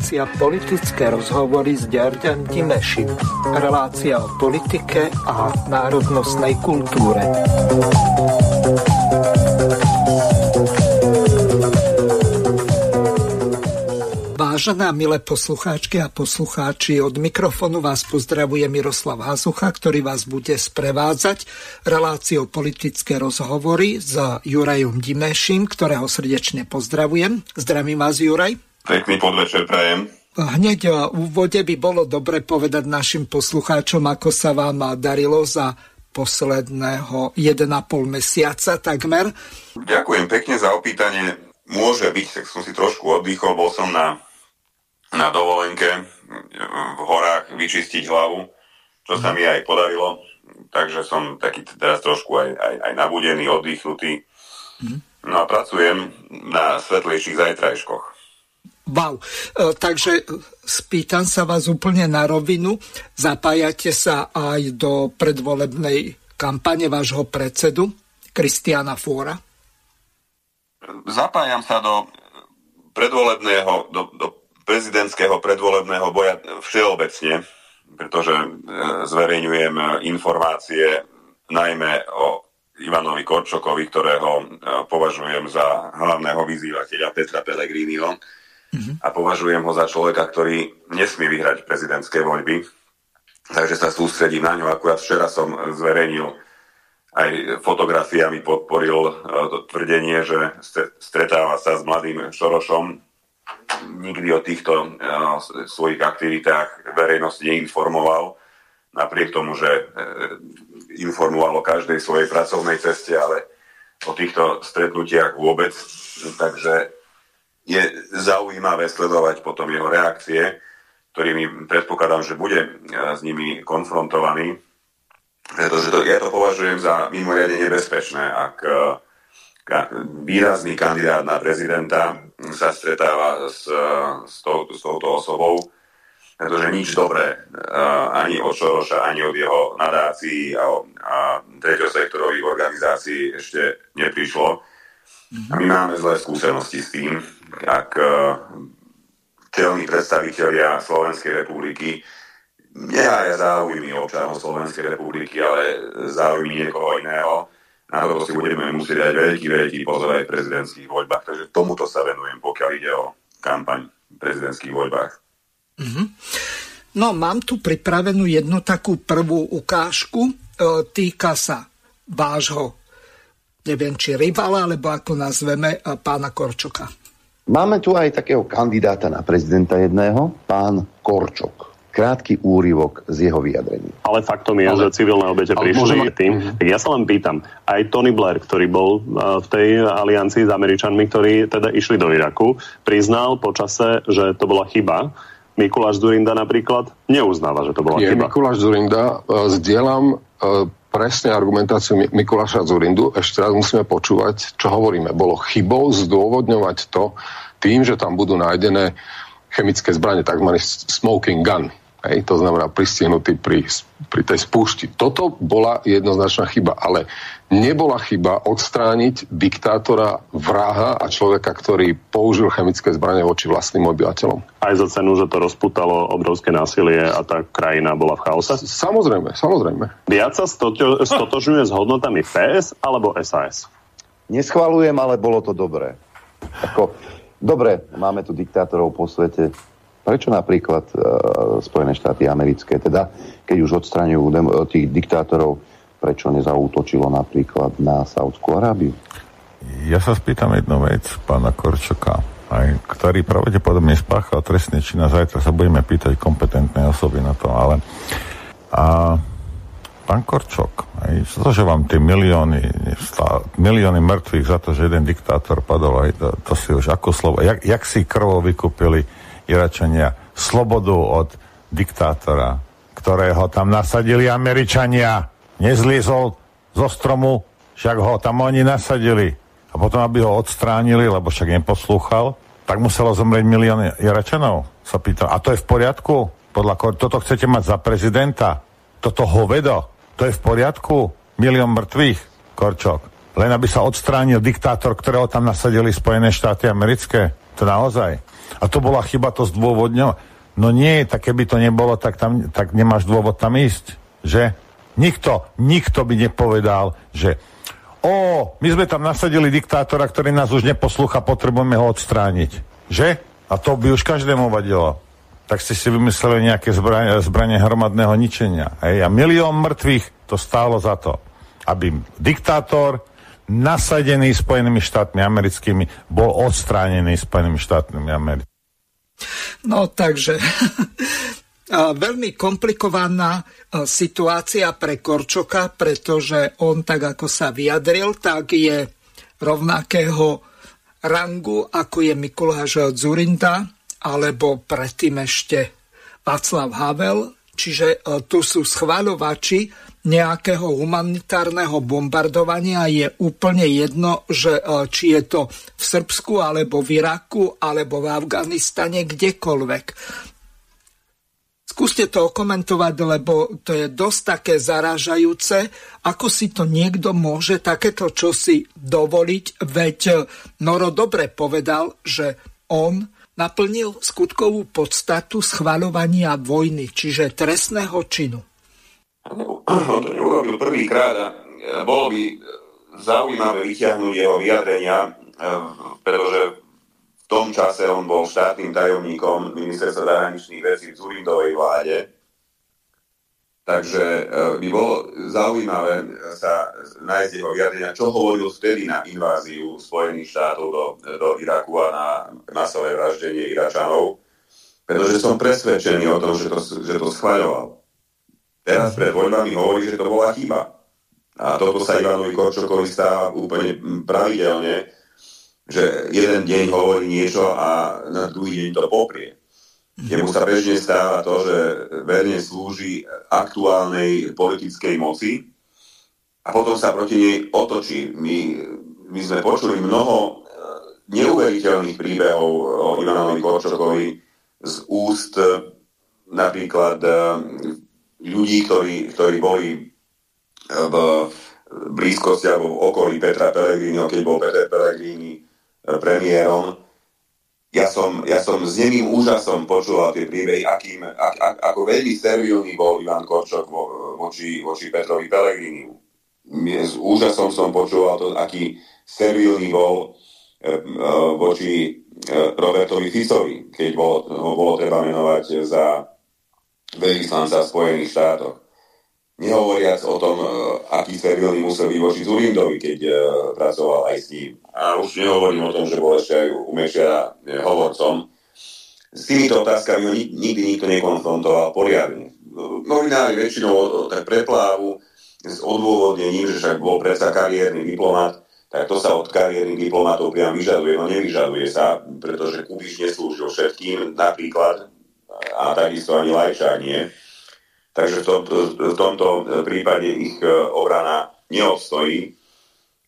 relácia politické rozhovory s Ďarďan Dimešim. Relácia o politike a národnostnej kultúre. Vážené a milé poslucháčky a poslucháči, od mikrofonu vás pozdravuje Miroslav Hazucha, ktorý vás bude sprevádzať reláciou politické rozhovory s Jurajom Dimešim, ktorého srdečne pozdravujem. Zdravím vás, Juraj. Pekný podvečer prajem. Hneď v úvode by bolo dobre povedať našim poslucháčom, ako sa vám darilo za posledného 1,5 mesiaca takmer. Ďakujem pekne za opýtanie. Môže byť, tak som si trošku oddychol, bol som na na dovolenke v horách vyčistiť hlavu, čo sa mi aj podarilo. Takže som taký teraz trošku aj, aj, aj nabudený, oddychnutý. No a pracujem na svetlejších zajtrajškoch. Wow. E, takže spýtam sa vás úplne na rovinu. Zapájate sa aj do predvolebnej kampane vášho predsedu, Kristiana Fóra? Zapájam sa do predvolebného, do, do prezidentského predvolebného boja všeobecne, pretože e, zverejňujem informácie najmä o Ivanovi Korčokovi, ktorého e, považujem za hlavného vyzývateľa Petra Pellegriniho mm-hmm. a považujem ho za človeka, ktorý nesmie vyhrať prezidentské voľby. Takže sa sústredím na ňo. Akurát včera som zverejnil aj fotografiami podporil e, to tvrdenie, že stretáva sa s mladým Šorošom, nikdy o týchto uh, svojich aktivitách verejnosť neinformoval, napriek tomu, že uh, informoval o každej svojej pracovnej ceste, ale o týchto stretnutiach vôbec. Takže je zaujímavé sledovať potom jeho reakcie, ktorými predpokladám, že bude uh, s nimi konfrontovaný, pretože to, ja to považujem za mimoriadne nebezpečné, ak uh, výrazný kandidát na prezidenta sa stretáva s, s, tou, s touto osobou, pretože nič dobré ani od Šoroša, ani od jeho nadácií a, a treťosektorových organizácií ešte neprišlo. A my máme zlé skúsenosti s tým, ak čelní predstavitelia Slovenskej republiky nehája záujmy občanov Slovenskej republiky, ale záujmy niekoho iného, na to si budeme musieť dať veľký, veľký pozor aj v prezidentských voľbách. Takže tomuto sa venujem, pokiaľ ide o kampaň v prezidentských voľbách. Mm-hmm. No, mám tu pripravenú jednu takú prvú ukážku. E, týka sa vášho, neviem, či rivala, alebo ako nazveme, e, pána Korčoka. Máme tu aj takého kandidáta na prezidenta jedného, pán Korčok krátky úryvok z jeho vyjadrení. Ale faktom je, ale, že civilné obete prišli môžeme... tým. Tak ja sa len pýtam, aj Tony Blair, ktorý bol v tej aliancii s Američanmi, ktorí teda išli do Iraku, priznal počase, že to bola chyba. Mikuláš Zurinda napríklad neuznáva, že to bola Nie, chyba. Mikuláš Zurinda, uh, zdieľam uh, presne argumentáciu Mikuláša Zurindu. Ešte raz musíme počúvať, čo hovoríme. Bolo chybou zdôvodňovať to tým, že tam budú nájdené chemické zbranie, tzv. smoking gun. Hej, to znamená pristihnutý pri, pri tej spúšti. Toto bola jednoznačná chyba, ale nebola chyba odstrániť diktátora, vraha a človeka, ktorý použil chemické zbranie voči vlastným obyvateľom. Aj za cenu, že to rozputalo obrovské násilie a tá krajina bola v chaose? Samozrejme, samozrejme. Viac sa stoto, stotožňuje s hodnotami PS alebo SAS? Neschvalujem, ale bolo to dobré. Ako, dobre, máme tu diktátorov po svete, Prečo napríklad uh, Spojené štáty americké, teda keď už odstraňujú dem- tých diktátorov, prečo nezautočilo napríklad na Saudskú Arábiu? Ja sa spýtam jednu vec pána Korčoka, aj, ktorý pravdepodobne spáchal trestný čin a zajtra sa budeme pýtať kompetentné osoby na to, ale a pán Korčok, aj, to, že vám tie milióny, milióny mŕtvych za to, že jeden diktátor padol, aj to, to si už ako slovo, jak, jak si krvou vykúpili Iračania slobodu od diktátora, ktorého tam nasadili Američania. Nezliezol zo stromu, však ho tam oni nasadili. A potom, aby ho odstránili, lebo však neposlúchal, tak muselo zomrieť milión Iračanov. Sa pýta, a to je v poriadku? Podľa toto chcete mať za prezidenta? Toto hovedo? To je v poriadku? Milión mŕtvych? Korčok. Len aby sa odstránil diktátor, ktorého tam nasadili Spojené štáty americké? To naozaj. A to bola chyba to zdôvodňovať. No nie, tak keby to nebolo, tak, tam, tak nemáš dôvod tam ísť. Že? Nikto, nikto by nepovedal, že o, my sme tam nasadili diktátora, ktorý nás už neposlúcha, potrebujeme ho odstrániť. Že? A to by už každému vadilo. Tak ste si vymysleli nejaké zbranie, zbranie hromadného ničenia. Hej? A milión mŕtvych to stálo za to, aby diktátor nasadený Spojenými štátmi americkými bol odstránený Spojenými štátmi americkými. No takže veľmi komplikovaná situácia pre Korčoka, pretože on, tak ako sa vyjadril, tak je rovnakého rangu, ako je Mikuláš Zurinda, alebo predtým ešte Václav Havel, čiže tu sú schváľovači nejakého humanitárneho bombardovania je úplne jedno, že či je to v Srbsku, alebo v Iraku, alebo v Afganistane, kdekoľvek. Skúste to okomentovať, lebo to je dosť také zaražajúce, ako si to niekto môže takéto čosi dovoliť, veď Noro dobre povedal, že on naplnil skutkovú podstatu schvaľovania vojny, čiže trestného činu. On to neurobil prvýkrát a bolo by zaujímavé vyťahnuť jeho vyjadrenia, pretože tom čase on bol štátnym tajomníkom ministerstva zahraničných vecí v Zurindovej vláde. Takže e, by bolo zaujímavé sa nájsť jeho vyjadrenia, čo hovoril vtedy na inváziu Spojených štátov do, do Iraku a na masové vraždenie Iračanov, pretože som presvedčený o tom, že to, že to schváľoval. Teraz pred voľbami hovorí, že to bola chyba. A toto sa Ivanovi Korčokovi stáva úplne pravidelne, že jeden deň hovorí niečo a na druhý deň to poprie. Jemu sa bežne stáva to, že verne slúži aktuálnej politickej moci a potom sa proti nej otočí. My, my sme počuli mnoho e, neuveriteľných príbehov o Ivanovi Korčokovi z úst e, napríklad e, ľudí, ktorí, ktorí boli v blízkosti alebo v okolí Petra Pellegriniho, keď bol Peter Pellegrini premiérom, ja som, ja som s nemým úžasom počúval tie príbehy, akým, ak, ak, ako veľmi servilný bol Ivan Korčok vo, voči, voči Petrovi Pelegriniu. S úžasom som počúval to, aký servilný bol voči Robertovi Fisovi, keď bolo, ho bolo treba menovať za veľvyslanca v Spojených štátoch. Nehovoriac o tom, aký servilný musel byť voči keď pracoval aj s ním a už nehovorím o tom, že bol ešte aj u Mešera hovorcom. S týmito otázkami ho nikdy nikto nekonfrontoval poriadne. Novinári väčšinou tak preplávu s odôvodnením, že však bol predsa kariérny diplomat, tak to sa od kariérnych diplomatov priam vyžaduje. No nevyžaduje sa, pretože Kubiš neslúžil všetkým napríklad a takisto ani Lajčák nie. Takže v tomto, v tomto prípade ich e, obrana neobstojí.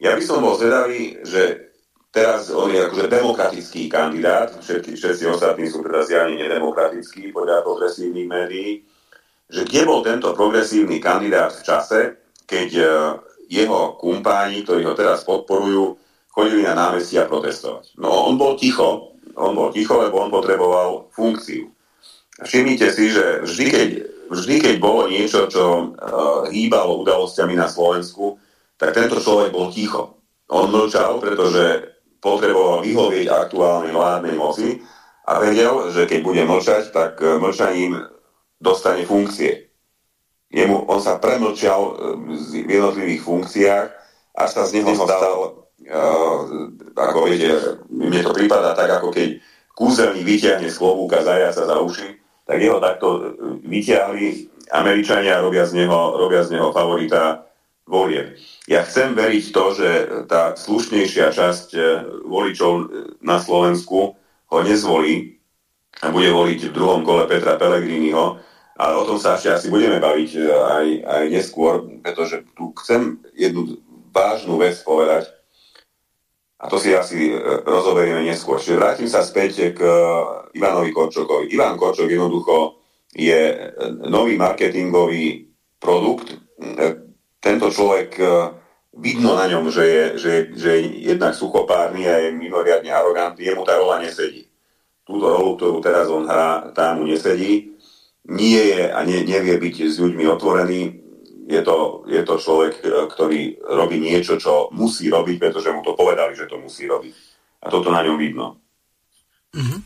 Ja by som bol zvedavý, že teraz on je akože demokratický kandidát, všetky, všetci ostatní sú teda zjavne nedemokratickí podľa progresívnych médií, že kde bol tento progresívny kandidát v čase, keď e, jeho kumpáni, ktorí ho teraz podporujú, chodili na námestia protestovať. No on bol ticho, on bol ticho, lebo on potreboval funkciu. Všimnite si, že vždy keď, vždy, keď bolo niečo, čo uh, hýbalo udalosťami na Slovensku, tak tento človek bol ticho. On mlčal, pretože potreboval vyhovieť aktuálnej vládnej moci a vedel, že keď bude mlčať, tak e, mlčaním dostane funkcie. Jemu, on sa premlčal e, v jednotlivých funkciách, až sa z neho stal, uh, ako viete, mne to prípada tak, ako keď kúzelník vyťahne z klobúka zajaca za uši, tak jeho takto vyťahli Američania robia z neho, robia z neho favorita volieb. Ja chcem veriť to, že tá slušnejšia časť eh, voličov eh, na Slovensku ho nezvolí a bude voliť v druhom kole Petra Pellegriniho, ale o tom sa ešte asi budeme baviť aj, aj neskôr, pretože tu chcem jednu vážnu vec povedať a to si asi rozoberieme neskôr. Čiže vrátim sa späť k Ivanovi Korčokovi. Ivan Korčok jednoducho je nový marketingový produkt, tento človek e, vidno na ňom, že je, že, že je jednak suchopárny a je mimoriadne arogantný, jemu tá rola nesedí. Túto rolu, ktorú teraz on hrá, tá mu nesedí. Nie je a nie, nevie byť s ľuďmi otvorený. Je to, je to človek, ktorý robí niečo, čo musí robiť, pretože mu to povedali, že to musí robiť. A toto na ňom vidno. Mm-hmm.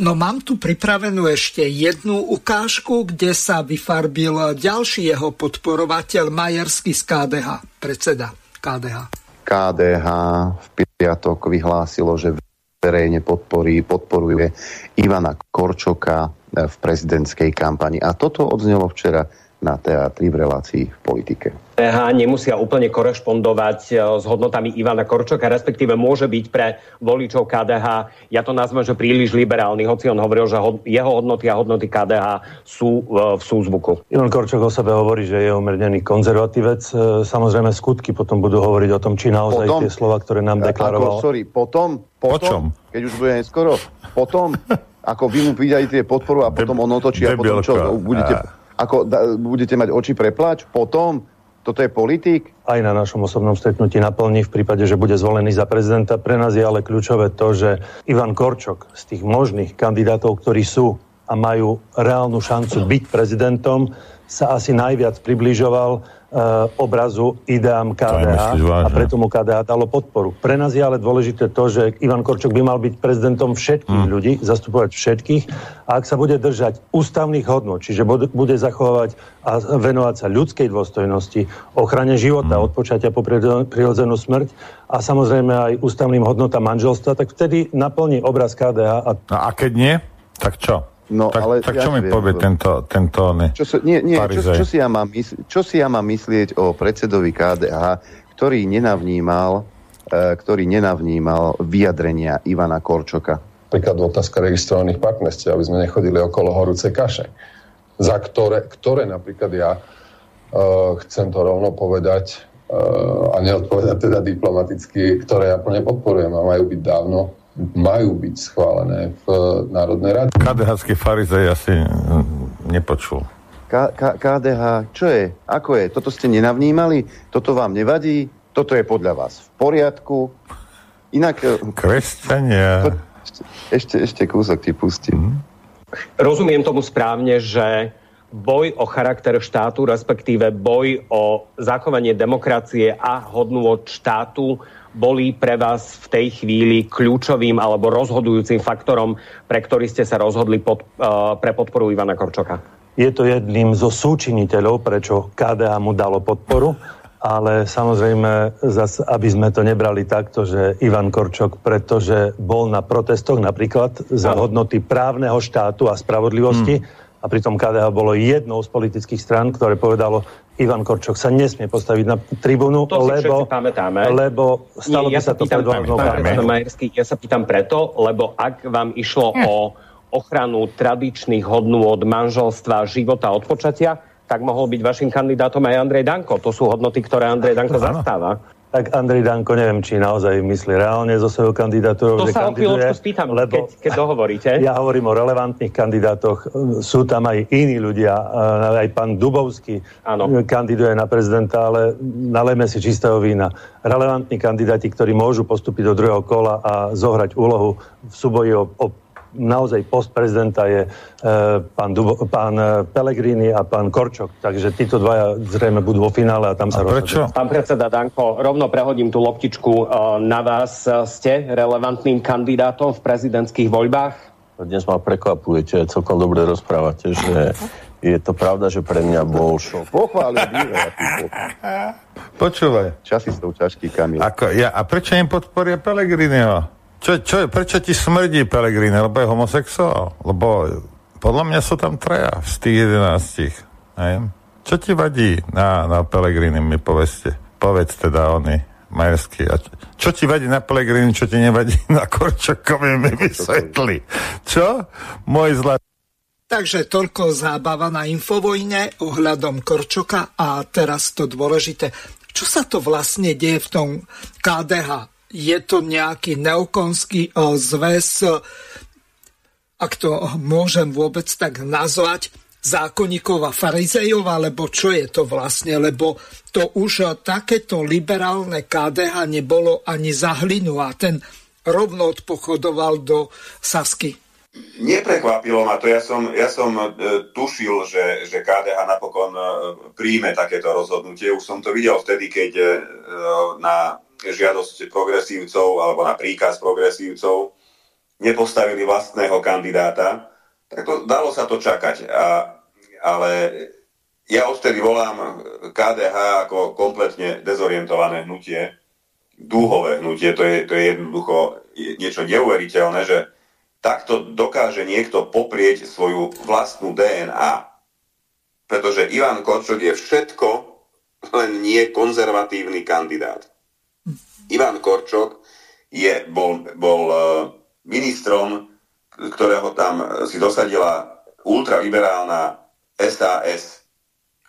No mám tu pripravenú ešte jednu ukážku, kde sa vyfarbil ďalší jeho podporovateľ Majersky z KDH, predseda KDH. KDH v piatok vyhlásilo, že verejne podporí, podporuje Ivana Korčoka v prezidentskej kampani. A toto odznelo včera na teatri v relácii v politike. KDH nemusia úplne korešpondovať e, s hodnotami Ivana Korčoka, respektíve môže byť pre voličov KDH, ja to nazvem, že príliš liberálny, hoci on hovoril, že jeho hodnoty a hodnoty KDH sú e, v súzvuku. Ivan Korčok o sebe hovorí, že je umernený konzervatívec. E, samozrejme skutky potom budú hovoriť o tom, či naozaj potom, tie slova, ktoré nám deklaroval. Ako, sorry, potom, potom, keď už bude neskoro, potom, ako vy mu tie podporu a potom on otočí a potom čo, budete ako da, budete mať oči preplač potom, toto je politik? Aj na našom osobnom stretnutí naplní v prípade, že bude zvolený za prezidenta. Pre nás je ale kľúčové to, že Ivan Korčok z tých možných kandidátov, ktorí sú a majú reálnu šancu byť prezidentom, sa asi najviac približoval obrazu ideám KDH a preto mu KDH dalo podporu. Pre nás je ale dôležité to, že Ivan Korčok by mal byť prezidentom všetkých hmm. ľudí, zastupovať všetkých a ak sa bude držať ústavných hodnot, čiže bude, zachovávať a venovať sa ľudskej dôstojnosti, ochrane života, hmm. odpočatia po prirodzenú smrť a samozrejme aj ústavným hodnotám manželstva, tak vtedy naplní obraz KDH. A, no a keď nie, tak čo? No, tak, ale tak čo ja mi neviem, povie tento, tento ne, čo, nie, nie, čo, čo, si ja mám mysl, čo si ja mám myslieť o predsedovi KDH, ktorý nenavnímal, e, ktorý nenavnímal vyjadrenia Ivana Korčoka? Napríklad otázka registrovaných partnerstiev, aby sme nechodili okolo horúcej kaše. Za ktoré, ktoré napríklad ja e, chcem to rovno povedať e, a neodpovedať teda diplomaticky, ktoré ja plne podporujem a majú byť dávno majú byť schválené v Národnej rade. KDH farizej asi mm, nepočul. K- K- KDH, čo je? Ako je? Toto ste nenavnímali? Toto vám nevadí? Toto je podľa vás v poriadku? Inak... E, Kresťania. Ešte, ešte kúsok ti pustím. Mm. Rozumiem tomu správne, že boj o charakter štátu, respektíve boj o zachovanie demokracie a hodnú od štátu boli pre vás v tej chvíli kľúčovým alebo rozhodujúcim faktorom, pre ktorý ste sa rozhodli pod, uh, pre podporu Ivana Korčoka? Je to jedným zo súčiniteľov, prečo KDA mu dalo podporu, ale samozrejme, zas, aby sme to nebrali takto, že Ivan Korčok, pretože bol na protestoch napríklad za hodnoty právneho štátu a spravodlivosti, hmm a pritom KDH bolo jednou z politických strán, ktoré povedalo, Ivan Korčok sa nesmie postaviť na tribúnu, to lebo, lebo stalo Nie, ja by sa to pred Ja sa pýtam preto, lebo ak vám išlo hm. o ochranu tradičných hodnú od manželstva, života, odpočatia, tak mohol byť vašim kandidátom aj Andrej Danko. To sú hodnoty, ktoré Andrej Danko zastáva tak Andrej Danko neviem, či naozaj myslí reálne zo svojho kandidatúrou, to že sa kandiduje. To spýtam, lebo keď, keď dohovoríte. Ja hovorím o relevantných kandidátoch. Sú tam aj iní ľudia. Aj pán Dubovský ano. kandiduje na prezidenta, ale nalejme si čistého vína. Relevantní kandidáti, ktorí môžu postúpiť do druhého kola a zohrať úlohu v súboji o, o naozaj post prezidenta je e, pán, Dubo, pán e, Pellegrini a pán Korčok. Takže títo dvaja zrejme budú vo finále a tam sa rozhodne. Pán predseda Danko, rovno prehodím tú loptičku e, na vás. Ste relevantným kandidátom v prezidentských voľbách? Dnes ma prekvapujete, celkom dobre rozprávate, že je to pravda, že pre mňa bol šok. Pochválim, Počúvaj. Časy sú ťažký, Kamil. Ako, ja, a prečo im podporia Pellegriniho? Čo, čo, prečo ti smrdí Pelegrini? Lebo je homosexuál? Lebo podľa mňa sú tam traja z tých jedenáctich. Hej? Čo ti vadí na, na Pelegrini, mi povedzte. Povedz teda oni, Majerský. A čo, čo ti vadí na Pelegrini, čo ti nevadí na Korčokovi, mi vysvetli. Čo? Môj zlatý. Takže toľko zábava na Infovojne ohľadom Korčoka a teraz to dôležité. Čo sa to vlastne deje v tom KDH? Je to nejaký neokonský e, zväz, e, ak to môžem vôbec tak nazvať, zákonníkov a farizejov, alebo čo je to vlastne, lebo to už takéto liberálne KDH nebolo ani za hlinu a ten rovno odpochodoval do Sasky. Neprekvapilo ma to. Ja som, ja som tušil, že, že KDH napokon príjme takéto rozhodnutie. Už som to videl vtedy, keď na žiadosť progresívcov alebo na príkaz progresívcov nepostavili vlastného kandidáta. Tak to, dalo sa to čakať. A, ale ja odtedy volám KDH ako kompletne dezorientované hnutie, dúhové hnutie. To je, to je jednoducho niečo neuveriteľné, že takto dokáže niekto poprieť svoju vlastnú DNA. Pretože Ivan Korčok je všetko, len nie konzervatívny kandidát. Ivan Korčok je, bol, bol e, ministrom, ktorého tam si dosadila ultraliberálna SAS.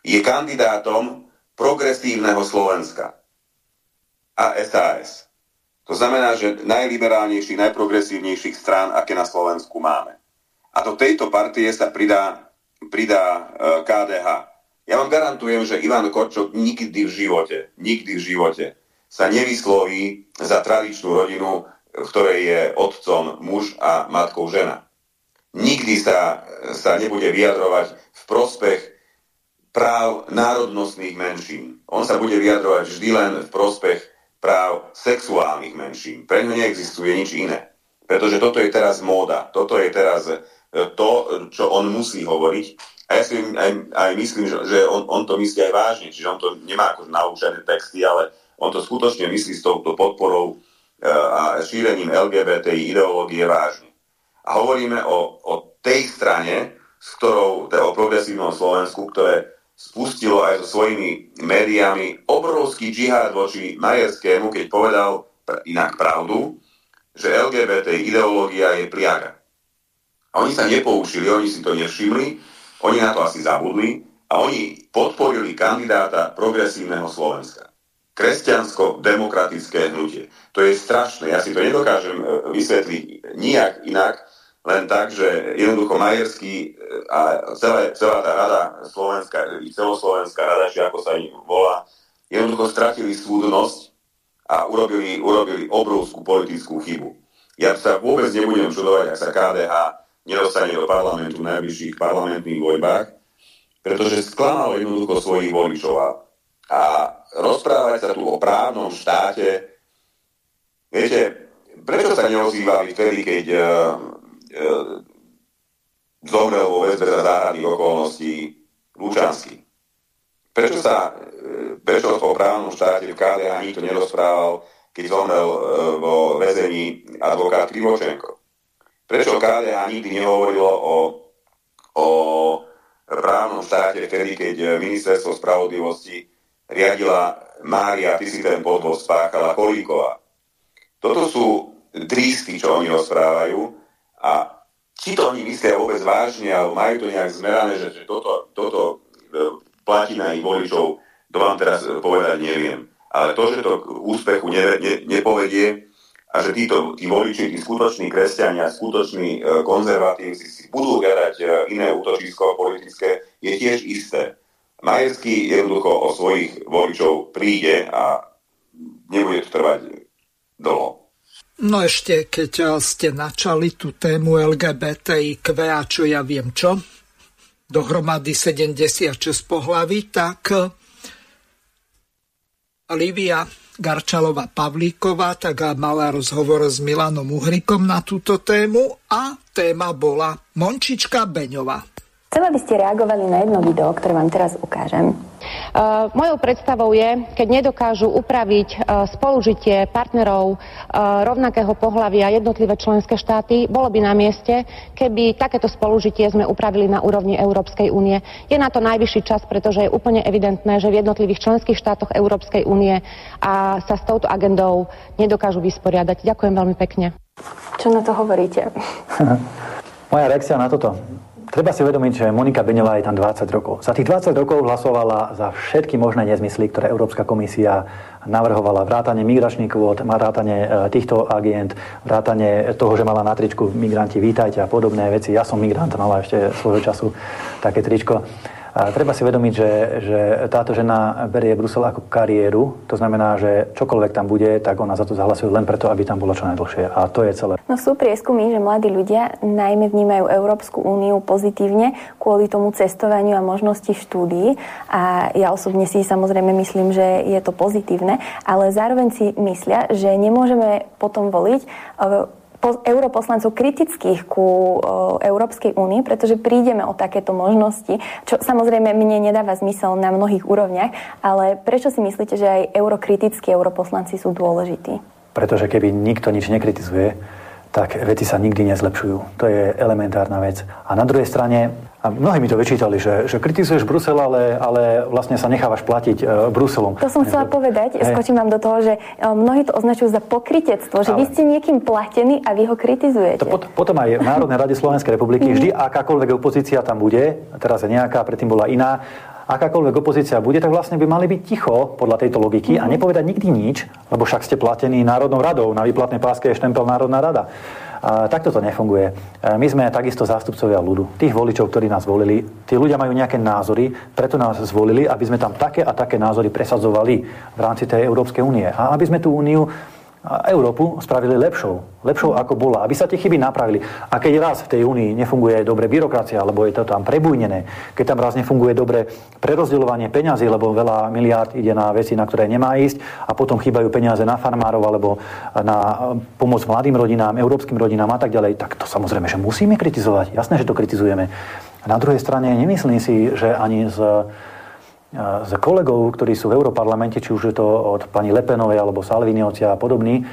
Je kandidátom progresívneho Slovenska a SAS. To znamená, že najliberálnejších, najprogresívnejších strán, aké na Slovensku máme. A do tejto partie sa pridá, pridá e, KDH. Ja vám garantujem, že Ivan Korčok nikdy v živote, nikdy v živote sa nevysloví za tradičnú rodinu, v ktorej je otcom muž a matkou žena. Nikdy sa, sa nebude vyjadrovať v prospech práv národnostných menšín. On sa bude vyjadrovať vždy len v prospech práv sexuálnych menšín. Pre ňo neexistuje nič iné. Pretože toto je teraz móda. Toto je teraz e, to, čo on musí hovoriť. A ja si aj, aj myslím, že, že on, on to myslí aj vážne. Čiže on to nemá ako naučené texty, ale on to skutočne myslí s touto podporou e, a šírením LGBTI ideológie vážne. A hovoríme o, o tej strane, s ktorou, teda o progresívnom Slovensku, ktoré spustilo aj so svojimi médiami obrovský džihad voči Majerskému, keď povedal inak pravdu, že LGBT ideológia je pliaga. A oni sa nepoučili, oni si to nevšimli, oni na to asi zabudli a oni podporili kandidáta progresívneho Slovenska. Kresťansko-demokratické hnutie. To je strašné, ja si to nedokážem e, vysvetliť nijak inak, len tak, že jednoducho Majerský e, a celé, celá tá rada Slovenská, celoslovenská rada, či ako sa im volá, jednoducho stratili súdnosť a urobili, urobili obrovskú politickú chybu. Ja sa vôbec nebudem čudovať, ak sa KDH nedostane do parlamentu v najbližších parlamentných voľbách, pretože sklamalo jednoducho svojich voličov a rozprávať sa tu o právnom štáte. Viete, prečo sa neozývali vtedy, keď uh, E, zomrel vo väzbe za záhradných okolností Lučanský. Prečo sa, e, prečo o právnom štáte v KDH nikto nerozprával, keď zomrel e, vo väzení advokát Krivočenko? Prečo KDH nikdy nehovorilo o, o právnom štáte vtedy, keď ministerstvo spravodlivosti riadila Mária, ty si ten podvod spáchala Kolíková. Toto sú tristy, čo oni rozprávajú a či to oni myslia vôbec vážne, alebo majú to nejak zmerané, že, že toto, toto e, platí na ich voličov, to vám teraz povedať neviem. Ale to, že to k úspechu ne, ne, nepovedie a že títo tí voliči, tí skutoční kresťania, skutoční e, konzervatívci si budú hľadať e, iné útočisko politické, je tiež isté. Majerský jednoducho o svojich voličov príde a nebude to trvať dlho. No ešte, keď ste načali tú tému LGBTIQ a čo ja viem čo, dohromady 76 pohlaví, tak Livia Garčalová Pavlíková tak mala rozhovor s Milanom Uhrikom na túto tému a téma bola Mončička Beňová. Chcem, aby ste reagovali na jedno video, ktoré vám teraz ukážem. Uh, mojou predstavou je, keď nedokážu upraviť uh, spolužitie partnerov uh, rovnakého pohľavia jednotlivé členské štáty, bolo by na mieste, keby takéto spolužitie sme upravili na úrovni Európskej únie. Je na to najvyšší čas, pretože je úplne evidentné, že v jednotlivých členských štátoch Európskej únie a sa s touto agendou nedokážu vysporiadať. Ďakujem veľmi pekne. Čo na to hovoríte? Moja reakcia na toto. Treba si uvedomiť, že Monika Beňová je tam 20 rokov. Za tých 20 rokov hlasovala za všetky možné nezmysly, ktoré Európska komisia navrhovala vrátanie migračných kvót, vrátanie týchto agent, vrátanie toho, že mala na tričku migranti vítajte a podobné veci. Ja som migrant, mala ešte svojho času také tričko. A treba si vedomiť, že, že táto žena berie Brusel ako kariéru, to znamená, že čokoľvek tam bude, tak ona za to zahlasuje len preto, aby tam bolo čo najdlhšie. A to je celé. No sú prieskumy, že mladí ľudia najmä vnímajú Európsku úniu pozitívne kvôli tomu cestovaniu a možnosti štúdií. A ja osobne si samozrejme myslím, že je to pozitívne, ale zároveň si myslia, že nemôžeme potom voliť europoslancov kritických ku Európskej únii, pretože prídeme o takéto možnosti, čo samozrejme mne nedáva zmysel na mnohých úrovniach, ale prečo si myslíte, že aj eurokritickí europoslanci sú dôležití? Pretože keby nikto nič nekritizuje, tak veci sa nikdy nezlepšujú. To je elementárna vec. A na druhej strane, a mnohí mi to vyčítali, že, že kritizuješ Brusel, ale, ale vlastne sa nechávaš platiť uh, Bruselom. To som chcela povedať, hey. skočím vám do toho, že uh, mnohí to označujú za pokritectvo, že ale... vy ste niekým platení a vy ho kritizujete. To pot, potom aj v Národnej rade Slovenskej republiky mhm. vždy akákoľvek opozícia tam bude, teraz je nejaká, predtým bola iná, akákoľvek opozícia bude, tak vlastne by mali byť ticho podľa tejto logiky a mhm. nepovedať nikdy nič, lebo však ste platení Národnou radou, na výplatnej páske je štempel Národná rada. Takto to nefunguje. My sme takisto zástupcovia ľudu. Tých voličov, ktorí nás volili, tí ľudia majú nejaké názory, preto nás zvolili, aby sme tam také a také názory presadzovali v rámci tej Európskej únie. A aby sme tú úniu Európu spravili lepšou, lepšou ako bola, aby sa tie chyby napravili. A keď raz v tej únii nefunguje dobre byrokracia, alebo je to tam prebujnené, keď tam raz nefunguje dobre prerozdeľovanie peňazí, lebo veľa miliárd ide na veci, na ktoré nemá ísť a potom chýbajú peniaze na farmárov alebo na pomoc mladým rodinám, európskym rodinám a tak ďalej, tak to samozrejme, že musíme kritizovať. Jasné, že to kritizujeme. A na druhej strane nemyslím si, že ani z z kolegov, ktorí sú v Európarlamente, či už je to od pani Lepenovej alebo Salviniovci a podobní,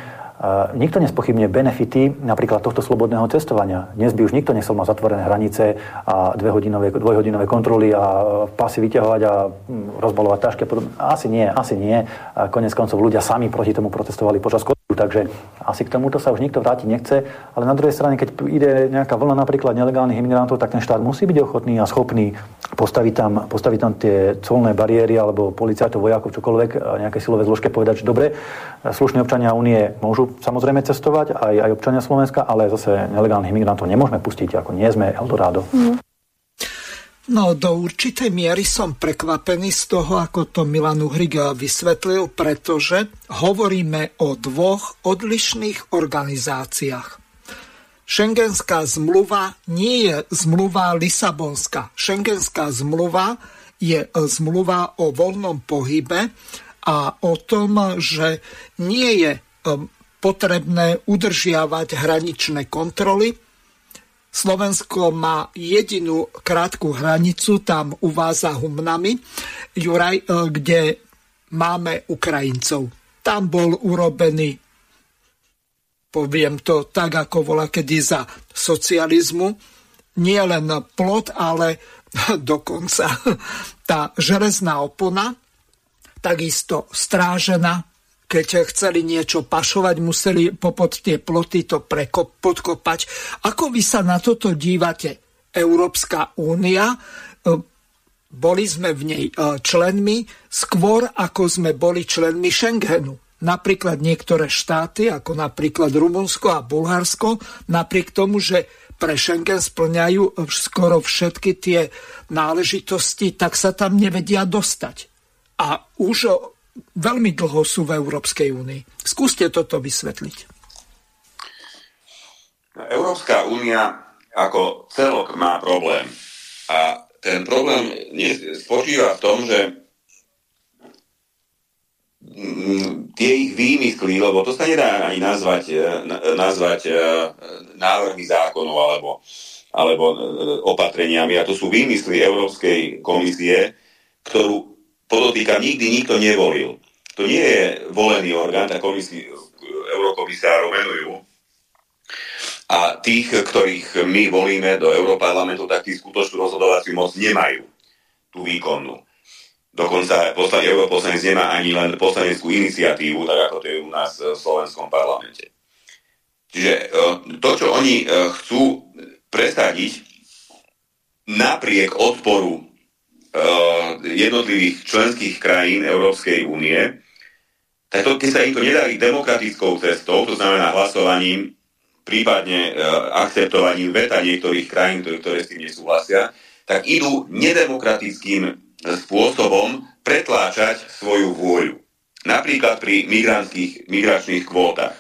nikto nespochybne benefity napríklad tohto slobodného cestovania. Dnes by už nikto nechcel mať zatvorené hranice a dvojhodinové, dvojhodinové kontroly a pasy vyťahovať a hm, rozbalovať tašky a podobne. Asi nie, asi nie. Konec koncov ľudia sami proti tomu protestovali počas takže asi k tomuto sa už nikto vrátiť nechce. Ale na druhej strane, keď ide nejaká vlna napríklad nelegálnych imigrantov, tak ten štát musí byť ochotný a schopný postaviť tam, postaviť tam tie colné bariéry alebo policajtov, vojakov, čokoľvek, nejaké silové zložke povedať, že dobre, slušní občania únie môžu samozrejme cestovať, aj, aj občania Slovenska, ale zase nelegálnych imigrantov nemôžeme pustiť, ako nie sme Eldorado. Mm. No, do určitej miery som prekvapený z toho, ako to Milan Uhrig vysvetlil, pretože hovoríme o dvoch odlišných organizáciách. Schengenská zmluva nie je zmluva Lisabonská. Schengenská zmluva je zmluva o voľnom pohybe a o tom, že nie je um, potrebné udržiavať hraničné kontroly, Slovensko má jedinú krátku hranicu, tam u vás za Humnami, Juraj, e, kde máme Ukrajincov. Tam bol urobený, poviem to tak, ako bola kedy za socializmu, nie len plot, ale dokonca tá železná opona, takisto strážená keď chceli niečo pašovať, museli popod tie ploty to prekop, podkopať. Ako vy sa na toto dívate? Európska únia, e, boli sme v nej e, členmi skôr, ako sme boli členmi Schengenu. Napríklad niektoré štáty, ako napríklad Rumunsko a Bulharsko, napriek tomu, že pre Schengen splňajú skoro všetky tie náležitosti, tak sa tam nevedia dostať. A už veľmi dlho sú v Európskej únii. Skúste toto vysvetliť. Európska únia ako celok má problém. A ten problém spočíva v tom, že mm, tie ich výmysly, lebo to sa nedá ani nazvať, e, nazvať e, návrhy zákonov alebo, alebo e, opatreniami. A to sú výmysly Európskej komisie, ktorú podotýkam, nikdy nikto nevolil. To nie je volený orgán, tá komisi, eurokomisárov menujú. A tých, ktorých my volíme do Európarlamentu, tak tí skutočnú rozhodovaciu moc nemajú. Tú výkonnú. Dokonca poslanec, europoslanec nemá ani len poslaneckú iniciatívu, tak ako to je u nás v slovenskom parlamente. Čiže e, to, čo oni e, chcú presadiť, napriek odporu. Eh, jednotlivých členských krajín Európskej únie, tak to, keď sa im to nedarí demokratickou cestou, to znamená hlasovaním, prípadne e, akceptovaním veta niektorých krajín, ktoré, ktoré s tým nesúhlasia, tak idú nedemokratickým spôsobom pretláčať svoju vôľu. Napríklad pri migračných kvótach.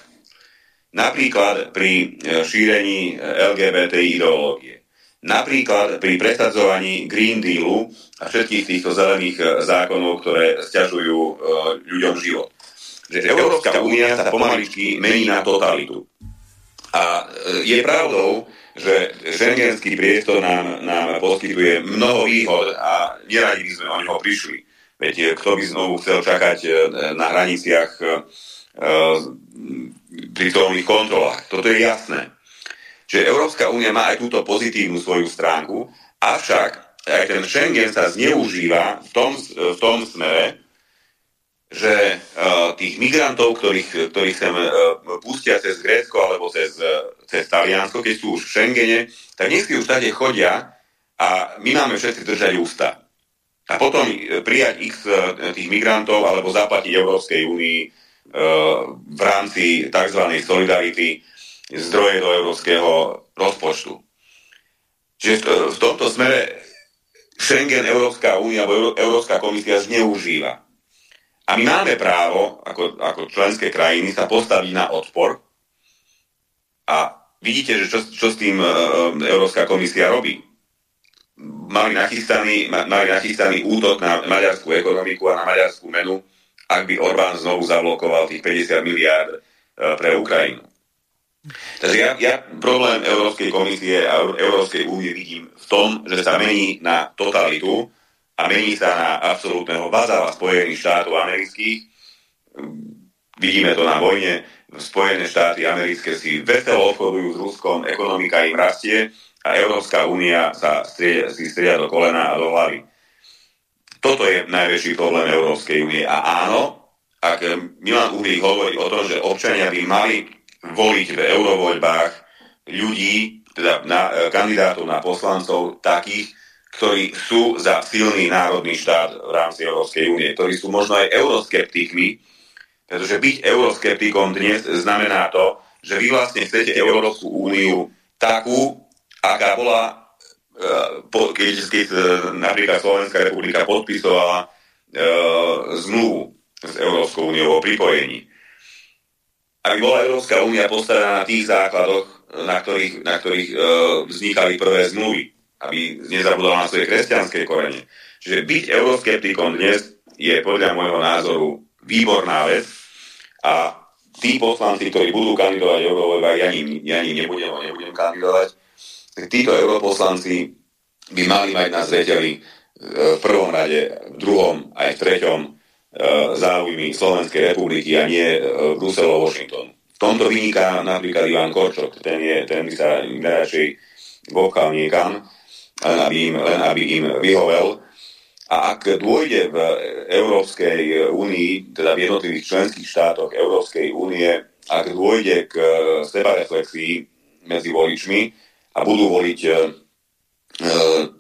Napríklad pri šírení LGBT ideológie. Napríklad pri presadzovaní Green Dealu a všetkých týchto zelených e, zákonov, ktoré stiažujú ľuďom život že Európska únia sa pomaličky mení na totalitu. A e, je pravdou, že šengenský priestor nám, nám poskytuje mnoho výhod a neradi by sme o neho prišli. Veď e, kto by znovu chcel čakať e, na hraniciach pri colných kontrolách. Toto je jasné. Čiže Európska únia má aj túto pozitívnu svoju stránku, avšak aj ten Schengen sa zneužíva v tom, v tom smere, že uh, tých migrantov, ktorých, ktorých sem uh, pustia cez Grécko alebo cez, uh, cez Taliansko, keď sú už v Schengene, tak nech si už tady chodia a my máme všetci držať ústa. A potom prijať x tých migrantov alebo zaplatiť Európskej únii v rámci tzv. solidarity zdroje do európskeho rozpočtu. Čiže v tomto smere Schengen Európska únia alebo Európska komisia zneužíva a my máme právo, ako, ako členské krajiny, sa postaviť na odpor. A vidíte, že čo, čo s tým e, Európska komisia robí. Mali nachystaný, mali nachystaný útok na maďarskú ekonomiku a na maďarskú menu, ak by Orbán znovu zablokoval tých 50 miliárd e, pre Ukrajinu. Takže ja, ja problém Európskej komisie a Európskej únie vidím v tom, že sa mení na totalitu a mení sa na absolútneho vazala Spojených štátov amerických. Vidíme to na vojne. Spojené štáty americké si veselo obchodujú s Ruskom, ekonomika im rastie a Európska únia sa strie, si stria do kolena a do hlavy. Toto je najväčší problém Európskej únie. A áno, ak Milan Uhlík hovorí o tom, že občania by mali voliť v eurovoľbách ľudí, teda na, kandidátov na poslancov takých, ktorí sú za silný národný štát v rámci Európskej únie, ktorí sú možno aj euroskeptikmi, pretože byť euroskeptikom dnes znamená to, že vy vlastne chcete Európsku úniu takú, aká bola, e, keď, keď e, napríklad Slovenská republika podpisovala e, zmluvu s Európskou úniou o pripojení. Aby bola Európska únia postavená na tých základoch, na ktorých, na ktorých vznikali prvé zmluvy aby nezabudol na svoje kresťanské korene. Čiže byť euroskeptikom dnes je podľa môjho názoru výborná vec a tí poslanci, ktorí budú kandidovať eurovoľbách, ja, ja ani nebudem, nebudem kandidovať, tak títo europoslanci by mali mať na zreteli e, v prvom rade, v druhom aj v treťom e, záujmy Slovenskej republiky a nie e, Bruselo Washington. V tomto vyniká napríklad Ivan Korčok, ten, je, ten by sa najradšej vokal niekam, len aby im, len aby im vyhovel. A ak dôjde v Európskej únii, teda v jednotlivých členských štátoch Európskej únie, ak dôjde k sebareflexii medzi voličmi a budú voliť e,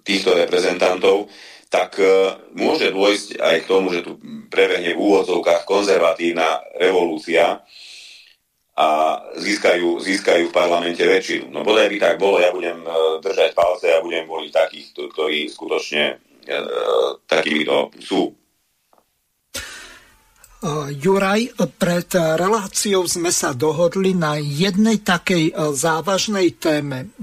týchto reprezentantov, tak e, môže dôjsť aj k tomu, že tu prebehne v úvodzovkách konzervatívna revolúcia, a získajú, získajú v parlamente väčšinu. No bodaj by tak bolo, ja budem e, držať palce a budem voliť takých, ktorí skutočne e, takýmito sú. Juraj, pred reláciou sme sa dohodli na jednej takej závažnej téme.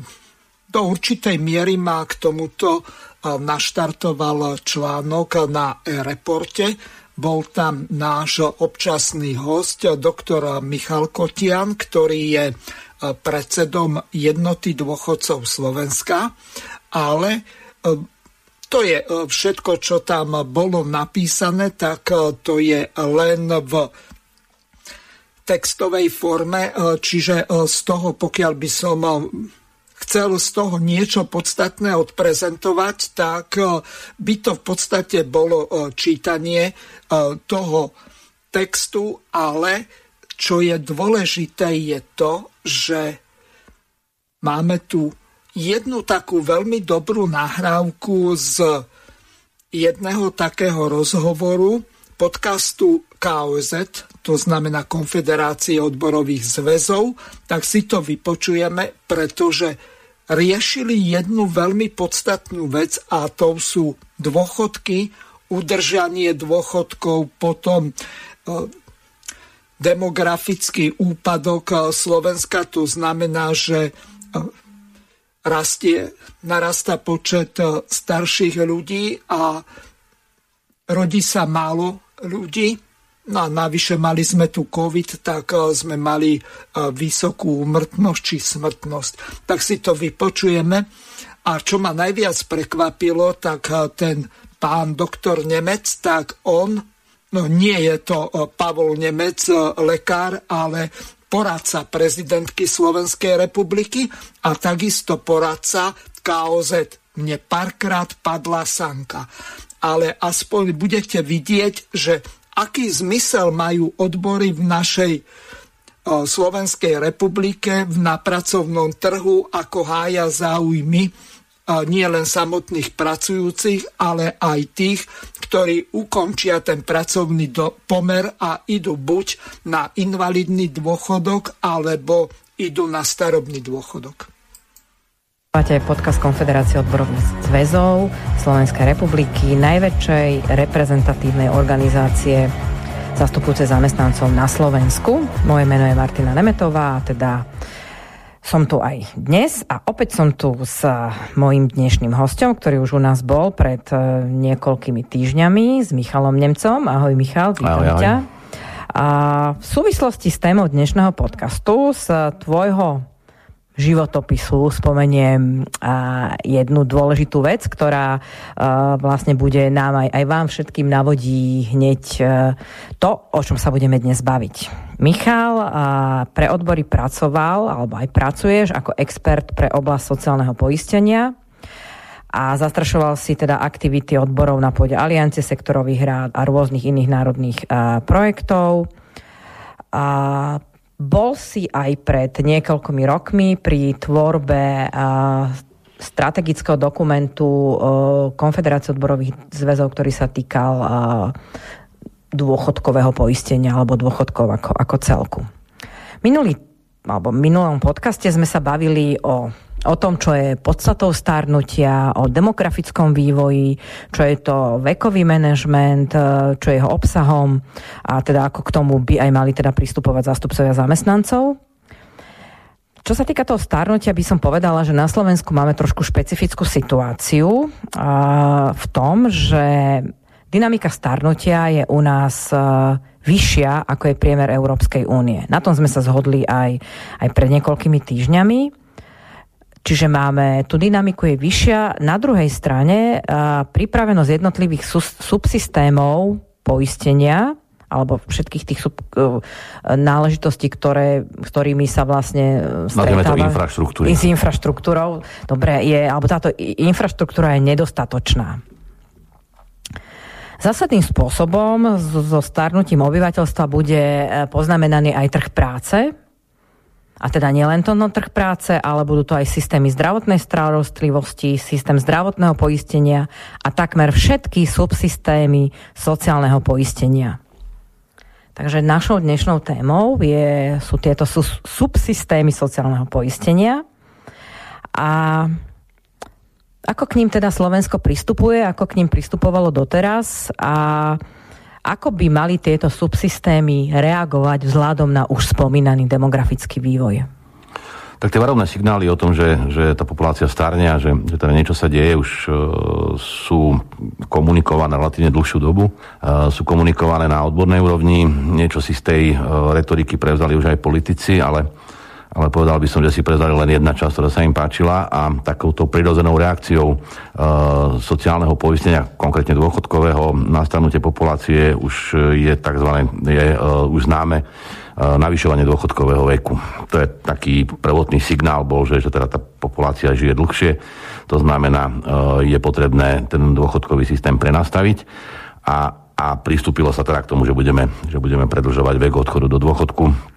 Do určitej miery má k tomuto naštartoval článok na e-reporte. Bol tam náš občasný host, doktor Michal Kotian, ktorý je e, predsedom jednoty dôchodcov Slovenska, ale e, to je e, všetko, čo tam bolo napísané, tak to je len v textovej forme, čiže z toho, pokiaľ by som chcel z toho niečo podstatné odprezentovať, tak e, by to v podstate bolo e, čítanie e, toho textu, ale čo je dôležité je to, že máme tu jednu takú veľmi dobrú nahrávku z jedného takého rozhovoru podcastu KOZ, to znamená Konfederácie odborových zväzov, tak si to vypočujeme, pretože riešili jednu veľmi podstatnú vec a to sú dôchodky, udržanie dôchodkov, potom e, demografický úpadok Slovenska, to znamená, že rastie, narasta počet starších ľudí a rodí sa málo ľudí. No a navyše mali sme tu COVID, tak eh, sme mali eh, vysokú umrtnosť či smrtnosť. Tak si to vypočujeme. A čo ma najviac prekvapilo, tak eh, ten pán doktor Nemec, tak on, no nie je to Pavol Nemec, lekár, ale poradca prezidentky Slovenskej republiky a takisto poradca KOZ. Mne párkrát padla sanka ale aspoň budete vidieť, že aký zmysel majú odbory v našej Slovenskej republike na pracovnom trhu, ako hája záujmy nie len samotných pracujúcich, ale aj tých, ktorí ukončia ten pracovný pomer a idú buď na invalidný dôchodok, alebo idú na starobný dôchodok. Máte podcast Konfederácie odborových zväzov Slovenskej republiky, najväčšej reprezentatívnej organizácie zastupujúce zamestnancov na Slovensku. Moje meno je Martina Nemetová a teda som tu aj dnes a opäť som tu s mojím dnešným hostom, ktorý už u nás bol pred e, niekoľkými týždňami s Michalom Nemcom. Ahoj Michal, vítam ahoj, ahoj. ťa. A v súvislosti s témou dnešného podcastu z tvojho životopisu spomeniem jednu dôležitú vec, ktorá vlastne bude nám aj, aj vám všetkým navodí hneď e, to, o čom sa budeme dnes baviť. Michal pre odbory pracoval, alebo aj pracuješ ako expert pre oblasť sociálneho poistenia a zastrašoval si teda aktivity odborov na pôde aliancie sektorových rád a rôznych iných národných projektov. A bol si aj pred niekoľkými rokmi pri tvorbe strategického dokumentu Konfederácie odborových zväzov, ktorý sa týkal dôchodkového poistenia alebo dôchodkov ako, ako celku. Minulý, alebo minulom podcaste sme sa bavili o o tom, čo je podstatou starnutia, o demografickom vývoji, čo je to vekový manažment, e, čo je jeho obsahom a teda ako k tomu by aj mali teda pristupovať zástupcovia zamestnancov. Čo sa týka toho starnutia, by som povedala, že na Slovensku máme trošku špecifickú situáciu v tom, že dynamika starnutia je u nás e, vyššia, ako je priemer Európskej únie. Na tom sme sa zhodli aj, aj pred niekoľkými týždňami. Čiže máme, tú dynamiku je vyššia. Na druhej strane pripravenosť jednotlivých subsystémov poistenia alebo všetkých tých sub, e, náležitostí, ktoré, ktorými sa vlastne stretáva. to infraštruktúry. S infraštruktúrou. Dobre, je, alebo táto infraštruktúra je nedostatočná. Zásadným spôsobom so starnutím obyvateľstva bude e, poznamenaný aj trh práce, a teda nielen to no trh práce, ale budú to aj systémy zdravotnej starostlivosti, systém zdravotného poistenia a takmer všetky subsystémy sociálneho poistenia. Takže našou dnešnou témou je, sú tieto subsystémy sociálneho poistenia a ako k ním teda Slovensko pristupuje, ako k ním pristupovalo doteraz a ako by mali tieto subsystémy reagovať vzhľadom na už spomínaný demografický vývoj? Tak tie varovné signály o tom, že, že tá populácia starne a že, že teda niečo sa deje, už uh, sú komunikované relatívne dlhšiu dobu. Uh, sú komunikované na odbornej úrovni. Niečo si z tej uh, retoriky prevzali už aj politici, ale ale povedal by som, že si prezali len jedna časť, ktorá sa im páčila a takouto prirodzenou reakciou e, sociálneho poistenia, konkrétne dôchodkového na starnutie populácie už je tzv. je e, už známe e, navyšovanie dôchodkového veku. To je taký prvotný signál bol, že, že teda tá populácia žije dlhšie, to znamená, e, je potrebné ten dôchodkový systém prenastaviť a, a pristúpilo sa teda k tomu, že budeme, že budeme predlžovať vek odchodu do dôchodku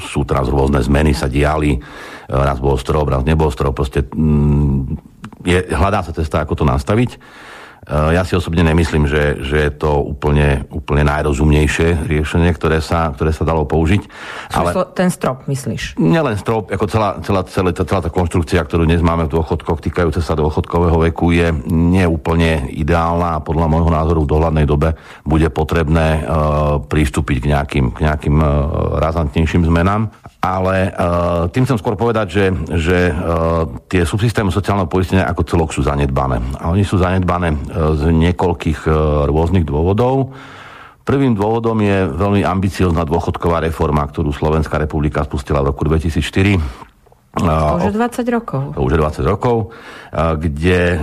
sú teraz rôzne zmeny, sa diali, ehm, raz bol strop, raz nebol strop, proste mm, je, hľadá sa cesta, ako to nastaviť. Eh, ja si osobne nemyslím, že, že je to úplne, úplne najrozumnejšie riešenie, ktoré sa, ktoré sa dalo použiť. Ale ten strop, myslíš? Nielen strop, ako celá, celá, celá, celá tá konštrukcia, ktorú dnes máme v dôchodkoch týkajúce sa dôchodkového veku, je neúplne ideálna a podľa môjho názoru v dohľadnej dobe bude potrebné uh, pristúpiť k nejakým, k nejakým uh, razantnejším zmenám. Ale uh, tým chcem skôr povedať, že, že uh, tie subsystémy sociálneho poistenia ako celok sú zanedbané. A oni sú zanedbané uh, z niekoľkých uh, rôznych dôvodov. Prvým dôvodom je veľmi ambiciozná dôchodková reforma, ktorú Slovenská republika spustila v roku 2004 to už je 20 rokov. Už je 20 rokov, kde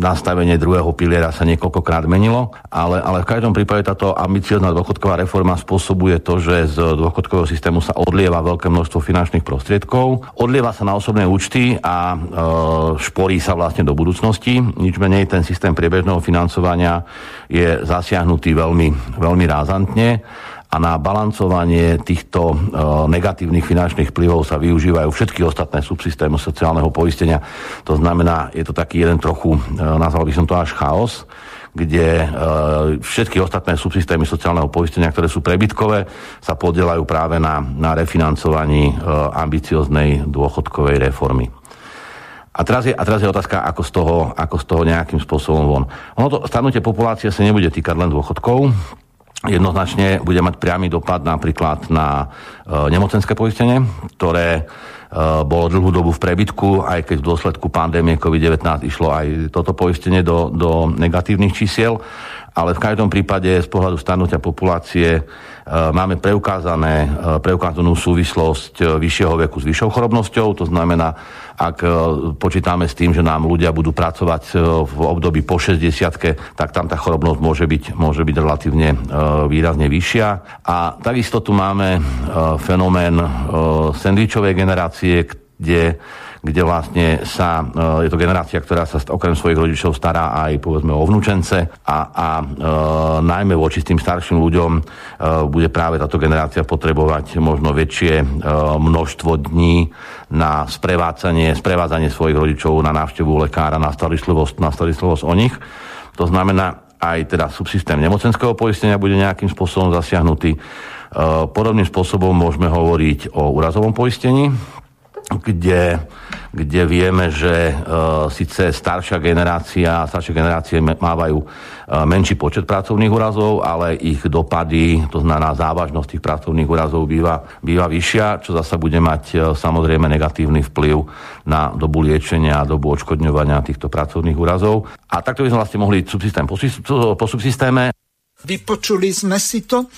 nastavenie druhého piliera sa niekoľkokrát menilo, ale, ale v každom prípade táto ambiciozná dôchodková reforma spôsobuje to, že z dôchodkového systému sa odlieva veľké množstvo finančných prostriedkov, odlieva sa na osobné účty a šporí sa vlastne do budúcnosti. Nič menej ten systém priebežného financovania je zasiahnutý veľmi, veľmi rázantne a na balancovanie týchto e, negatívnych finančných vplyvov sa využívajú všetky ostatné subsystémy sociálneho poistenia. To znamená, je to taký jeden trochu, e, nazval by som to až chaos, kde e, všetky ostatné subsystémy sociálneho poistenia, ktoré sú prebytkové, sa podielajú práve na, na refinancovaní ambicioznej dôchodkovej reformy. A teraz, je, a teraz je otázka, ako z, toho, ako z toho nejakým spôsobom von. Ono to starnutie populácie sa nebude týkať len dôchodkov, jednoznačne bude mať priamy dopad napríklad na e, nemocenské poistenie, ktoré e, bolo dlhú dobu v prebytku, aj keď v dôsledku pandémie COVID-19 išlo aj toto poistenie do, do negatívnych čísiel. Ale v každom prípade z pohľadu starnutia populácie máme preukázané, e, preukázanú súvislosť e, vyššieho veku s vyššou chorobnosťou. To znamená, ak počítame s tým, že nám ľudia budú pracovať v období po 60 tak tam tá chorobnosť môže byť, môže byť relatívne výrazne vyššia. A takisto tu máme fenomén sendvičovej generácie, kde kde vlastne sa, e, je to generácia, ktorá sa okrem svojich rodičov stará aj povedzme o vnúčence a, a e, najmä voči tým starším ľuďom e, bude práve táto generácia potrebovať možno väčšie e, množstvo dní na sprevádzanie, sprevádzanie svojich rodičov na návštevu lekára, na starostlivosť, na starostlivosť o nich. To znamená, aj teda subsystém nemocenského poistenia bude nejakým spôsobom zasiahnutý. E, podobným spôsobom môžeme hovoriť o úrazovom poistení, kde, kde vieme, že e, síce staršia generácia, staršie generácie mávajú e, menší počet pracovných úrazov, ale ich dopady, to znamená závažnosť tých pracovných úrazov býva, býva vyššia, čo zasa bude mať e, samozrejme negatívny vplyv na dobu liečenia a dobu odškodňovania týchto pracovných úrazov. A takto by sme vlastne mohli subsystém po, po subsystéme. Vypočuli sme si to.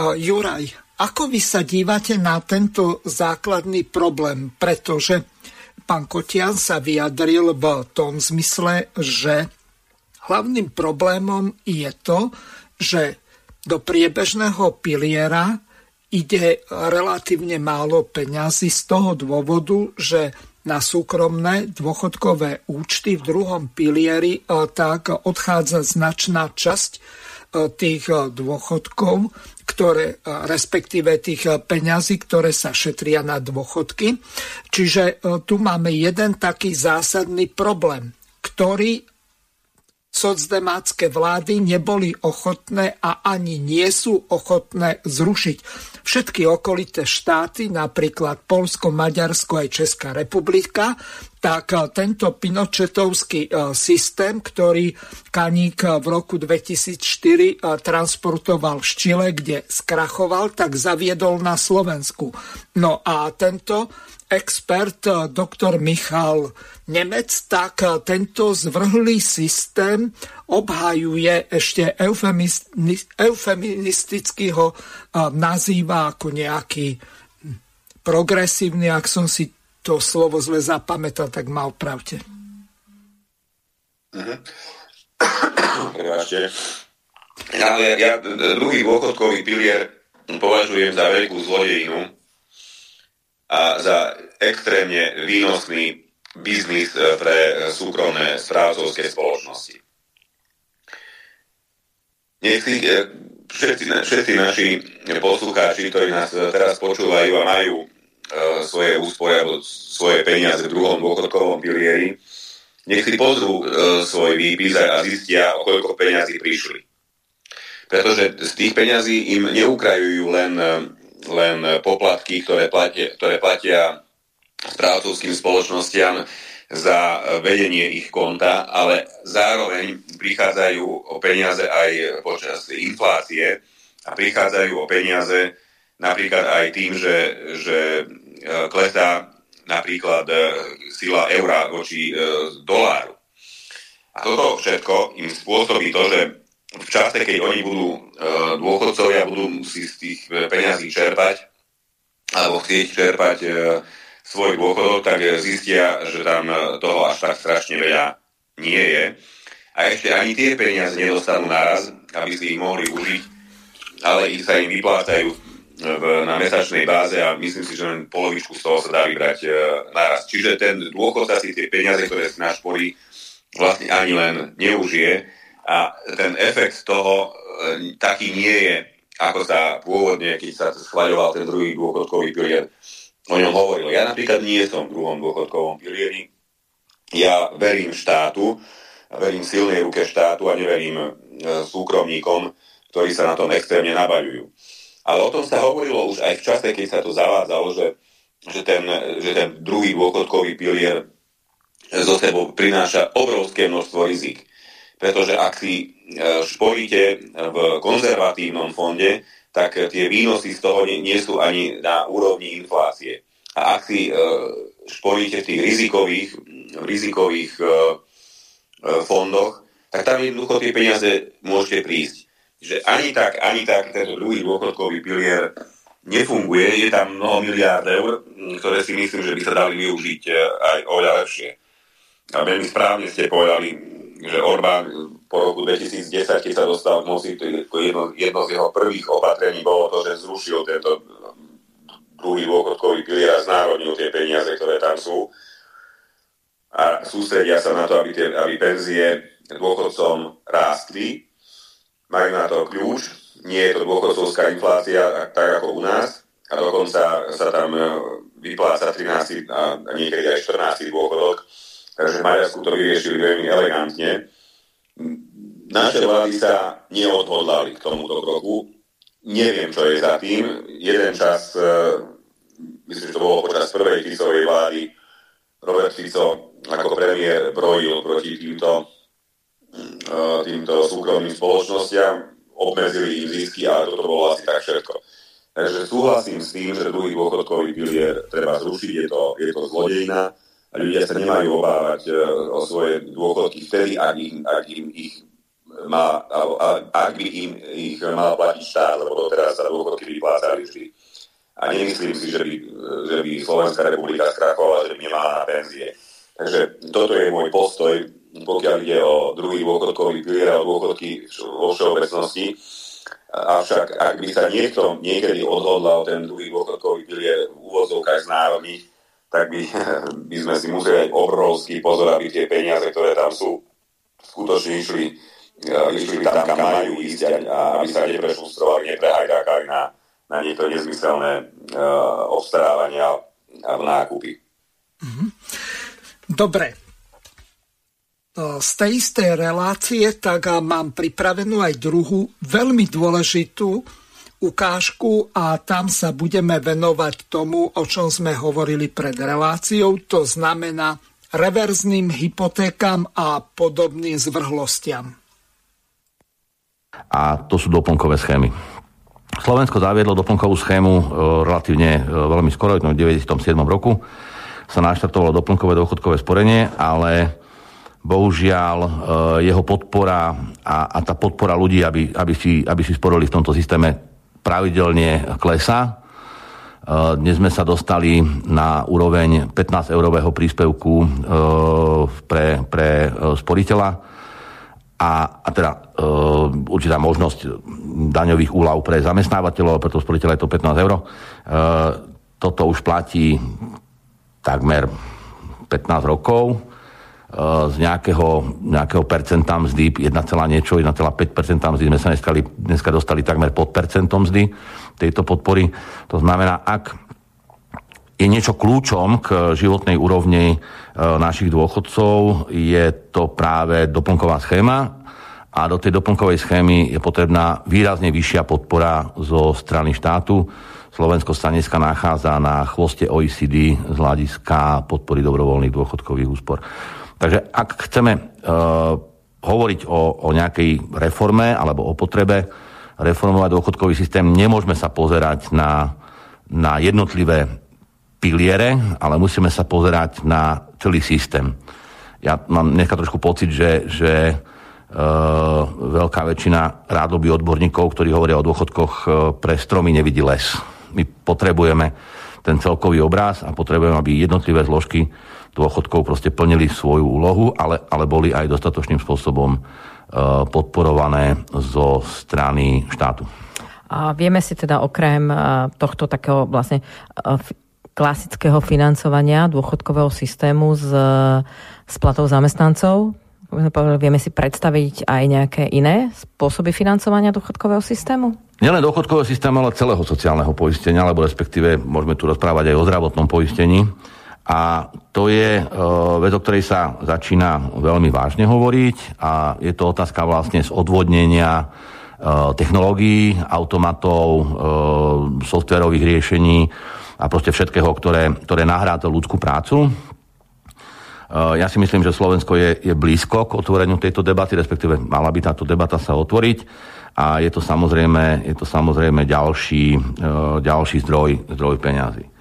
Uh, Juraj, ako vy sa dívate na tento základný problém? Pretože pán Kotian sa vyjadril v tom zmysle, že hlavným problémom je to, že do priebežného piliera ide relatívne málo peňazí z toho dôvodu, že na súkromné dôchodkové účty v druhom pilieri eh, tak odchádza značná časť eh, tých eh, dôchodkov ktoré, respektíve tých peňazí, ktoré sa šetria na dôchodky. Čiže e, tu máme jeden taký zásadný problém, ktorý socdemácké vlády neboli ochotné a ani nie sú ochotné zrušiť. Všetky okolité štáty, napríklad Polsko, Maďarsko aj Česká republika, tak eh, tento pinochetovský eh, systém, ktorý Kaník eh, v roku 2004 transportoval z Čile, kde skrachoval, tak zaviedol na Slovensku. No a tento expert doktor Michal Nemec, tak tento zvrhlý systém obhajuje ešte eufemisticky ho nazýva ako nejaký hm, progresívny, ak som si to slovo zle zapamätal, tak ma opravte. Mhm. Ja, ja, ja druhý dôchodkový pilier považujem za veľkú zlodejinu a za extrémne výnosný biznis e, pre súkromné správcovské spoločnosti. Nech si, e, všetci, všetci naši poslucháči, ktorí nás teraz počúvajú a majú E, svoje úspory alebo svoje peniaze v druhom dôchodkovom pilieri, nech si pozrú e, svoj výpis a zistia, o koľko peňazí prišli. Pretože z tých peňazí im neukrajujú len, e, len poplatky, ktoré platia, ktoré platia správcovským spoločnostiam za vedenie ich konta, ale zároveň prichádzajú o peniaze aj počas inflácie a prichádzajú o peniaze napríklad aj tým, že, že e, klesá napríklad e, sila eura voči e, doláru. A toto všetko im spôsobí to, že v čase, keď oni budú dôchodcovia, budú si z tých peňazí čerpať alebo chcieť čerpať svoj dôchodok, tak zistia, že tam toho až tak strašne veľa nie je. A ešte ani tie peniaze nedostanú naraz, aby si ich mohli užiť, ale ich sa im vyplácajú v, na mesačnej báze a myslím si, že len polovičku z toho sa dá vybrať e, naraz. Čiže ten dôchodca si tie peniaze, ktoré si našporí, vlastne ani len neužije a ten efekt toho e, taký nie je, ako sa pôvodne, keď sa schvaľoval ten druhý dôchodkový pilier, o ňom hovoril. Ja napríklad nie som v druhom dôchodkovom pilieri. Ja verím štátu, verím silnej ruke štátu a neverím e, súkromníkom, ktorí sa na tom extrémne nabaľujú. Ale o tom sa hovorilo už aj v čase, keď sa to zavádzalo, že, že, ten, že ten druhý dôchodkový pilier zo sebou prináša obrovské množstvo rizik. Pretože ak si e, šporíte v konzervatívnom fonde, tak tie výnosy z toho nie, nie sú ani na úrovni inflácie. A ak si e, šporíte v tých rizikových, rizikových e, fondoch, tak tam jednoducho tie peniaze môžete prísť že ani tak, ani tak tento druhý dôchodkový pilier nefunguje. Je tam mnoho miliárd eur, ktoré si myslím, že by sa dali využiť e, aj oveľa lepšie. A veľmi správne ste povedali, že Orbán po roku 2010, keď sa dostal k moci, jedno, jedno z jeho prvých opatrení bolo to, že zrušil tento druhý dôchodkový pilier a znárodnil tie peniaze, ktoré tam sú. A sústredia sa na to, aby, tie, aby penzie dôchodcom rástli. Majú na to kľúč, nie je to dôchodcovská inflácia tak ako u nás. A dokonca sa tam vypláca 13 a niekedy aj 14 dôchodok, takže Maďarsku to vyriešili veľmi elegantne. Naše vlády sa neodhodlali k tomuto kroku. Neviem, čo je za tým. Jeden čas, e, myslím, že to bolo počas prvej Ficovej vlády, Robert Fico ako premiér brojil proti týmto týmto súkromným spoločnostiam, obmedzili im zisky a toto bolo asi tak všetko. Takže súhlasím s tým, že druhý dôchodkový pilier treba zrušiť, je to, je to zlodejina ľudia sa nemajú obávať e, o svoje dôchodky vtedy, ak im, ak im ich má, ak by im ich mal platiť štát, lebo doteraz sa dôchodky vyplácali vždy. A nemyslím si, že by, že by Slovenská republika skrachovala, že by nemala na penzie. Takže toto je môj postoj pokiaľ ide o druhý dôchodkový pilier a dôchodky vo všeobecnosti. Avšak ak by sa niekto niekedy odhodlal ten druhý dôchodkový pilier v úvodzovkách znárodniť, tak by, by sme si museli dať obrovský pozor, aby tie peniaze, ktoré tam sú, skutočne išli, eh, išli tam, kam majú ísť a aby sa neprešustrovali, neprehajdákali na, na niekto nezmyselné uh, obstarávania a nákupy. Mhm. Dobre, z tej istej relácie, tak mám pripravenú aj druhú veľmi dôležitú ukážku a tam sa budeme venovať tomu, o čom sme hovorili pred reláciou, to znamená reverzným hypotékam a podobným zvrhlostiam. A to sú doplnkové schémy. Slovensko zaviedlo doplnkovú schému e, relatívne e, veľmi skoro, v 97. roku sa naštartovalo doplnkové dôchodkové sporenie, ale bohužiaľ e, jeho podpora a, a tá podpora ľudí, aby, aby, si, aby si sporili v tomto systéme pravidelne klesá. E, dnes sme sa dostali na úroveň 15-eurového príspevku e, pre, pre sporiteľa a, a teda určitá možnosť daňových úľav pre zamestnávateľov, preto sporiteľa je to 15 eur. Toto už platí takmer 15 rokov z nejakého, nejakého percenta mzdy, 1, niečo, 1,5% mzdy sme sa dneska, dneska dostali takmer pod percentom mzdy tejto podpory. To znamená, ak je niečo kľúčom k životnej úrovni našich dôchodcov, je to práve doplnková schéma a do tej doplnkovej schémy je potrebná výrazne vyššia podpora zo strany štátu. Slovensko sa dneska nachádza na chvoste OECD z hľadiska podpory dobrovoľných dôchodkových úspor. Takže ak chceme uh, hovoriť o, o nejakej reforme alebo o potrebe reformovať dôchodkový systém, nemôžeme sa pozerať na, na jednotlivé piliere, ale musíme sa pozerať na celý systém. Ja mám dneska trošku pocit, že, že uh, veľká väčšina rádoby odborníkov, ktorí hovoria o dôchodkoch uh, pre stromy, nevidí les. My potrebujeme ten celkový obraz a potrebujeme, aby jednotlivé zložky dôchodkov proste plnili svoju úlohu, ale, ale boli aj dostatočným spôsobom uh, podporované zo strany štátu. A vieme si teda okrem tohto takého vlastne klasického financovania dôchodkového systému z, z platov zamestnancov. Vieme si predstaviť aj nejaké iné spôsoby financovania dôchodkového systému? Nielen dôchodkového systému, ale celého sociálneho poistenia, alebo respektíve môžeme tu rozprávať aj o zdravotnom poistení. A to je e, vec, o ktorej sa začína veľmi vážne hovoriť a je to otázka vlastne z odvodnenia e, technológií, automatov, e, softverových riešení, a proste všetkého, ktoré, ktoré nahrádza ľudskú prácu. Ja si myslím, že Slovensko je, je blízko k otvoreniu tejto debaty, respektíve mala by táto debata sa otvoriť a je to samozrejme, je to samozrejme ďalší, ďalší zdroj, zdroj peňazí.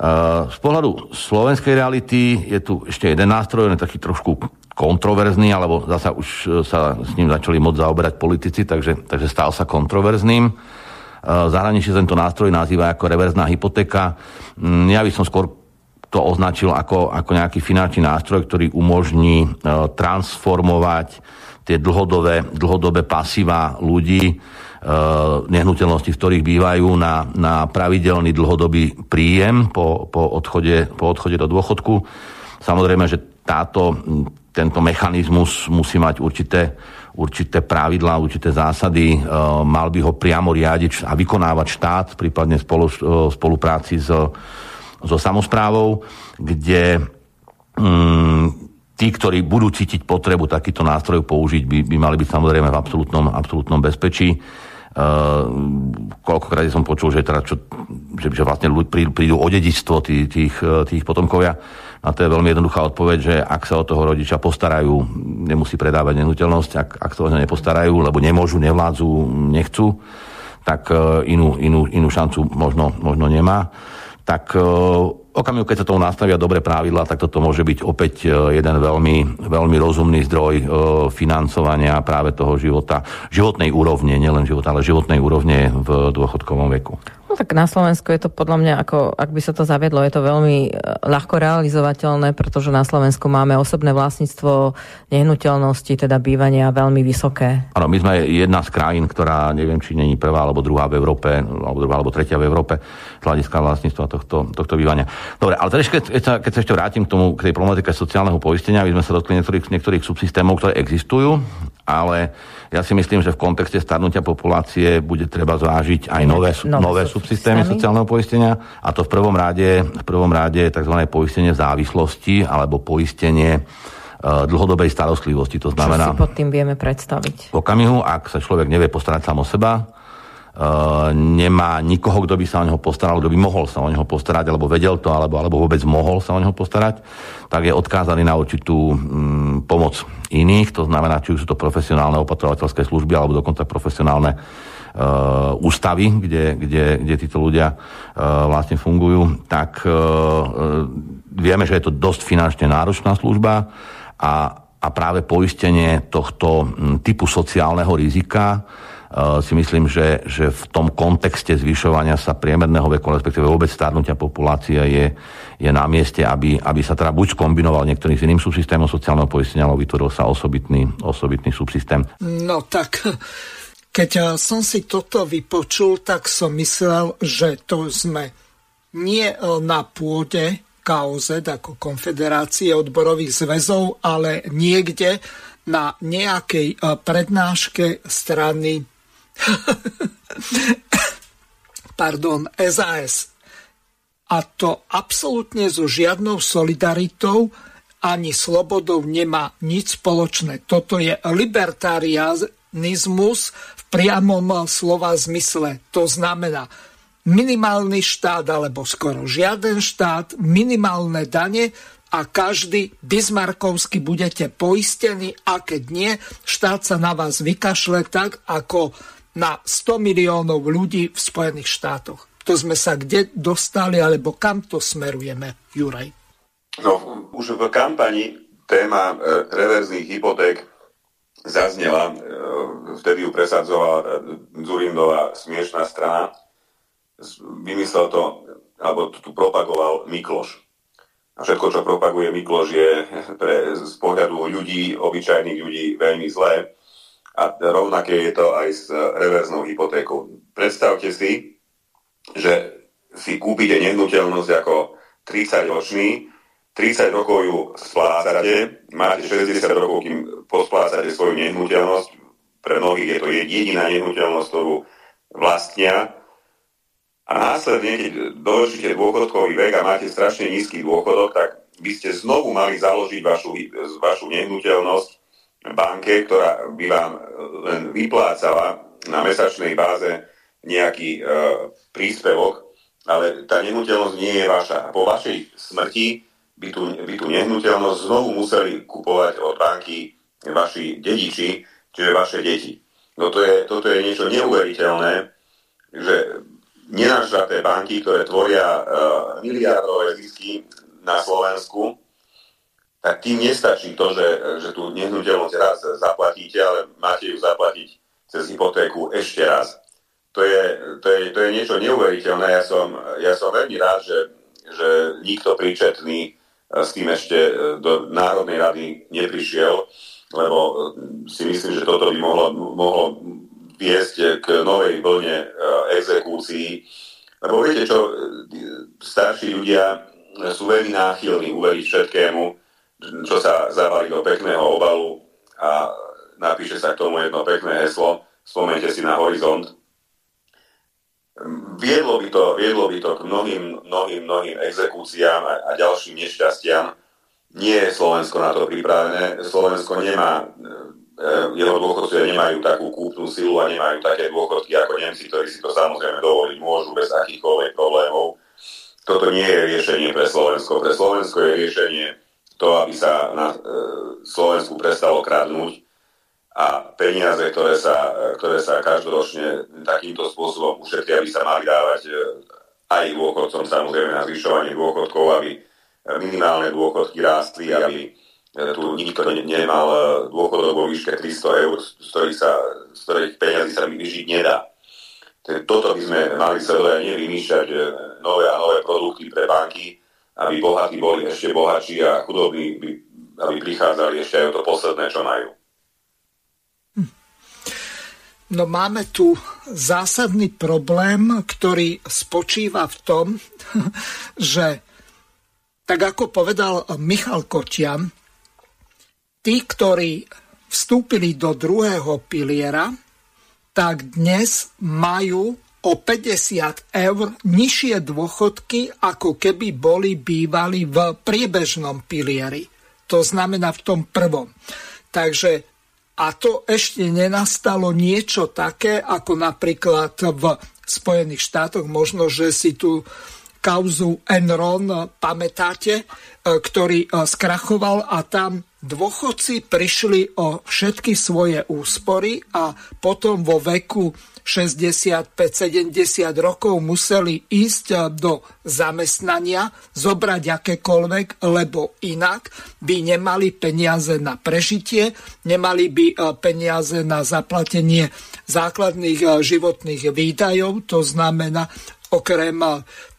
E, z pohľadu slovenskej reality je tu ešte jeden nástroj, on je taký trošku kontroverzný, alebo zasa už sa s ním začali moc zaoberať politici, takže, takže stal sa kontroverzným. V zahraničí tento nástroj nazýva ako reverzná hypotéka. Mm, ja by som skôr to označil ako, ako nejaký finančný nástroj, ktorý umožní transformovať tie dlhodobé, dlhodobé pasíva ľudí, nehnuteľnosti, v ktorých bývajú, na, na pravidelný dlhodobý príjem po, po, odchode, po odchode do dôchodku. Samozrejme, že táto, tento mechanizmus musí mať určité určité pravidlá, určité zásady, e, mal by ho priamo riadiť a vykonávať štát, prípadne spolu, e, spolupráci so, so samozprávou, kde mm, tí, ktorí budú cítiť potrebu takýto nástroj použiť, by, by mali byť samozrejme v absolútnom, absolútnom bezpečí. Uh, koľkokrát som počul, že, teda čo, že, že vlastne ľudí prídu o dedičstvo tých, tých, tých potomkovia. A to je veľmi jednoduchá odpoveď, že ak sa o toho rodiča postarajú, nemusí predávať nehnuteľnosť, ak, ak sa o neho nepostarajú, lebo nemôžu, nevládzu, nechcú, tak e, inú, inú, inú šancu možno, možno nemá. Tak okamihu, keď sa toho nastavia dobre pravidla, tak toto môže byť opäť e, jeden veľmi, veľmi rozumný zdroj financovania práve toho života, životnej úrovne, nielen života, ale životnej úrovne v dôchodkovom veku. No tak na Slovensku je to podľa mňa, ako, ak by sa to zaviedlo, je to veľmi e, ľahko realizovateľné, pretože na Slovensku máme osobné vlastníctvo nehnuteľnosti, teda bývania veľmi vysoké. Áno, my sme jedna z krajín, ktorá neviem, či není prvá alebo druhá v Európe, alebo druhá alebo tretia v Európe z hľadiska vlastníctva tohto, tohto bývania. Dobre, ale teraz, keď, keď, sa, keď sa ešte vrátim k tomu, k tej problematike sociálneho poistenia, my sme sa dotkli niektorých, niektorých subsystémov, ktoré existujú, ale ja si myslím, že v kontexte starnutia populácie bude treba zvážiť aj nové, nové, nové subsystémy sociálneho poistenia a to v prvom rade, v prvom rade tzv. poistenie závislosti alebo poistenie e, dlhodobej starostlivosti. To znamená... Čo si pod tým vieme predstaviť? V okamihu, ak sa človek nevie postarať sám o seba, nemá nikoho, kto by sa o neho postaral, kto by mohol sa o neho postarať, alebo vedel to, alebo, alebo vôbec mohol sa o neho postarať, tak je odkázaný na určitú um, pomoc iných, to znamená, či už sú to profesionálne opatrovateľské služby, alebo dokonca profesionálne uh, ústavy, kde, kde, kde títo ľudia uh, vlastne fungujú, tak uh, vieme, že je to dosť finančne náročná služba a, a práve poistenie tohto typu sociálneho rizika Eh, si myslím, že, že v tom kontexte zvyšovania sa priemerného veku, respektíve vôbec starnutia populácie je, je na mieste, aby, aby sa teda buď skombinoval niektorým s iným subsystémom sociálneho poistenia, alebo vytvoril sa osobitný, osobitný subsystém. No tak, keď eh, som si toto vypočul, tak som myslel, že to sme nie eh, na pôde KOZ ako Konfederácie odborových zväzov, ale niekde na nejakej prednáške strany Pardon, SAS. a to absolútne so žiadnou solidaritou ani slobodou nemá nič spoločné. Toto je libertarianizmus v priamom slova zmysle. To znamená minimálny štát alebo skoro žiaden štát, minimálne dane a každý bismarkovsky budete poistení a keď nie, štát sa na vás vykašle tak, ako na 100 miliónov ľudí v Spojených štátoch. To sme sa kde dostali, alebo kam to smerujeme, Juraj? No, už v kampani téma e, reverzných hypoték zaznela, e, vtedy ju presadzovala e, Zurindová smiešná strana. Vymyslel to, alebo tu propagoval Mikloš. A všetko, čo propaguje Mikloš, je pre, z pohľadu ľudí, obyčajných ľudí, veľmi zlé. A rovnaké je to aj s reverznou hypotékou. Predstavte si, že si kúpite nehnuteľnosť ako 30-ročný, 30 rokov ju splácate, máte 60 rokov, kým posplácate svoju nehnuteľnosť, pre mnohých je to jediná nehnuteľnosť, ktorú vlastnia, a následne, keď dovršíte dôchodkový vek a máte strašne nízky dôchodok, tak by ste znovu mali založiť vašu, vašu nehnuteľnosť banke, ktorá by vám len vyplácala na mesačnej báze nejaký e, príspevok, ale tá nehnuteľnosť nie je vaša. Po vašej smrti by tú, by tú nehnuteľnosť znovu museli kupovať od banky vaši dediči, čiže vaše deti. No to je, toto je niečo neuveriteľné, že nenažraté banky, ktoré tvoria uh, miliardové zisky na Slovensku, tak tým nestačí to, že, že tú nehnuteľnosť raz zaplatíte, ale máte ju zaplatiť cez hypotéku ešte raz. To je, to je, to je niečo neuveriteľné. Ja som, ja som veľmi rád, že, že nikto príčetný s tým ešte e, do Národnej rady neprišiel, lebo e, si myslím, že toto by mohlo, mohlo viesť k novej vlne e, exekúcií. Lebo viete čo, starší ľudia sú veľmi náchylní uveriť všetkému, čo sa zavalí do pekného obalu a napíše sa k tomu jedno pekné heslo, spomente si na horizont viedlo by to, viedlo by to k mnohým, mnohým, mnohým exekúciám a, a ďalším nešťastiam. Nie je Slovensko na to pripravené. Slovensko nemá, e, jeho dôchodcovia nemajú takú kúpnu silu a nemajú také dôchodky ako Nemci, ktorí si to samozrejme dovoliť môžu bez akýchkoľvek problémov. Toto nie je riešenie pre Slovensko. Pre Slovensko je riešenie to, aby sa na e, Slovensku prestalo kradnúť, a peniaze, ktoré sa, ktoré sa každoročne takýmto spôsobom ušetria, aby sa mali dávať e, aj dôchodcom samozrejme na zvyšovanie dôchodkov, aby minimálne dôchodky rástli, aby e, tu nikto nemal e, dôchodok vo výške 300 eur, z ktorých, sa, z ktorých peniazy sa vyžiť nedá. Toto by sme mali sledovať a nevymýšľať nové a nové produkty pre banky, aby bohatí boli ešte bohatší a chudobní by, aby prichádzali ešte aj o to posledné, čo majú. No máme tu zásadný problém, ktorý spočíva v tom, že tak ako povedal Michal Kotian, tí, ktorí vstúpili do druhého piliera, tak dnes majú o 50 eur nižšie dôchodky, ako keby boli bývali v priebežnom pilieri. To znamená v tom prvom. Takže a to ešte nenastalo niečo také, ako napríklad v Spojených štátoch. Možno, že si tu kauzu Enron pamätáte, ktorý e, skrachoval a tam dôchodci prišli o všetky svoje úspory a potom vo veku 65-70 rokov museli ísť eh, do zamestnania, zobrať akékoľvek, lebo inak by nemali peniaze na prežitie, nemali by peniaze na zaplatenie základných životných výdajov, to znamená okrem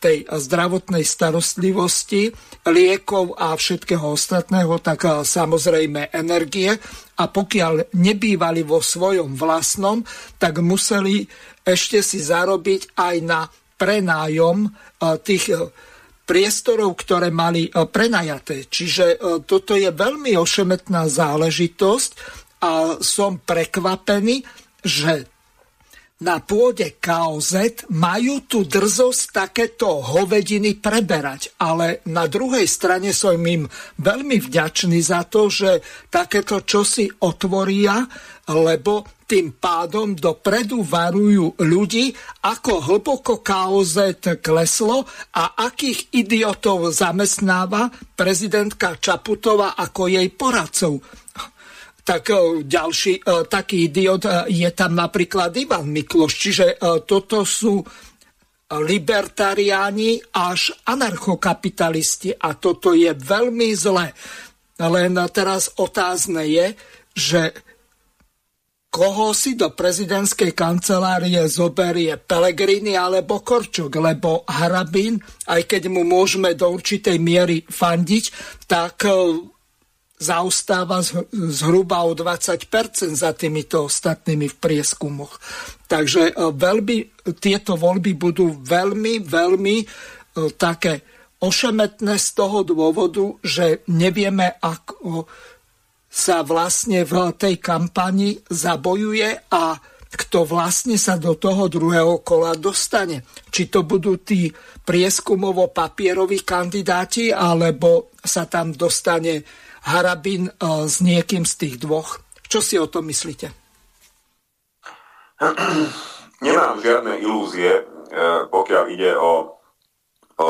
tej zdravotnej starostlivosti, liekov a všetkého ostatného, tak samozrejme energie a pokiaľ nebývali vo svojom vlastnom, tak museli ešte si zarobiť aj na prenájom e, tých priestorov, ktoré mali prenajaté. Čiže toto je veľmi ošemetná záležitosť a som prekvapený, že na pôde KOZ majú tu drzosť takéto hovediny preberať. Ale na druhej strane som im veľmi vďačný za to, že takéto čosi otvoria, lebo tým pádom dopredu varujú ľudí, ako hlboko KOZ kleslo a akých idiotov zamestnáva prezidentka Čaputová ako jej poradcov tak e, ďalší e, taký idiot e, je tam napríklad Ivan Mikloš. Čiže toto sú libertariáni až anarchokapitalisti a toto je veľmi zlé. Len teraz otázne je, že koho si do prezidentskej kancelárie zoberie Pelegrini alebo Korčok, lebo Harabín, aj keď mu môžeme do určitej miery fandiť, tak zaostáva zhruba o 20% za týmito ostatnými v prieskumoch. Takže e, veľmi, tieto voľby budú veľmi, veľmi e, také ošemetné z toho dôvodu, že nevieme, ako sa vlastne v tej kampani zabojuje a kto vlastne sa do toho druhého kola dostane. Či to budú tí prieskumovo-papieroví kandidáti, alebo sa tam dostane Harabin e, s niekým z tých dvoch. Čo si o tom myslíte? Nemám žiadne ilúzie, e, pokiaľ ide o, o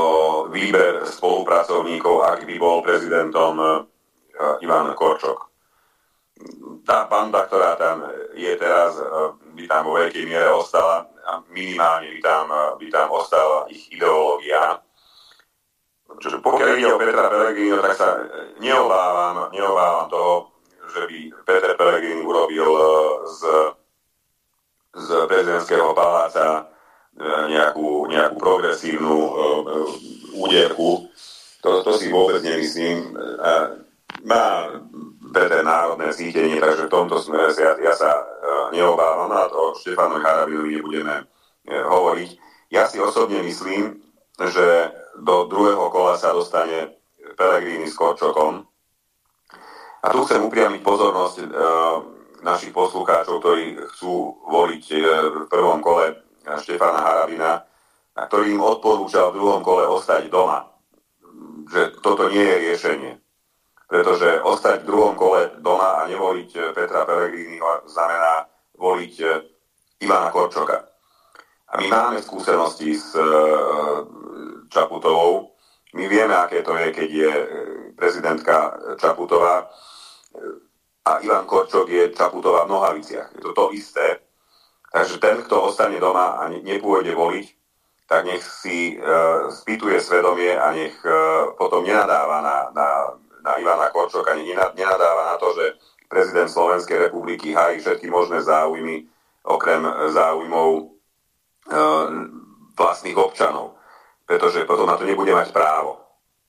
výber spolupracovníkov, ak by bol prezidentom e, Ivan Korčok. Tá banda, ktorá tam je teraz, by tam vo veľkej miere ostala a minimálne by tam, by tam ostala ich ideológia Čiže pokiaľ ide o Petra Pellegrino, tak sa neobávam, neobávam toho, že by Peter Pellegrini urobil e, z, z prezidentského paláca e, nejakú, nejakú progresívnu uh, úderku. To, to si vôbec nemyslím. Má Peter národné cítenie, takže v tomto smere ja, ja sa neobávam a to Štefanovi Harabinovi nebudeme hovoriť. Ja si osobne myslím, že do druhého kola sa dostane Pelegrini s Korčokom. A tu chcem upriamiť pozornosť e, našich poslucháčov, ktorí chcú voliť e, v prvom kole Štefana Harabina a ktorý im odporúčal v druhom kole ostať doma. Že toto nie je riešenie. Pretože ostať v druhom kole doma a nevoliť Petra Pelegrini znamená voliť Ivana Korčoka. A my máme skúsenosti s Čaputovou. My vieme, aké to je, keď je e, prezidentka Čaputová e, a Ivan Korčok je Čaputová v Nohaviciach. Je to to isté. Takže ten, kto ostane doma a nepôjde voliť, tak nech si uh, spýtuje svedomie a nech uh, potom nenadáva na, na, na Ivana Korčoka, nenadáva na to, že prezident Slovenskej republiky hájí všetky možné záujmy, okrem záujmov uh, vlastných občanov pretože potom na to nebude mať právo.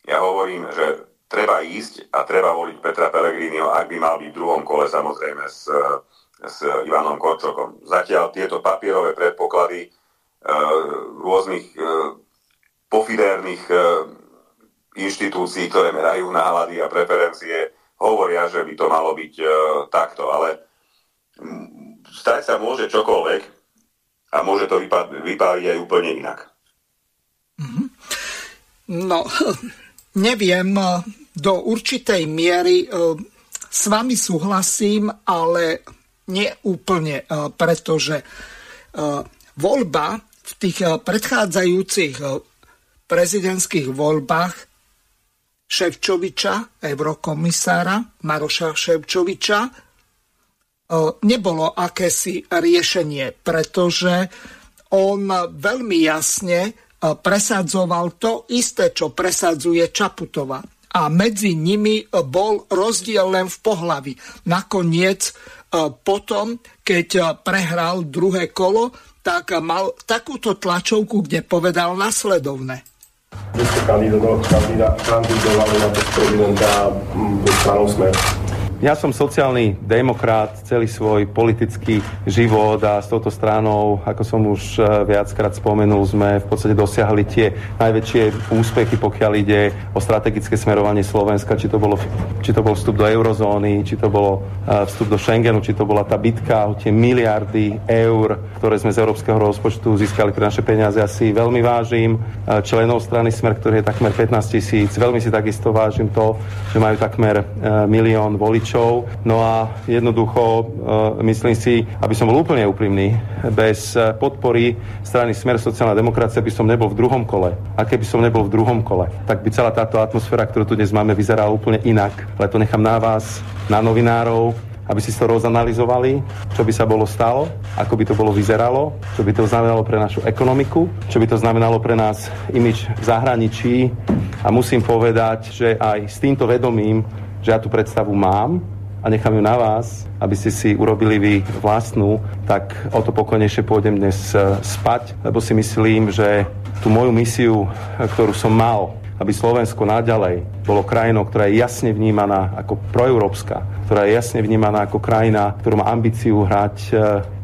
Ja hovorím, že treba ísť a treba voliť Petra Pellegriniho, ak by mal byť v druhom kole samozrejme s, s Ivanom Korčokom. Zatiaľ tieto papierové predpoklady e, rôznych e, pofidérnych e, inštitúcií, ktoré merajú nálady a preferencie, hovoria, že by to malo byť e, takto, ale stať sa môže čokoľvek a môže to vypáliť aj úplne inak. Mhm. No, neviem, do určitej miery e, s vami súhlasím, ale nie úplne, e, pretože e, voľba v tých predchádzajúcich prezidentských voľbách Ševčoviča, eurokomisára Maroša Ševčoviča, nebolo akési riešenie, pretože on veľmi jasne presadzoval to isté, čo presadzuje Čaputova. A medzi nimi bol rozdiel len v pohlavi. Nakoniec e, potom, keď e, prehral druhé kolo, tak mal takúto tlačovku, kde povedal nasledovne. Vy ste kandidovali na prezidenta stranou Smer. Ja som sociálny demokrat celý svoj politický život a s touto stranou, ako som už e, viackrát spomenul, sme v podstate dosiahli tie najväčšie úspechy, pokiaľ ide o strategické smerovanie Slovenska, či to, bolo, či to bol vstup do eurozóny, či to bolo e, vstup do Schengenu, či to bola tá bitka o tie miliardy eur, ktoré sme z európskeho rozpočtu získali pre naše peniaze. Ja si veľmi vážim e, členov strany Smer, ktorý je takmer 15 tisíc. Veľmi si takisto vážim to, že majú takmer milión voličov rodičov. No a jednoducho e, myslím si, aby som bol úplne úprimný, bez e, podpory strany Smer sociálna demokracia by som nebol v druhom kole. A keby som nebol v druhom kole, tak by celá táto atmosféra, ktorú tu dnes máme, vyzerala úplne inak. Ale to nechám na vás, na novinárov, aby si to rozanalizovali, čo by sa bolo stalo, ako by to bolo vyzeralo, čo by to znamenalo pre našu ekonomiku, čo by to znamenalo pre nás imič v zahraničí. A musím povedať, že aj s týmto vedomím že ja tú predstavu mám a nechám ju na vás, aby ste si urobili vy vlastnú, tak o to pokojnejšie pôjdem dnes e, spať, lebo si myslím, že tú moju misiu, ktorú som mal, aby Slovensko naďalej bolo krajinou, ktorá je jasne vnímaná ako proeurópska, ktorá je jasne vnímaná ako krajina, ktorú má ambíciu hrať e,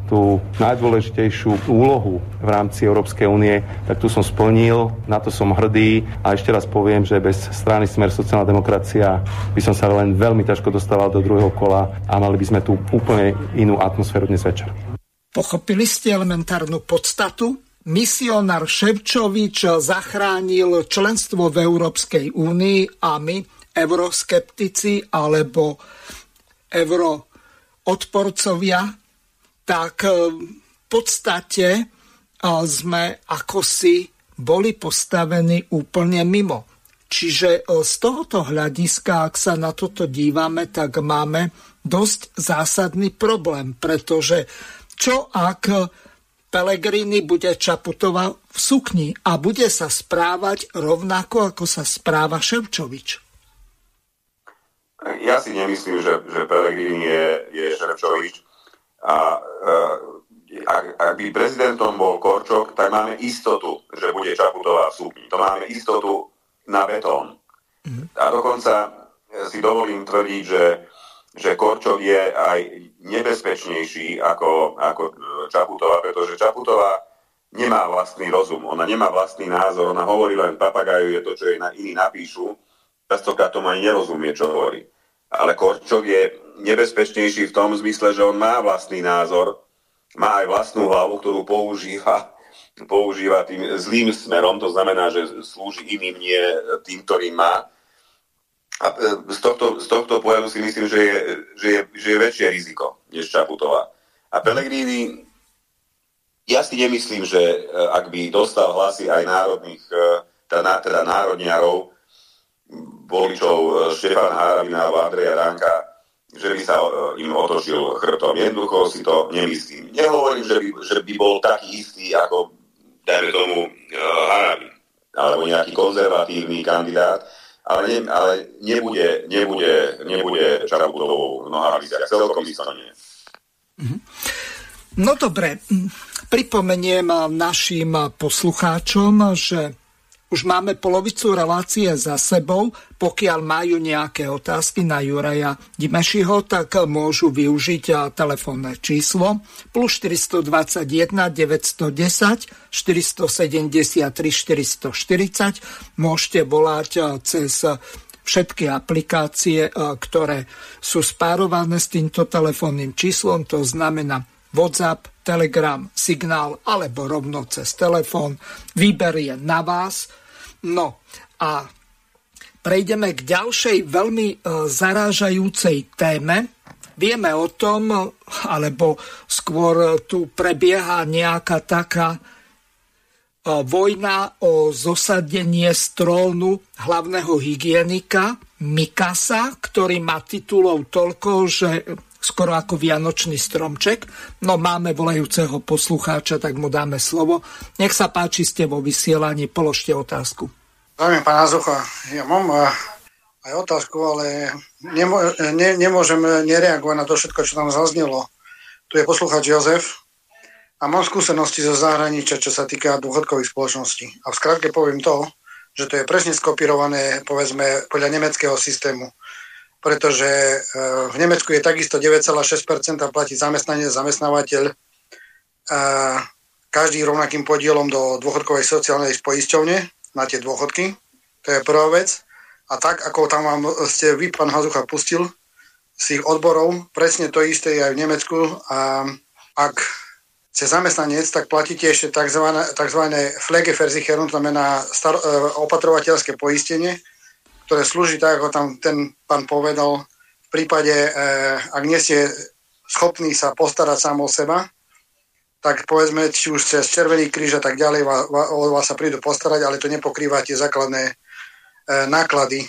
tú najdôležitejšiu úlohu v rámci Európskej únie, tak tu som splnil, na to som hrdý a ešte raz poviem, že bez strany Smer sociálna demokracia by som sa len veľmi ťažko dostával do druhého kola a mali by sme tu úplne inú atmosféru dnes večer. Pochopili ste elementárnu podstatu? Misionár Ševčovič zachránil členstvo v Európskej únii a my, euroskeptici alebo euroodporcovia, tak e, v podstate e, sme ako si boli postavení úplne mimo. Čiže e, z tohoto hľadiska, ak sa na toto dívame, tak máme dosť zásadný problém, pretože čo ak Pelegrini bude Čaputová v sukni a bude sa správať rovnako, ako sa správa Ševčovič? Ja si nemyslím, že, že Pelegrini je, je Ševčovič. A e, ak, ak by prezidentom bol Korčok, tak máme istotu, že bude Čaputová v súdni. To máme istotu na betón. A dokonca si dovolím tvrdiť, že, že Korčok je aj nebezpečnejší ako, ako Čaputová, pretože Čaputová nemá vlastný rozum, ona nemá vlastný názor, ona hovorí len papagaju, je to, čo jej na, iní napíšu, častokrát tomu ani nerozumie, čo hovorí. Ale Korčok je nebezpečnejší v tom zmysle, že on má vlastný názor, má aj vlastnú hlavu, ktorú používa, používa tým zlým smerom, to znamená, že slúži iným, nie tým, ktorým má. A e, z tohto, z tohto pohľadu si myslím, že je, že, je, že je väčšie riziko než Čaputová. A Pellegrini, ja si nemyslím, že e, ak by dostal hlasy aj národných, e, teda, teda národniarov, voličov Štefana Harabina alebo Andreja Ranka, že by sa e, im otočil chrbtom. Jednoducho si to nemyslím. Nehovorím, že by, že by bol taký istý ako, dajme tomu, uh, Harabin alebo nejaký konzervatívny kandidát, ale, ne, ale nebude, nebude, nebude Čarabutovou v nohaviciach. Celkom isto nie. Mhm. No dobre, pripomeniem našim poslucháčom, že už máme polovicu relácie za sebou. Pokiaľ majú nejaké otázky na Juraja Dimešiho, tak môžu využiť telefónne číslo plus 421 910 473 440. Môžete volať cez všetky aplikácie, ktoré sú spárované s týmto telefónnym číslom, to znamená WhatsApp, Telegram, Signál alebo rovno cez telefón. Výber je na vás. No a prejdeme k ďalšej veľmi e, zarážajúcej téme. Vieme o tom, alebo skôr tu prebieha nejaká taká e, vojna o zosadenie z trónu hlavného hygienika Mikasa, ktorý má titulov toľko, že skoro ako vianočný stromček. No máme volajúceho poslucháča, tak mu dáme slovo. Nech sa páči, ste vo vysielaní, položte otázku. Zdravím pána Zucha. Ja mám aj otázku, ale nemô, ne, nemôžem nereagovať na to všetko, čo tam zaznelo. Tu je poslucháč Jozef a mám skúsenosti zo zahraničia, čo sa týka dôchodkových spoločností. A v skratke poviem to, že to je presne skopírované, povedzme, podľa nemeckého systému pretože e, v Nemecku je takisto 9,6% platí zamestnanie, zamestnávateľ každý rovnakým podielom do dôchodkovej sociálnej poisťovne na tie dôchodky. To je prvá vec. A tak, ako tam vám ste vy, pán Hazucha, pustil z tých odborov, presne to isté je aj v Nemecku. A ak ste zamestnanec, tak platíte ešte tzv. tzv. Pflegeversicherung, znamená star- e, opatrovateľské poistenie, ktoré slúži tak, ako tam ten pán povedal, v prípade, e, ak nie ste schopní sa postarať sám o seba, tak povedzme, či už cez Červený kríž a tak ďalej o vás sa prídu postarať, ale to nepokrýva tie základné e, náklady.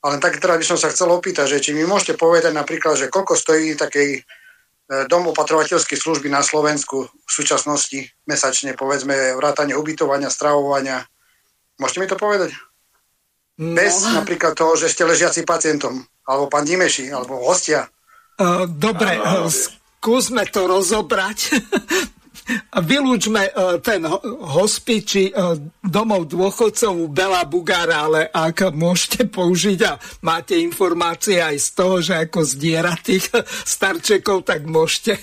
Ale tak teda by som sa chcel opýtať, že či mi môžete povedať napríklad, že koľko stojí takej e, dom opatrovateľskej služby na Slovensku v súčasnosti mesačne, povedzme, vrátanie ubytovania, stravovania. Môžete mi to povedať? No. Bez napríklad toho, že ste ležiaci pacientom, alebo pán Dimeši, alebo hostia. Uh, dobre, uh, skúsme to rozobrať. Vylúčme uh, ten hospiči uh, domov dôchodcov Bela Bugára, ale ak môžete použiť a máte informácie aj z toho, že ako zdiera tých starčekov, tak môžete.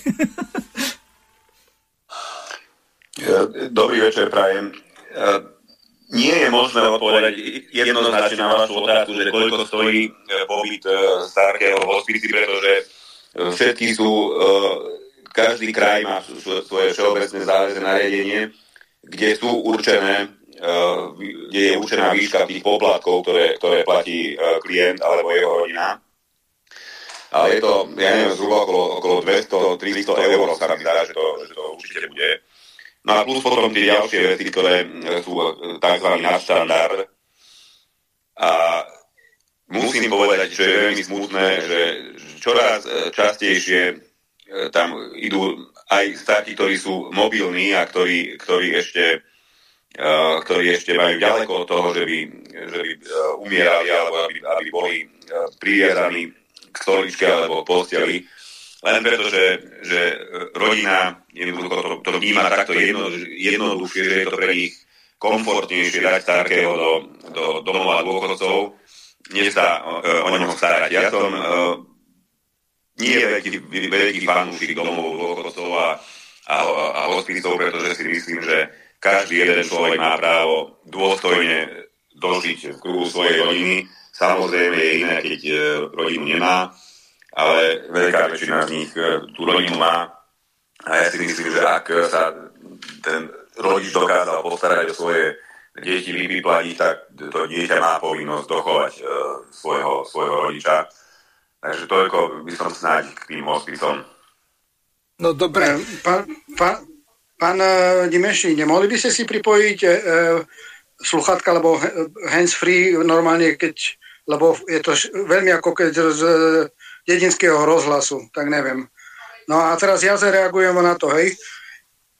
Dobrý večer, prajem nie je možné odpovedať jednoznačne na vašu otázku, že koľko stojí e, pobyt e, starého hospici, pretože e, všetky sú, každý kraj má svoje všeobecné záväzné nariadenie, kde sú určené, kde je určená výška tých poplatkov, ktoré, ktoré platí klient alebo jeho rodina. Ale je to, ja neviem, zhruba okolo, okolo 200-300 eur sa mi zdá, že to, že to určite bude. No a plus potom tie ďalšie veci, ktoré sú e, tzv. nadštandard. A musím povedať, že je veľmi smutné, že čoraz e, častejšie e, tam idú aj starti, ktorí sú mobilní a ktorí, ktorí ešte ktorí ešte majú ďaleko od toho, že by, že by umierali alebo aby, aby boli priviazaní k stoličke alebo posteli len preto, že, že rodina jednoducho to, to vníma takto jedno, jednoduchšie, že je to pre nich komfortnejšie dať starkého do, do domova dôchodcov, než sa uh, o neho starať. Ja som uh, nie veľký, veľký fanúšik domov dôchodcov a, a, a hospicov, pretože si myslím, že každý jeden človek má právo dôstojne dožiť v kruhu svojej rodiny. Samozrejme je iné, keď uh, rodinu nemá ale veľká väčšina z nich e, tú rodinu má a ja si myslím, že ak sa ten rodič dokázal postarať o svoje deti, vyplatiť, tak to dieťa má povinnosť dochovať uh, svojho, svojho rodiča. Takže toľko by som snáď k tým hospicom. No dobre. Pán, pán, pán Dimeši, nemohli by ste si pripojiť uh, sluchatka alebo hands-free normálne, keď, lebo je to veľmi ako keď z, dedinského rozhlasu, tak neviem. No a teraz ja zareagujem na to, hej.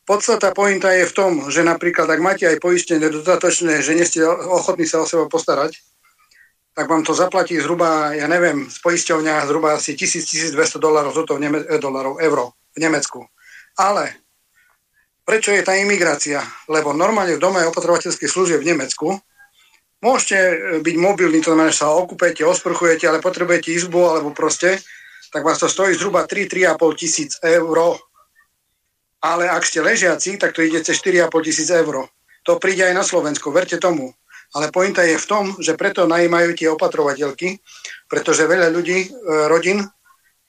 Podstata pointa je v tom, že napríklad, ak máte aj poistenie dodatočné, že nie ste ochotní sa o seba postarať, tak vám to zaplatí zhruba, ja neviem, z poisťovňa zhruba asi 1000-1200 dolarov, to v Neme- dolarov, euro v Nemecku. Ale prečo je tá imigrácia? Lebo normálne v dome opatrovateľskej služie v Nemecku Môžete e, byť mobilní, to znamená, že sa okupujete, osprchujete, ale potrebujete izbu alebo proste, tak vás to stojí zhruba 3-3,5 tisíc eur. Ale ak ste ležiaci, tak to ide cez 4,5 tisíc eur. To príde aj na Slovensku, verte tomu. Ale pointa je v tom, že preto najímajú tie opatrovateľky, pretože veľa ľudí, e, rodín,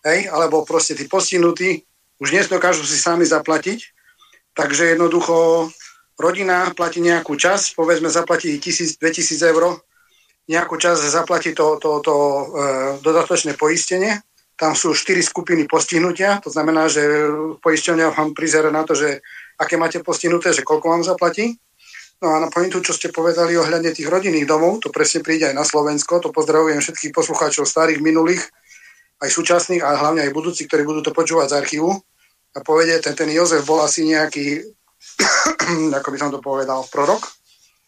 hej, alebo proste tí postihnutí, už dnes dokážu si sami zaplatiť, takže jednoducho rodina platí nejakú časť, povedzme zaplatí 1000-2000 eur, nejakú časť zaplatí to, to, to e, dodatočné poistenie. Tam sú štyri skupiny postihnutia, to znamená, že poisťovňa vám prizera na to, že aké máte postihnuté, že koľko vám zaplatí. No a na pointu, čo ste povedali ohľadne tých rodinných domov, to presne príde aj na Slovensko, to pozdravujem všetkých poslucháčov starých, minulých, aj súčasných a hlavne aj budúcich, ktorí budú to počúvať z archívu. A povedie, ten, ten Jozef bol asi nejaký ako by som to povedal, prorok,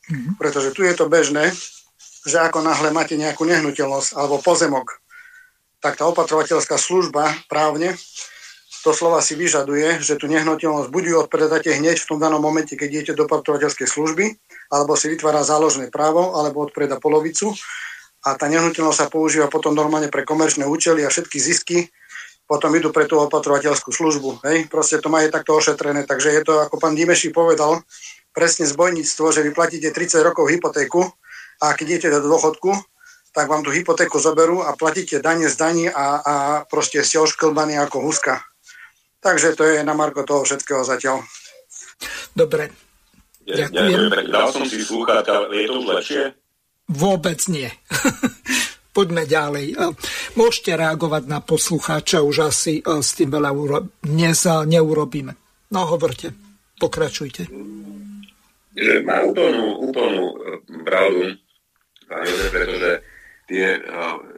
mm-hmm. pretože tu je to bežné, že ako náhle máte nejakú nehnuteľnosť alebo pozemok, tak tá opatrovateľská služba právne slova si vyžaduje, že tú nehnuteľnosť buď ju odpredáte hneď v tom danom momente, keď idete do opatrovateľskej služby, alebo si vytvára záložné právo, alebo odpreda polovicu. a tá nehnuteľnosť sa používa potom normálne pre komerčné účely a všetky zisky potom idú pre tú opatrovateľskú službu. Hej? Proste to má je takto ošetrené. Takže je to, ako pán Dimeši povedal, presne zbojníctvo, že vy platíte 30 rokov hypotéku a keď idete do dôchodku, tak vám tú hypotéku zoberú a platíte dane z daní a, a proste ste ošklbaní ako huska. Takže to je na marko toho všetkého zatiaľ. Dobre. Ďakujem. Dal som si slúchať, je to už lepšie? Vôbec nie. Poďme ďalej. Môžete reagovať na poslucháča, už asi s tým veľa uro- dnes neurobíme. No hovorte, pokračujte. Že má úplnú, úplnú e, pravdu, pretože tie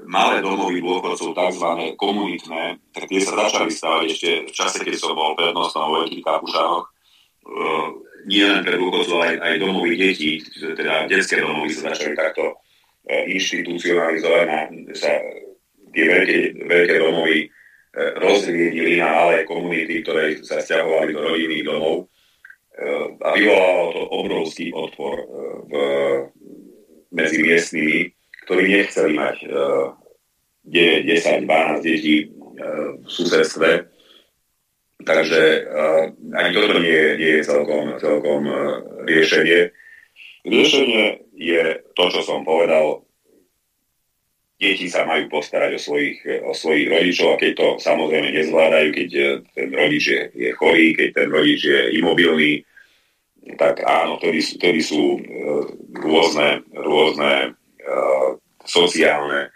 malé domovy dôchodcov, tzv. komunitné, tak tie sa začali stavať ešte v čase, keď som bol prednostom vo Veľkých Kapušánoch. Nie len pre dôchodcov, aj, aj domovy detí, teda detské domovy sa začali takto inštitucionalizovaná, sa tie veľké, veľké domovy e, rozviedili na malé komunity, ktoré sa stiahovali do rodinných domov e, a vyvolalo to obrovský odpor e, v, medzi miestnymi, ktorí nechceli mať 9, 10, 12 detí v susedstve. Takže ani toto nie nie je celkom, celkom riešenie. Riešenie je to, čo som povedal. Deti sa majú postarať o svojich, o svojich rodičov a keď to samozrejme nezvládajú, keď eh, ten rodič je, je chorý, keď ten rodič je imobilný, tak áno, vtedy, vtedy sú uh, rôzne, rôzne uh, sociálne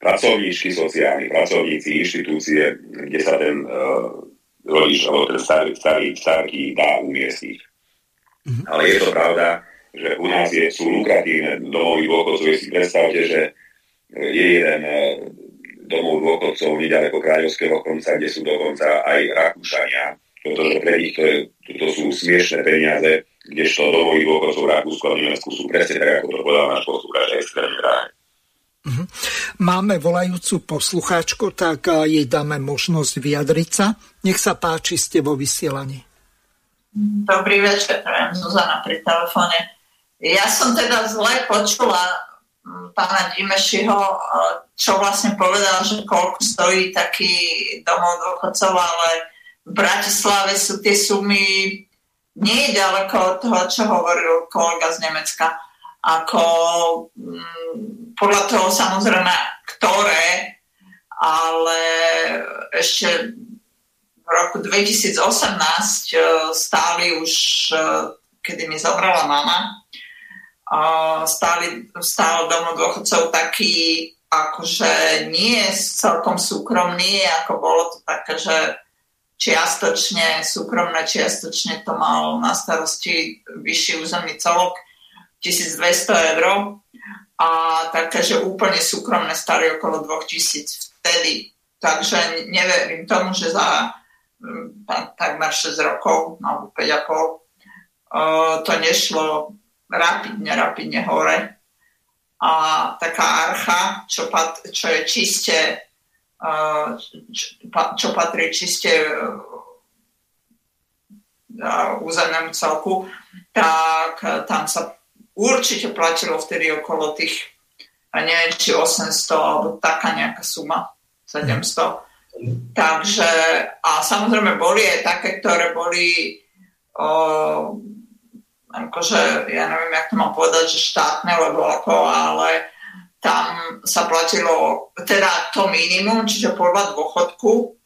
pracovníčky, sociálni pracovníci, inštitúcie, kde sa ten uh, rodič alebo ten starý, starý, starý dá umiestniť. Mm-hmm. Ale je to pravda, že u nás je, sú lukratívne domovy dôchodcov. Si predstavte, že je jeden eh, domov dôchodcov nedaleko Kráľovského konca, kde sú dokonca aj Rakúšania, pretože pre nich to, je, to sú smiešné peniaze, kdežto domovy dôchodcov v Rakúsku a Nemecku sú presne tak, ako to povedal náš poslucháč, extrémne drahé. Mhm. Máme volajúcu poslucháčku, tak eh, jej dáme možnosť vyjadriť sa. Nech sa páči, ste vo vysielaní. Dobrý večer, prajem Zuzana pri telefóne. Ja som teda zle počula mm, pána Dimešiho, e, čo vlastne povedal, že koľko stojí taký domov dôchodcov, ale v Bratislave sú tie sumy nie ďaleko od toho, čo hovoril kolega z Nemecka. Ako mm, podľa toho samozrejme, ktoré, ale ešte v roku 2018 e, stáli už, e, kedy mi zobrala mama, stáli, stál domov dôchodcov taký akože nie celkom súkromný, ako bolo to také, že čiastočne súkromné, čiastočne to mal na starosti vyšší územný celok 1200 eur a také, že úplne súkromné stali okolo 2000 vtedy. Takže neverím tomu, že za mm, takmer 6 rokov, alebo 5,5, to nešlo rapidne, rapidne hore. A taká archa, čo, pat, čo je čiste, čo, patrí čiste územnému celku, tak tam sa určite platilo vtedy okolo tých, neviem, či 800 alebo taká nejaká suma, 700. Takže, a samozrejme boli aj také, ktoré boli akože, ja neviem, jak to mám povedať, že štátne, lebo ako, ale tam sa platilo teda to minimum, čiže podľa dôchodku,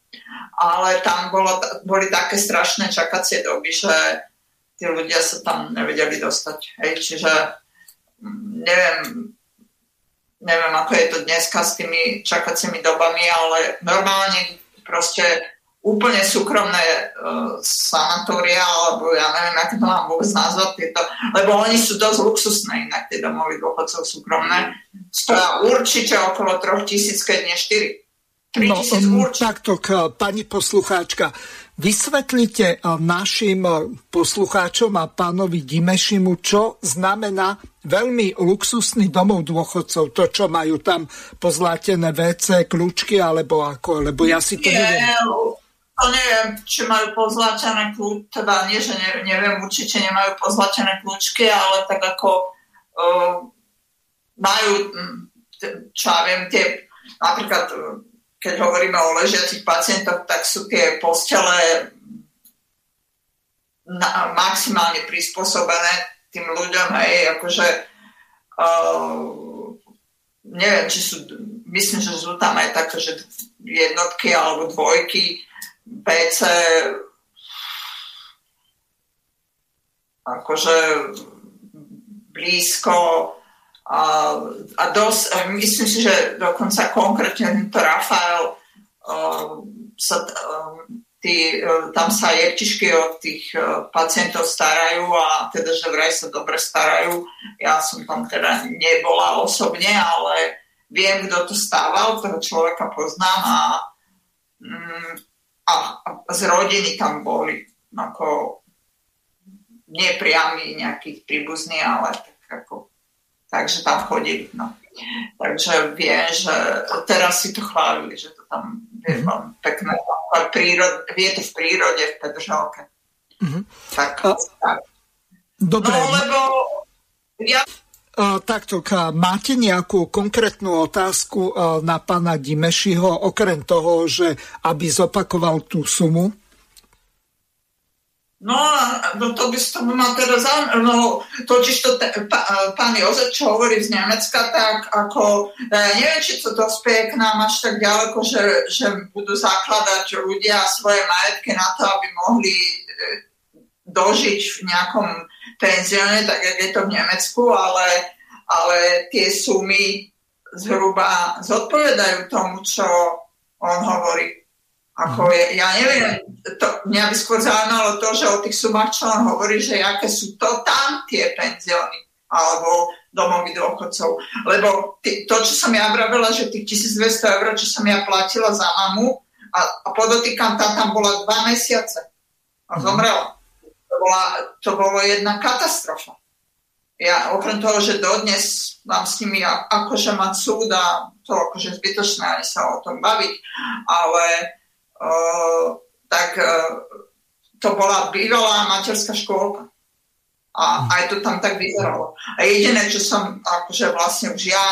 ale tam bolo, boli také strašné čakacie doby, že tí ľudia sa tam nevedeli dostať. Hej, čiže mm, neviem, neviem, ako je to dneska s tými čakacími dobami, ale normálne proste úplne súkromné uh, sanatória, alebo ja neviem, ako to mám vôbec nazvať tieto, lebo oni sú dosť luxusné, inak tie domovy dôchodcov súkromné. Stoja určite okolo 3000, keď nie 4. No, um, takto, pani poslucháčka, vysvetlite uh, našim uh, poslucháčom a pánovi Dimešimu, čo znamená veľmi luxusný domov dôchodcov, to, čo majú tam pozlátené WC, kľúčky, alebo ako, lebo ja si to neviem. To neviem, či majú pozlačené kľúčky, teda nie, že ne, neviem, určite nemajú pozlačené kľúčky, ale tak ako uh, majú čo ja viem, tie, napríklad keď hovoríme o ležiacich pacientoch, tak sú tie postele na, maximálne prispôsobené tým ľuďom, hej, akože uh, neviem, či sú, myslím, že sú tam aj také, že jednotky alebo dvojky, PC, akože blízko a, a dosť, myslím si, že dokonca konkrétne to Rafael uh, sa, uh, tí, uh, tam sa jeptišky od tých pacientov starajú a teda, že vraj sa dobre starajú. Ja som tam teda nebola osobne, ale viem, kto to stával, toho človeka poznám a, mm, a, z rodiny tam boli ako nepriami nejakých príbuzní, ale tak ako, takže tam chodili. No. Takže viem, že teraz si to chválili, že to tam je mm-hmm. pekné. Prírod, je to v prírode, v Petržalke. Mm-hmm. Tak, a... tak. Dobre. No, lebo ja Takto, máte nejakú konkrétnu otázku na pána Dimešiho, okrem toho, že aby zopakoval tú sumu? No, no to by to ma teda zaujímalo. No, totiž to te, pán Jozef, čo hovorí z Nemecka, tak ako, ja neviem, či to dospieje k nám až tak ďaleko, že, že budú zakladať ľudia svoje majetky na to, aby mohli e, dožiť v nejakom penzióne, tak jak je to v Nemecku, ale, ale tie sumy zhruba zodpovedajú tomu, čo on hovorí. Ako je, ja neviem, to, mňa by skôr zaujímalo to, že o tých sumách, čo on hovorí, že aké sú to tam tie penzióny alebo domovy dôchodcov. Lebo ty, to, čo som ja vravela, že tých 1200 eur, čo som ja platila za mamu a, a podotýkam, tá tam bola dva mesiace a mhm. zomrela. To, bola, to bolo jedna katastrofa. Ja okrem toho, že dodnes mám s nimi akože mať súd a to akože zbytočné ani sa o tom baviť, ale tak e, to bola bývalá materská škôlka. A aj to tam tak vyzeralo. A jediné, čo som akože vlastne už ja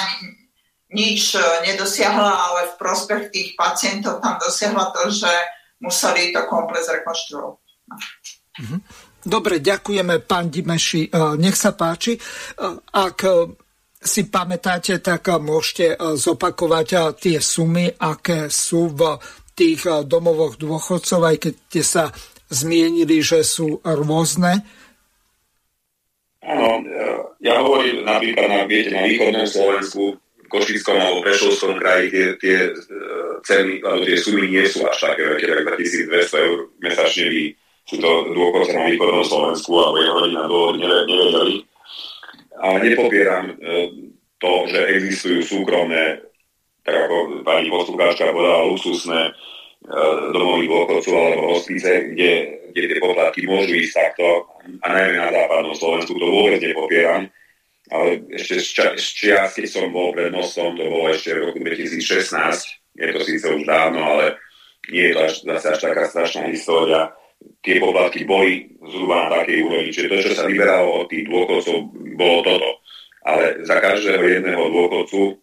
nič e, nedosiahla, ale v prospech tých pacientov tam dosiahla to, že museli to komplet zrekonštruovať. Mhm. Dobre, ďakujeme, pán Dimeši. E, nech sa páči. Ak si pamätáte, tak môžete zopakovať tie sumy, aké sú v tých domovoch dôchodcov, aj keď ste sa zmienili, že sú rôzne? Áno, ja hovorím napríklad na, viete, na východnom Slovensku, Košickom alebo Prešovskom kraji tie, tie ceny, alebo tie sumy nie sú až také veľké, tak 1200 eur mesačne by sú to dôchodce na východnom Slovensku alebo jeho rodina dôvod nevedeli. Ale nepopieram to, že existujú súkromné tak ako pani poslucháčka povedala, luxusné e, domovy dôchodcov alebo hospice, kde, kde tie poplatky môžu ísť takto, a najmä na západnom Slovensku, to vôbec nepopieram. Ale ešte z, ča, z čias, keď som bol pred mostom, to bolo ešte v roku 2016, je to síce už dávno, ale nie je to až, zase až taká strašná história. Tie poplatky boli zhruba na takej úrovni, čiže to, čo sa vyberalo od tých dôchodcov, bolo toto. Ale za každého jedného dôchodcu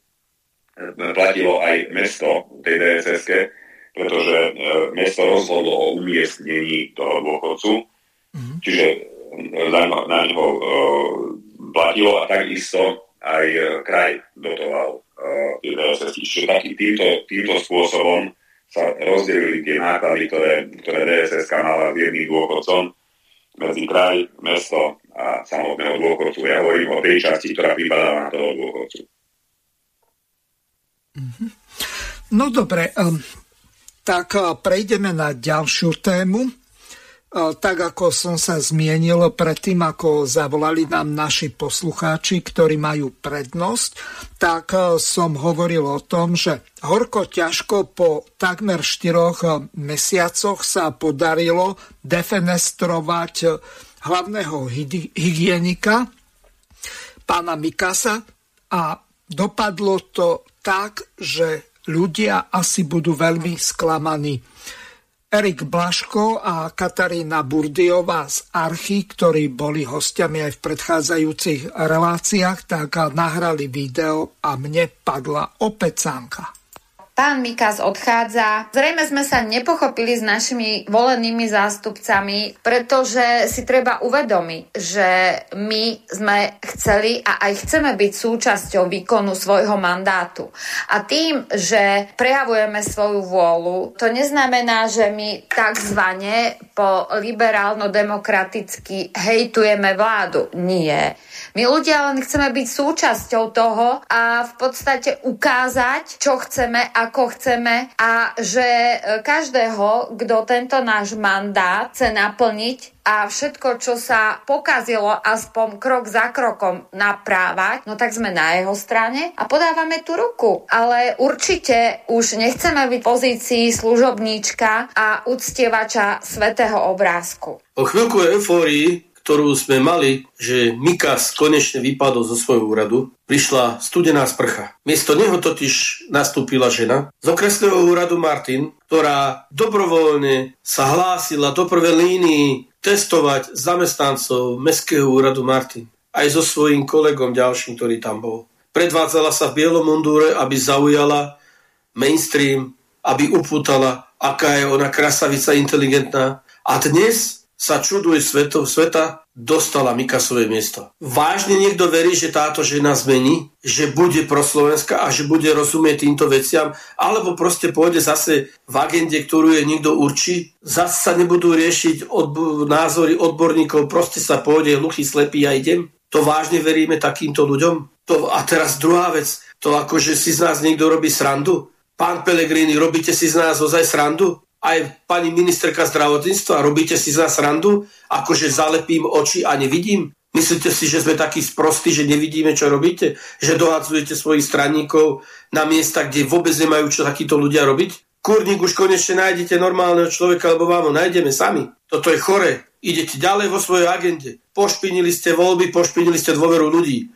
platilo aj mesto tej dss pretože e, mesto rozhodlo o umiestnení toho dôchodcu, mm-hmm. čiže na, na neho uh, platilo a takisto aj kraj dotoval uh, tie DSS. Čiže taký, týmto, týmto spôsobom sa rozdelili tie náklady, ktoré, ktoré DSS mala s jedným dôchodcom medzi kraj, mesto a samotného dôchodcu. Ja hovorím o tej časti, ktorá vypadáva na toho dôchodcu. Mhm. No dobre, tak prejdeme na ďalšiu tému. Tak ako som sa zmienil predtým, ako zavolali nám naši poslucháči, ktorí majú prednosť, tak som hovoril o tom, že horko ťažko po takmer 4 mesiacoch sa podarilo defenestrovať hlavného hygienika, pána Mikasa, a dopadlo to tak, že ľudia asi budú veľmi sklamaní. Erik Blaško a Katarína Burdiová z Archy, ktorí boli hostiami aj v predchádzajúcich reláciách, tak nahrali video a mne padla opäť sánka. Pán Mikas odchádza. Zrejme sme sa nepochopili s našimi volenými zástupcami, pretože si treba uvedomiť, že my sme chceli a aj chceme byť súčasťou výkonu svojho mandátu. A tým, že prejavujeme svoju vôľu, to neznamená, že my takzvané po liberálno-demokraticky hejtujeme vládu. Nie. My ľudia len chceme byť súčasťou toho a v podstate ukázať, čo chceme, ako chceme a že e, každého, kto tento náš mandát chce naplniť a všetko, čo sa pokazilo aspoň krok za krokom naprávať, no tak sme na jeho strane a podávame tú ruku. Ale určite už nechceme byť v pozícii služobníčka a uctievača svetého obrázku. Po chvíľku eufórii ktorú sme mali, že Mikas konečne vypadol zo svojho úradu, prišla studená sprcha. Miesto neho totiž nastúpila žena z okresného úradu Martin, ktorá dobrovoľne sa hlásila do prvej línii testovať zamestnancov Mestského úradu Martin. Aj so svojím kolegom ďalším, ktorý tam bol. Predvádzala sa v bielom mundúre, aby zaujala mainstream, aby upútala, aká je ona krasavica inteligentná. A dnes sa čuduje svetov sveta, dostala Mikasové miesto. Vážne niekto verí, že táto žena zmení, že bude proslovenská a že bude rozumieť týmto veciam, alebo proste pôjde zase v agende, ktorú je niekto určí, zase sa nebudú riešiť odb- názory odborníkov, proste sa pôjde hluchý, slepý a idem. To vážne veríme takýmto ľuďom? To, a teraz druhá vec, to akože si z nás niekto robí srandu? Pán Pelegrini, robíte si z nás ozaj srandu? Aj pani ministerka zdravotníctva, robíte si za srandu, akože zalepím oči a nevidím? Myslíte si, že sme takí sprostí, že nevidíme, čo robíte? Že dohadzujete svojich stranníkov na miesta, kde vôbec nemajú čo takíto ľudia robiť? Kurník už konečne nájdete normálneho človeka, lebo vám ho nájdeme sami. Toto je chore. Idete ďalej vo svojej agende. Pošpinili ste voľby, pošpinili ste dôveru ľudí.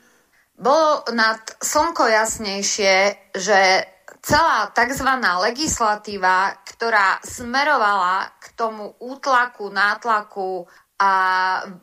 Bolo nad slnko jasnejšie, že celá tzv. legislatíva, ktorá smerovala k tomu útlaku, nátlaku a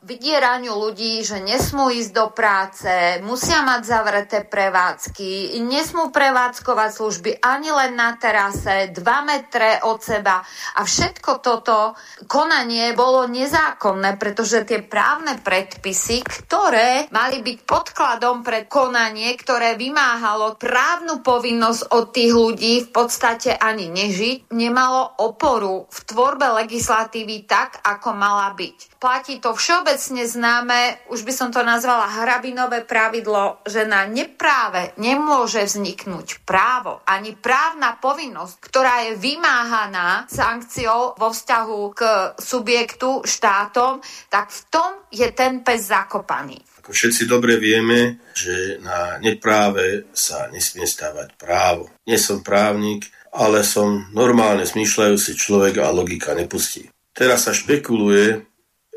vydieraniu ľudí, že nesmú ísť do práce, musia mať zavreté prevádzky, nesmú prevádzkovať služby ani len na terase, 2 metre od seba. A všetko toto konanie bolo nezákonné, pretože tie právne predpisy, ktoré mali byť podkladom pre konanie, ktoré vymáhalo právnu povinnosť od tých ľudí v podstate ani nežiť, nemalo oporu v tvorbe legislatívy tak, ako mala byť platí to všeobecne známe, už by som to nazvala hrabinové pravidlo, že na nepráve nemôže vzniknúť právo ani právna povinnosť, ktorá je vymáhaná sankciou vo vzťahu k subjektu štátom, tak v tom je ten pes zakopaný. Ako všetci dobre vieme, že na nepráve sa nesmie stávať právo. Nie som právnik, ale som normálne smýšľajúci človek a logika nepustí. Teraz sa špekuluje,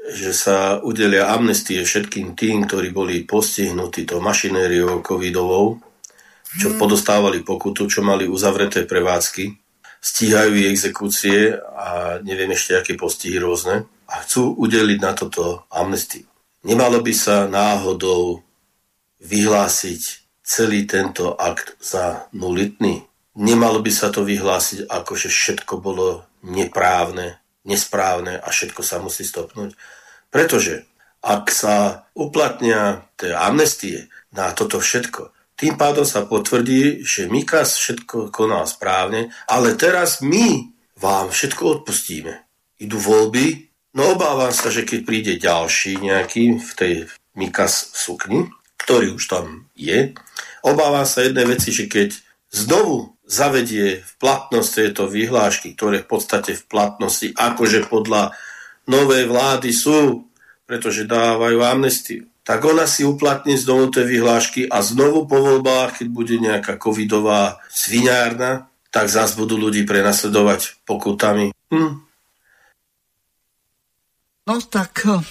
že sa udelia amnestie všetkým tým, ktorí boli postihnutí to mašinériou covidovou, čo hmm. podostávali pokutu, čo mali uzavreté prevádzky, stíhajú ich exekúcie a neviem ešte, aké postihy rôzne a chcú udeliť na toto amnestiu. Nemalo by sa náhodou vyhlásiť celý tento akt za nulitný? Nemalo by sa to vyhlásiť ako, že všetko bolo neprávne, nesprávne a všetko sa musí stopnúť. Pretože ak sa uplatnia tie amnestie na toto všetko, tým pádom sa potvrdí, že Mikas všetko konal správne, ale teraz my vám všetko odpustíme. Idú voľby, no obávam sa, že keď príde ďalší nejaký v tej Mikas sukni, ktorý už tam je, obávam sa jednej veci, že keď znovu zavedie v platnosť tejto vyhlášky, ktoré v podstate v platnosti akože podľa novej vlády sú, pretože dávajú amnestiu, tak ona si uplatní znovu tie vyhlášky a znovu po voľbách, keď bude nejaká covidová sviňárna, tak zás budú ľudí prenasledovať pokutami. Hm. No tak eh,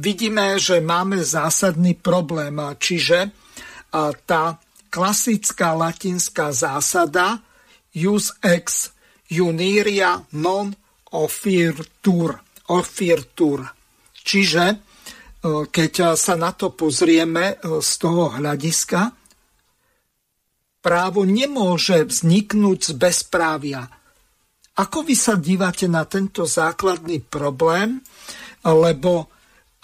vidíme, že máme zásadný problém, čiže tá klasická latinská zásada jus ex juniria non Ofirtur. Ofirtur. Čiže keď sa na to pozrieme z toho hľadiska, právo nemôže vzniknúť z bezprávia. Ako vy sa dívate na tento základný problém? Lebo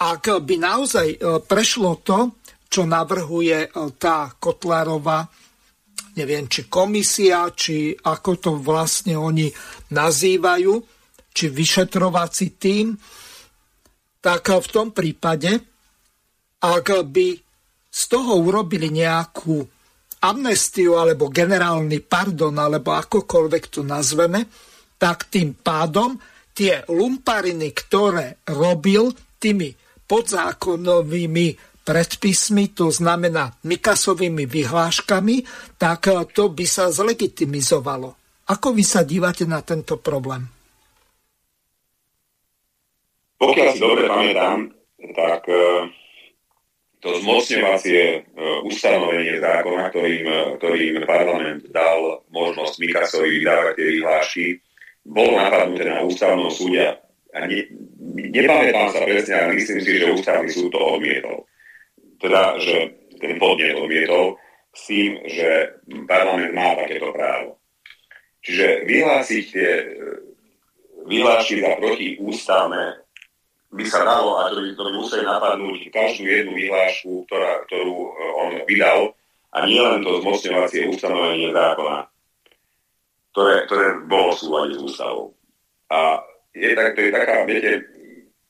ak by naozaj prešlo to, čo navrhuje tá Kotlárová, neviem, či komisia, či ako to vlastne oni nazývajú, či vyšetrovací tým, tak v tom prípade, ak by z toho urobili nejakú amnestiu alebo generálny pardon, alebo akokoľvek to nazveme, tak tým pádom tie lumpariny, ktoré robil tými podzákonovými predpismi, to znamená Mikasovými vyhláškami, tak to by sa zlegitimizovalo. Ako vy sa dívate na tento problém? Pokiaľ si dobre pamätám, tak e, to zmocňovacie e, ustanovenie zákona, ktorým, ktorým parlament dal možnosť Mikasovi vydávať tie vyhlášky, bolo napadnuté na ústavnom súde. A ne, nepamätám sa presne, ale myslím si, že ústavný súd to odmietol. Teda, že ten podnet odmietol s tým, že parlament má takéto právo. Čiže vyhlásiť tie vyhlášky za protiústavné by sa dalo, a to by, to by museli napadnúť každú jednu vyhlášku, ktorá, ktorú e, on vydal, a nie len to zmocňovacie ustanovenie zákona, ktoré, ktoré bolo v súlade s ústavou. A je, tak, to je taká, viete,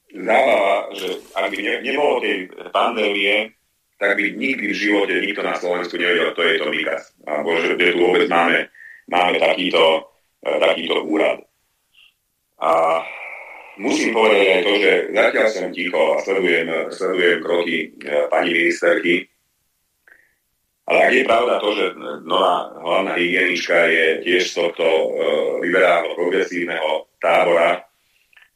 zábava, že ak by ne, nebolo tej pandémie, tak by nikdy v živote nikto na Slovensku nevedel, to je to Mikas. Alebo že tu vôbec máme, máme takýto, e, takýto úrad. A musím povedať aj to, že zatiaľ som ticho a sledujem, sledujem kroky e, pani ministerky. Ale ak je pravda to, že nová hlavná hygienička je tiež z tohto e, liberálno-progresívneho tábora,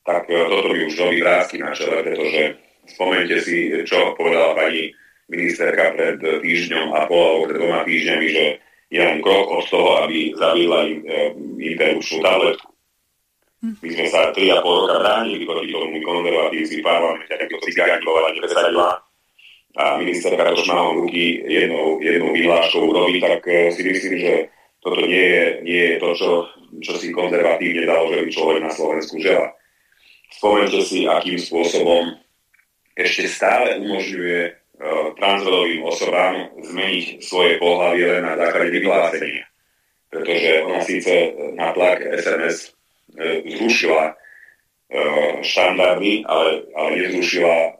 tak toto mi už robí vrázky na čele, pretože spomente si, čo povedala pani ministerka pred týždňom a pol alebo pred dvoma týždňami, že je len krok od toho, aby zabila im, interručnú tabletku. My sme sa 3,5 roka bránili proti tomu konzervatívci parlamente, takto cigáňovať nepresadila a ministerka Tošmáho ruky jednou, jednou vyhláškou robí, tak eh, si myslím, že toto nie je, nie je to, čo, čo si konzervatívne založený človek na Slovensku žela. Spomente si, akým spôsobom ešte stále umožňuje transrodovým osobám zmeniť svoje pohľavie len na základe vyhlásenia. Pretože ona síce na tlak SMS E, zrušila e, štandardy, ale, ale nezrušila e,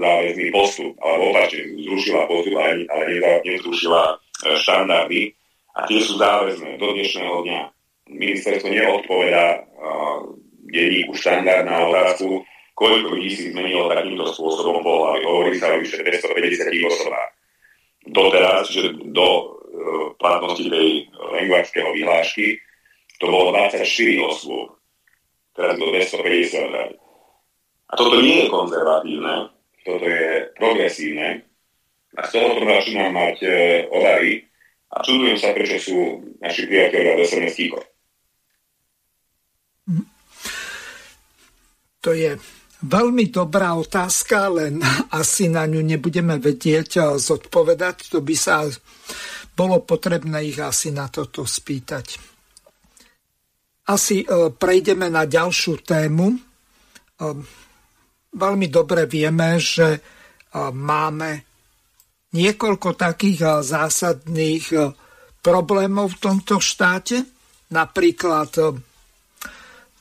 záväzný postup, alebo opačne, zrušila postup, ale, ale nezrušila štandardy a tie sú záväzné do dnešného dňa. Ministerstvo neodpovedá denníku štandard na otázku, koľko ľudí si zmenilo takýmto spôsobom pohľavy. Hovorí sa o vyše 250 osobách. Doteraz, že do platnosti tej lengvarského vyhlášky to bolo 24 osôb. Teraz do 250 A toto nie je konzervatívne, toto je progresívne. A z toho to začínam mať e, obavy a čudujem sa, prečo sú naši priateľia do SMS ticho. To je veľmi dobrá otázka, len asi na ňu nebudeme vedieť zodpovedať. To by sa bolo potrebné ich asi na toto spýtať. Asi e, prejdeme na ďalšiu tému. E, veľmi dobre vieme, že e, máme niekoľko takých zásadných problémov v tomto štáte. Napríklad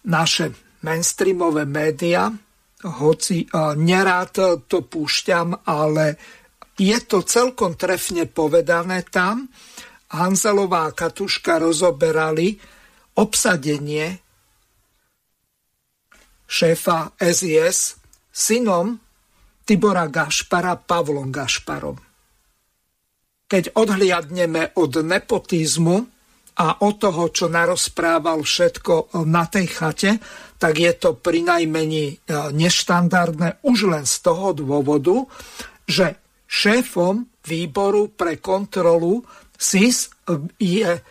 naše mainstreamové médiá, hoci nerád to púšťam, ale je to celkom trefne povedané tam. Hanzelová a Katuška rozoberali obsadenie šéfa SIS synom Tibora Gašpara Pavlom Gašparom. Keď odhliadneme od nepotizmu a od toho, čo narozprával všetko na tej chate, tak je to pri najmení e, neštandardné už len z toho dôvodu, že šéfom výboru pre kontrolu SIS je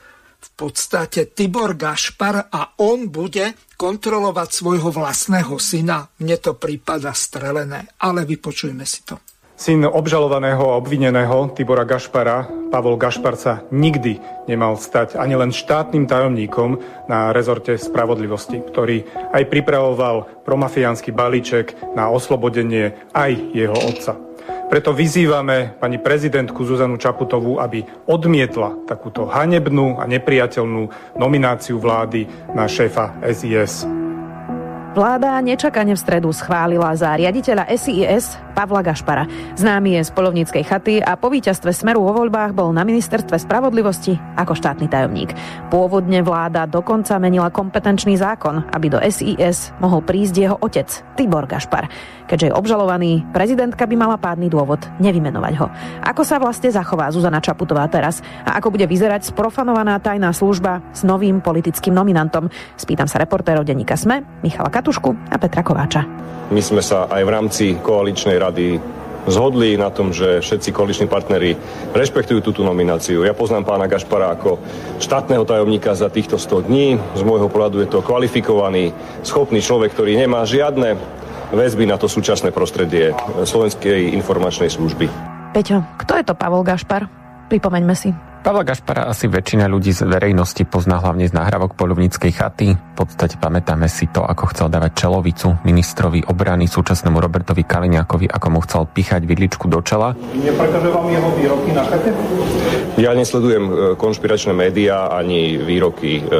podstate Tibor Gašpar a on bude kontrolovať svojho vlastného syna, mne to prípada strelené, ale vypočujme si to. Syn obžalovaného a obvineného Tibora Gašpara, Pavol Gašpar nikdy nemal stať ani len štátnym tajomníkom na rezorte spravodlivosti, ktorý aj pripravoval promafiánsky balíček na oslobodenie aj jeho otca. Preto vyzývame pani prezidentku Zuzanu Čaputovú, aby odmietla takúto hanebnú a nepriateľnú nomináciu vlády na šéfa SIS. Vláda nečakane v stredu schválila za riaditeľa SIS Pavla Gašpara. Známy je z polovníckej chaty a po víťazstve Smeru vo voľbách bol na ministerstve spravodlivosti ako štátny tajomník. Pôvodne vláda dokonca menila kompetenčný zákon, aby do SIS mohol prísť jeho otec, Tibor Gašpar. Keďže je obžalovaný, prezidentka by mala pádny dôvod nevymenovať ho. Ako sa vlastne zachová Zuzana Čaputová teraz a ako bude vyzerať sprofanovaná tajná služba s novým politickým nominantom? Spýtam sa reportérov denníka SME, Michala Katušku a Petra Kováča. My sme sa aj v rámci koaličnej rady zhodli na tom, že všetci koaliční partnery rešpektujú túto nomináciu. Ja poznám pána Gašpara ako štátneho tajomníka za týchto 100 dní. Z môjho pohľadu je to kvalifikovaný, schopný človek, ktorý nemá žiadne väzby na to súčasné prostredie Slovenskej informačnej služby. Peťo, kto je to Pavol Gašpar? Pripomeňme si. Pavla Gašpara asi väčšina ľudí z verejnosti pozná hlavne z nahrávok polovníckej chaty. V podstate pamätáme si to, ako chcel dávať čelovicu ministrovi obrany súčasnému Robertovi Kaliňákovi, ako mu chcel pichať vidličku do čela. Neprekáže vám jeho výroky na chate? Ja nesledujem e, konšpiračné médiá ani výroky e,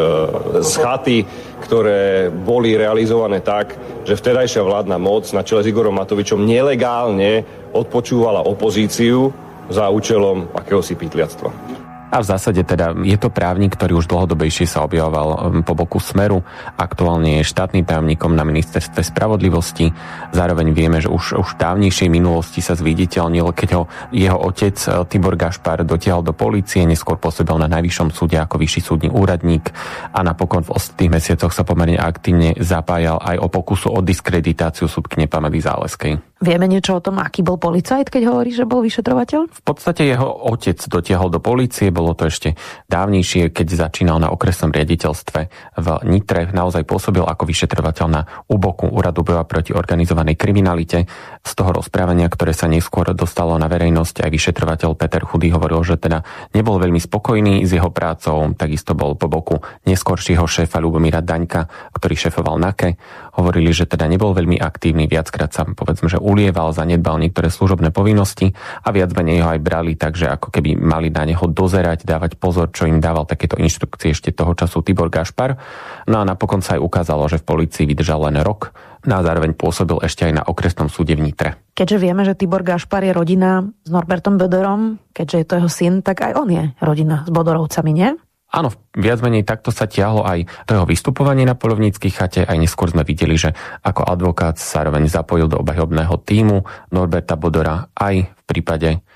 z chaty, ktoré boli realizované tak, že vtedajšia vládna moc na čele s Igorom Matovičom nelegálne odpočúvala opozíciu za účelom akéhosi pytliactva. A v zásade teda je to právnik, ktorý už dlhodobejšie sa objavoval um, po boku Smeru. Aktuálne je štátnym tajomníkom na ministerstve spravodlivosti. Zároveň vieme, že už, už v dávnejšej minulosti sa zviditeľnil, keď ho jeho otec uh, Tibor Gašpar dotiahol do policie, neskôr pôsobil na najvyššom súde ako vyšší súdny úradník a napokon v ostatných mesiacoch sa pomerne aktívne zapájal aj o pokusu o diskreditáciu súdkyne Pamely Záleskej. Vieme niečo o tom, aký bol policajt, keď hovorí, že bol vyšetrovateľ? V podstate jeho otec dotiahol do policie, bolo to ešte dávnejšie, keď začínal na okresnom riaditeľstve v Nitre. Naozaj pôsobil ako vyšetrovateľ na úboku úradu boja proti organizovanej kriminalite. Z toho rozprávania, ktoré sa neskôr dostalo na verejnosť, aj vyšetrovateľ Peter Chudý hovoril, že teda nebol veľmi spokojný s jeho prácou, takisto bol po boku neskoršieho šéfa Lubomíra Daňka, ktorý šefoval NAKE. Hovorili, že teda nebol veľmi aktívny, viackrát sa povedzme, že ulieval, zanedbal niektoré služobné povinnosti a viac menej ho aj brali tak, že ako keby mali na neho dozerať, dávať pozor, čo im dával takéto inštrukcie ešte toho času Tibor Gašpar. No a napokon sa aj ukázalo, že v policii vydržal len rok, no a zároveň pôsobil ešte aj na okresnom súde v Nitre. Keďže vieme, že Tibor Gašpar je rodina s Norbertom Bodorom, keďže je to jeho syn, tak aj on je rodina s Bodorovcami, nie? Áno, viac menej takto sa tiahlo aj to jeho vystupovanie na polovníckej chate. Aj neskôr sme videli, že ako advokát sa zároveň zapojil do obhajobného týmu Norberta Bodora aj v prípade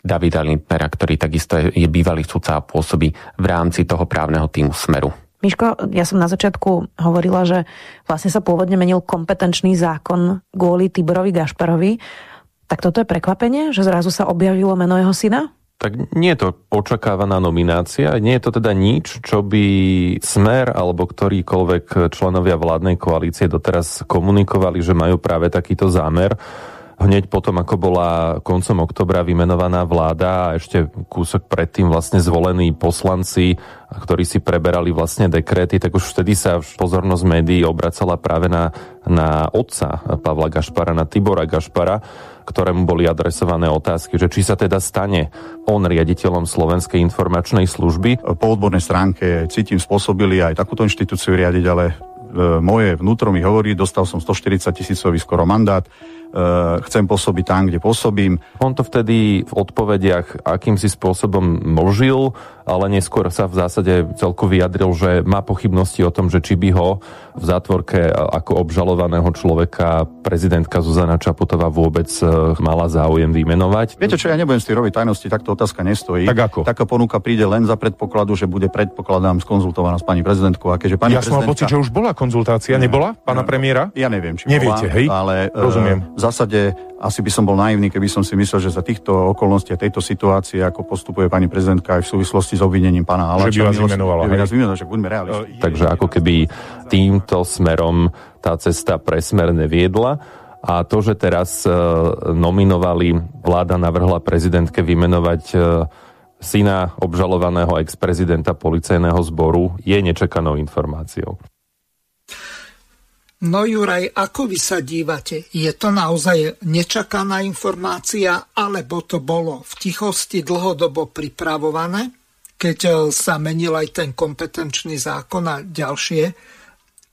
Davida Lindnera, ktorý takisto je, je bývalý sudca a pôsobí v rámci toho právneho týmu Smeru. Miško, ja som na začiatku hovorila, že vlastne sa pôvodne menil kompetenčný zákon kvôli Tiborovi Gašparovi. Tak toto je prekvapenie, že zrazu sa objavilo meno jeho syna? Tak nie je to očakávaná nominácia, nie je to teda nič, čo by Smer alebo ktorýkoľvek členovia vládnej koalície doteraz komunikovali, že majú práve takýto zámer. Hneď potom, ako bola koncom oktobra vymenovaná vláda a ešte kúsok predtým vlastne zvolení poslanci, ktorí si preberali vlastne dekréty, tak už vtedy sa pozornosť médií obracala práve na, na otca Pavla Gašpara, na Tibora Gašpara, ktorému boli adresované otázky, že či sa teda stane on riaditeľom Slovenskej informačnej služby. Po odbornej stránke cítim spôsobili aj takúto inštitúciu riadiť, ale e, moje vnútro mi hovorí, dostal som 140 tisícový skoro mandát, chcem pôsobiť tam, kde pôsobím. On to vtedy v odpovediach akýmsi spôsobom možil, ale neskôr sa v zásade celku vyjadril, že má pochybnosti o tom, že či by ho v zátvorke ako obžalovaného človeka prezidentka Zuzana Čaputová vôbec eh, mala záujem vymenovať. Viete čo, ja nebudem si robiť tajnosti, takto otázka nestojí. Tak ako? Taká ponuka príde len za predpokladu, že bude predpokladám skonzultovaná s pani prezidentkou. A keďže pani ja prezidentka... som mal pocit, že už bola konzultácia, nebola pána premiéra? Ja neviem, či Neviete, bola, hej? ale Rozumiem v zásade asi by som bol naivný, keby som si myslel, že za týchto okolností a tejto situácie, ako postupuje pani prezidentka aj v súvislosti s obvinením pána Halača. Že by vás vymenovala. Že by nás vymenovala, že buďme realisti. Takže ako keby týmto smerom tá cesta presmer neviedla. A to, že teraz e, nominovali, vláda navrhla prezidentke vymenovať e, syna obžalovaného ex-prezidenta policajného zboru, je nečakanou informáciou. No Juraj, ako vy sa dívate? Je to naozaj nečakaná informácia, alebo to bolo v tichosti dlhodobo pripravované, keď e, sa menil aj ten kompetenčný zákon a ďalšie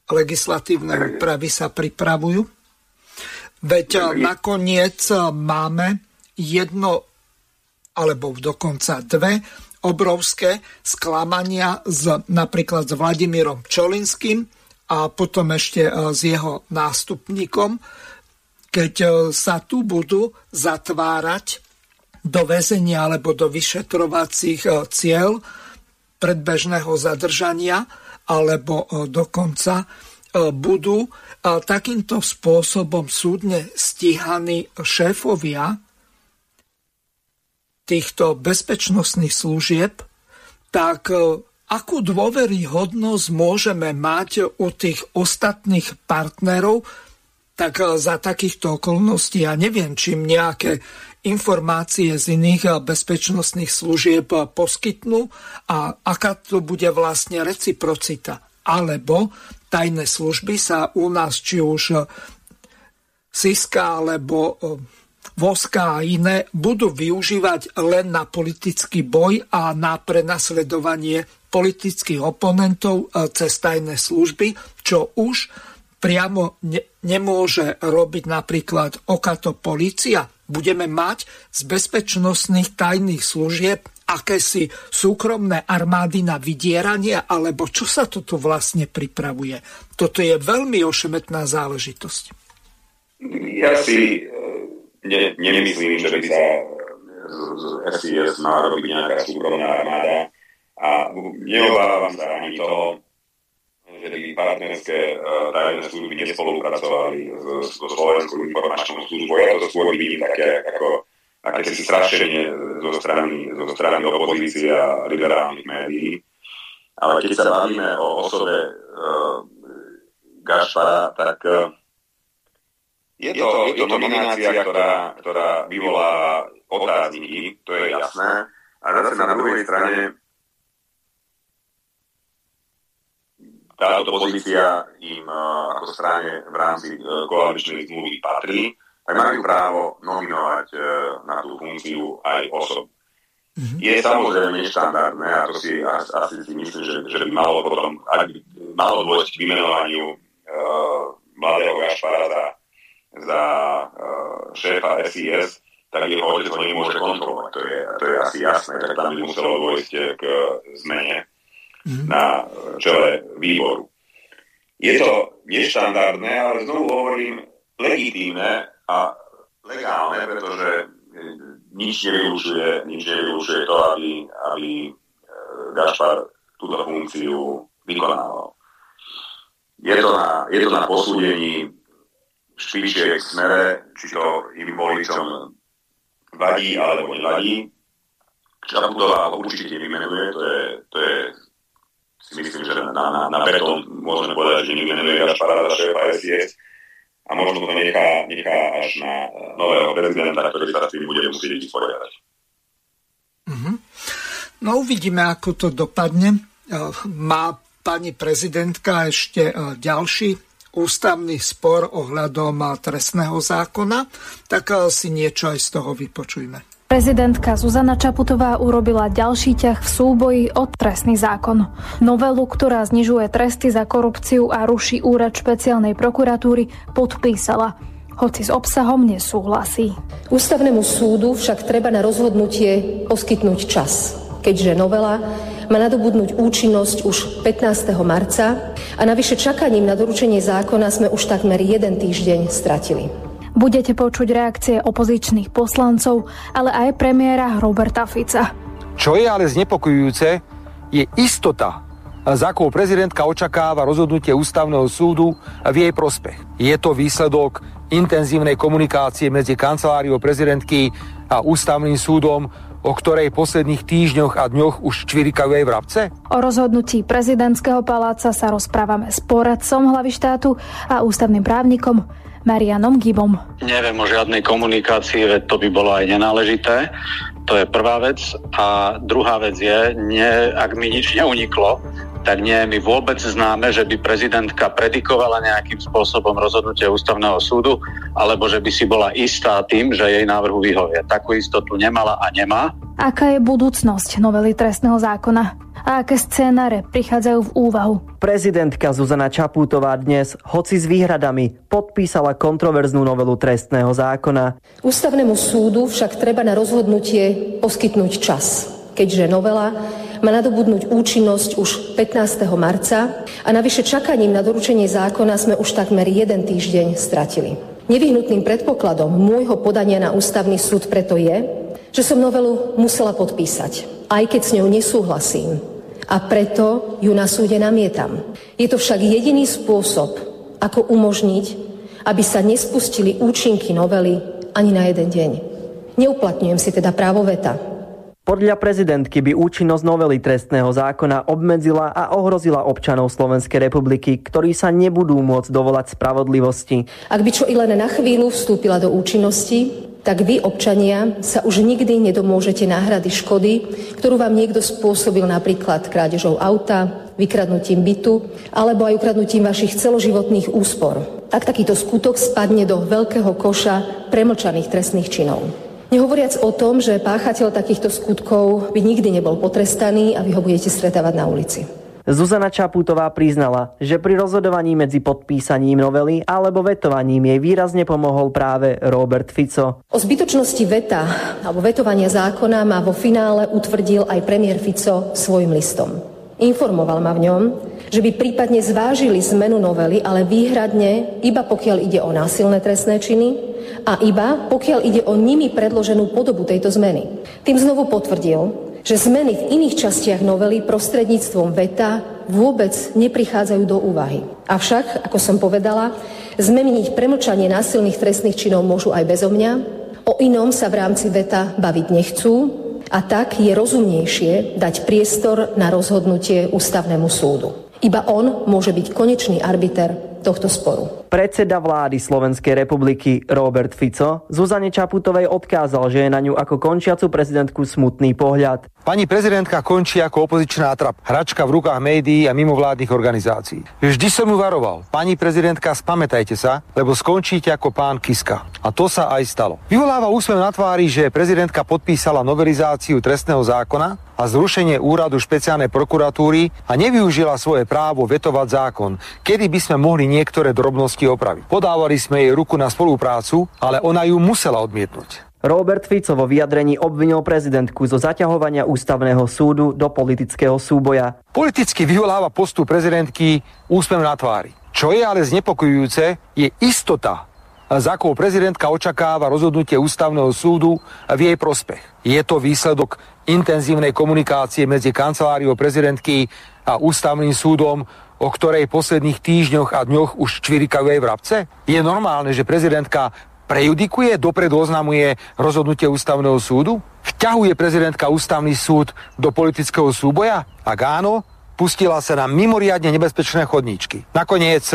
legislatívne úpravy sa pripravujú? Veď e, nakoniec e, máme jedno, alebo dokonca dve obrovské sklamania z, napríklad s Vladimírom Čolinským, a potom ešte e, s jeho nástupníkom, keď e, sa tu budú zatvárať do väzenia alebo do vyšetrovacích e, cieľ predbežného zadržania alebo dokonca budú takýmto spôsobom súdne stíhaní šéfovia týchto bezpečnostných služieb, tak akú dôveryhodnosť môžeme mať u tých ostatných partnerov, tak eh, za takýchto okolností ja neviem, čím nejaké informácie z iných eh, bezpečnostných služieb eh, poskytnú a aká to bude vlastne reciprocita. Alebo tajné služby sa u nás, či už Siska alebo Voska a iné budú využívať len na politický boj a na prenasledovanie politických oponentov e, cez tajné služby, čo už priamo ne- nemôže robiť napríklad okato policia. Budeme mať z bezpečnostných tajných služieb akési súkromné armády na vydieranie, alebo čo sa tu vlastne pripravuje. Toto je veľmi ošemetná záležitosť. Ja si ne, nemyslím, že by sa z SIS mala robiť nejaká súkromná armáda a neobávam sa ani toho, že by partnerské uh, tajné služby nespolupracovali so Slovenskou informačnou službou. Ja to skôr vidím také ako akési strašenie zo strany, zo strany opozície a liberálnych médií. Ale keď sa bavíme o osobe uh, Gašpara, tak uh, je to, je to nominácia, ktorá, ktorá vyvoláva otázniky, to je jasné. A zase na druhej strane táto pozícia im ako strane v rámci koaličnej zmluvy patrí, tak majú právo nominovať na tú funkciu aj osob. Mm-hmm. Je samozrejme neštandardné, a to si asi si myslím, že, že by malo potom, ak by malo dôjsť k vymenovaniu uh, mladého Gašpara za za uh, šéfa SIS, tak jeho otec ho nemôže kontrolovať. To je, to je asi jasné, tak tam by muselo dôjsť k zmene mm. na čele výboru. Je to neštandardné, ale znovu hovorím legitímne a legálne, pretože nič nevylučuje, nič nevylučuje to, aby, aby Gašpar túto funkciu vykonával. Je to na, je to na posúdení špičiek smere, či to im voličom vadí alebo nevadí. Čaputová určite vymenuje, to je, to je si myslím, že na, na, na beton môžeme povedať, že nevymenuje Gašpara za šéfa SIS a možno to nechá, nechá až na nového prezidenta, ktorý sa s tým bude musieť vysporiadať. Mm-hmm. No uvidíme, ako to dopadne. Má pani prezidentka ešte ďalší ústavný spor ohľadom trestného zákona, tak eh, si niečo aj z toho vypočujme. Prezidentka Zuzana Čaputová urobila ďalší ťah v súboji o trestný zákon. Novelu, ktorá znižuje tresty za korupciu a ruší úrad špeciálnej prokuratúry, podpísala hoci s obsahom nesúhlasí. Ústavnému súdu však treba na rozhodnutie poskytnúť čas, keďže novela má nadobudnúť účinnosť už 15. marca a navyše čakaním na doručenie zákona sme už takmer jeden týždeň stratili. Budete počuť reakcie opozičných poslancov, ale aj premiéra Roberta Fica. Čo je ale znepokojujúce, je istota, za akou prezidentka očakáva rozhodnutie ústavného súdu v jej prospech. Je to výsledok intenzívnej komunikácie medzi kanceláriou prezidentky a ústavným súdom, o ktorej posledných týždňoch a dňoch už čvirikajú aj vrabce? O rozhodnutí prezidentského paláca sa rozprávame s poradcom hlavy štátu a ústavným právnikom Marianom Gibom. Neviem o žiadnej komunikácii, veď to by bolo aj nenáležité. To je prvá vec. A druhá vec je, nie, ak mi nič neuniklo, tak nie je mi vôbec známe, že by prezidentka predikovala nejakým spôsobom rozhodnutie ústavného súdu, alebo že by si bola istá tým, že jej návrhu vyhovie. Takú istotu nemala a nemá. Aká je budúcnosť novely trestného zákona? A aké scénáre prichádzajú v úvahu? Prezidentka Zuzana Čapútová dnes, hoci s výhradami, podpísala kontroverznú novelu trestného zákona. Ústavnému súdu však treba na rozhodnutie poskytnúť čas, keďže novela má nadobudnúť účinnosť už 15. marca a navyše čakaním na doručenie zákona sme už takmer jeden týždeň stratili. Nevyhnutným predpokladom môjho podania na ústavný súd preto je, že som novelu musela podpísať, aj keď s ňou nesúhlasím. A preto ju na súde namietam. Je to však jediný spôsob, ako umožniť, aby sa nespustili účinky novely ani na jeden deň. Neuplatňujem si teda právo veta. Podľa prezidentky by účinnosť novely trestného zákona obmedzila a ohrozila občanov Slovenskej republiky, ktorí sa nebudú môcť dovolať spravodlivosti. Ak by čo i len na chvíľu vstúpila do účinnosti, tak vy, občania, sa už nikdy nedomôžete náhrady škody, ktorú vám niekto spôsobil napríklad krádežou auta, vykradnutím bytu alebo aj ukradnutím vašich celoživotných úspor. Ak takýto skutok spadne do veľkého koša premlčaných trestných činov. Nehovoriac o tom, že páchateľ takýchto skutkov by nikdy nebol potrestaný a vy ho budete stretávať na ulici. Zuzana Čaputová priznala, že pri rozhodovaní medzi podpísaním novely alebo vetovaním jej výrazne pomohol práve Robert Fico. O zbytočnosti veta alebo vetovania zákona ma vo finále utvrdil aj premiér Fico svojim listom. Informoval ma v ňom, že by prípadne zvážili zmenu novely, ale výhradne iba pokiaľ ide o násilné trestné činy a iba pokiaľ ide o nimi predloženú podobu tejto zmeny. Tým znovu potvrdil, že zmeny v iných častiach novely prostredníctvom veta vôbec neprichádzajú do úvahy. Avšak, ako som povedala, zmeniť premlčanie násilných trestných činov môžu aj bezo mňa, o inom sa v rámci veta baviť nechcú a tak je rozumnejšie dať priestor na rozhodnutie ústavnému súdu. Iba on môže byť konečný arbiter tohto sporu. Predseda vlády Slovenskej republiky Robert Fico Zuzane Čaputovej odkázal, že je na ňu ako končiacu prezidentku smutný pohľad. Pani prezidentka končí ako opozičná trap, hračka v rukách médií a mimovládnych organizácií. Vždy som ju varoval. Pani prezidentka, spamätajte sa, lebo skončíte ako pán Kiska. A to sa aj stalo. Vyvoláva úsmev na tvári, že prezidentka podpísala novelizáciu trestného zákona a zrušenie úradu špeciálnej prokuratúry a nevyužila svoje právo vetovať zákon, kedy by sme mohli niektoré drobnosti opraviť. Podávali sme jej ruku na spoluprácu, ale ona ju musela odmietnúť. Robert Fico vo vyjadrení obvinil prezidentku zo zaťahovania ústavného súdu do politického súboja. Politicky vyvoláva postup prezidentky úsmev na tvári. Čo je ale znepokojujúce, je istota, za akou prezidentka očakáva rozhodnutie ústavného súdu v jej prospech. Je to výsledok intenzívnej komunikácie medzi kanceláriou prezidentky a ústavným súdom o ktorej posledných týždňoch a dňoch už čvirikajú aj vrabce? Je normálne, že prezidentka prejudikuje, dopredu oznamuje rozhodnutie ústavného súdu? Vťahuje prezidentka ústavný súd do politického súboja? Ak áno, pustila sa na mimoriadne nebezpečné chodníčky. Nakoniec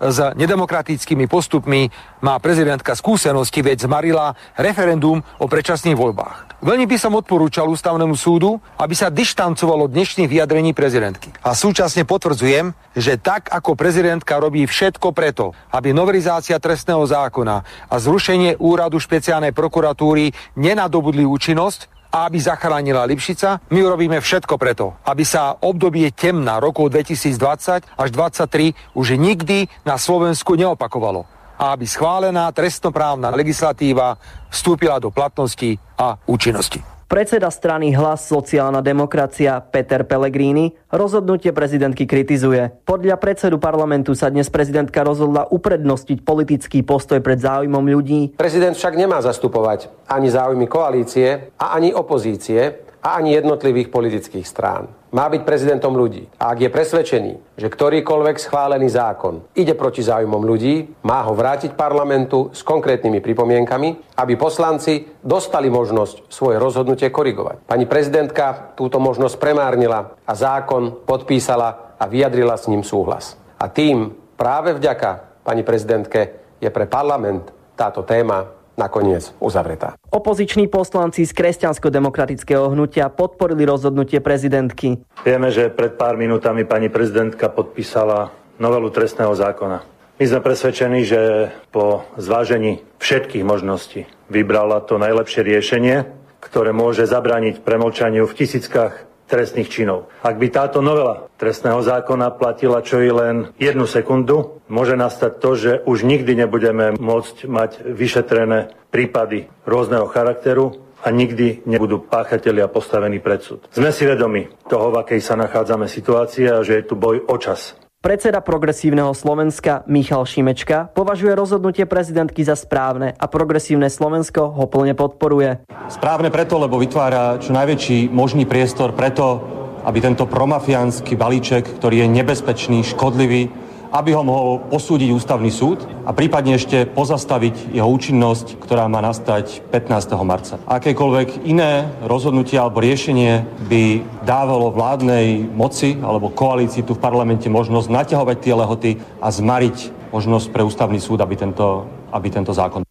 s nedemokratickými postupmi má prezidentka skúsenosti, veď zmarila referendum o predčasných voľbách. Veľmi by som odporúčal ústavnému súdu, aby sa dištancovalo dnešných vyjadrení prezidentky. A súčasne potvrdzujem, že tak ako prezidentka robí všetko preto, aby novelizácia trestného zákona a zrušenie úradu špeciálnej prokuratúry nenadobudli účinnosť, aby zachránila Lipšica, my urobíme všetko preto, aby sa obdobie temna rokov 2020 až 2023 už nikdy na Slovensku neopakovalo a aby schválená trestnoprávna legislatíva vstúpila do platnosti a účinnosti. Predseda strany Hlas sociálna demokracia Peter Pellegrini rozhodnutie prezidentky kritizuje. Podľa predsedu parlamentu sa dnes prezidentka rozhodla uprednostiť politický postoj pred záujmom ľudí. Prezident však nemá zastupovať ani záujmy koalície a ani opozície, a ani jednotlivých politických strán. Má byť prezidentom ľudí. A ak je presvedčený, že ktorýkoľvek schválený zákon ide proti záujmom ľudí, má ho vrátiť parlamentu s konkrétnymi pripomienkami, aby poslanci dostali možnosť svoje rozhodnutie korigovať. Pani prezidentka túto možnosť premárnila a zákon podpísala a vyjadrila s ním súhlas. A tým práve vďaka pani prezidentke je pre parlament táto téma nakoniec uzavretá. Opoziční poslanci z kresťansko-demokratického hnutia podporili rozhodnutie prezidentky. Vieme, že pred pár minútami pani prezidentka podpísala novelu trestného zákona. My sme presvedčení, že po zvážení všetkých možností vybrala to najlepšie riešenie, ktoré môže zabrániť premlčaniu v tisíckach trestných činov. Ak by táto novela trestného zákona platila čo i len jednu sekundu, môže nastať to, že už nikdy nebudeme môcť mať vyšetrené prípady rôzneho charakteru a nikdy nebudú páchatelia postavení pred súd. Sme si vedomi toho, v akej sa nachádzame situácii a že je tu boj o čas. Predseda progresívneho Slovenska Michal Šimečka považuje rozhodnutie prezidentky za správne a progresívne Slovensko ho plne podporuje. Správne preto, lebo vytvára čo najväčší možný priestor preto, aby tento promafiánsky balíček, ktorý je nebezpečný, škodlivý, aby ho mohol posúdiť ústavný súd a prípadne ešte pozastaviť jeho účinnosť, ktorá má nastať 15. marca. Akékoľvek iné rozhodnutie alebo riešenie by dávalo vládnej moci alebo koalícii tu v parlamente možnosť naťahovať tie lehoty a zmariť možnosť pre ústavný súd, aby tento, aby tento zákon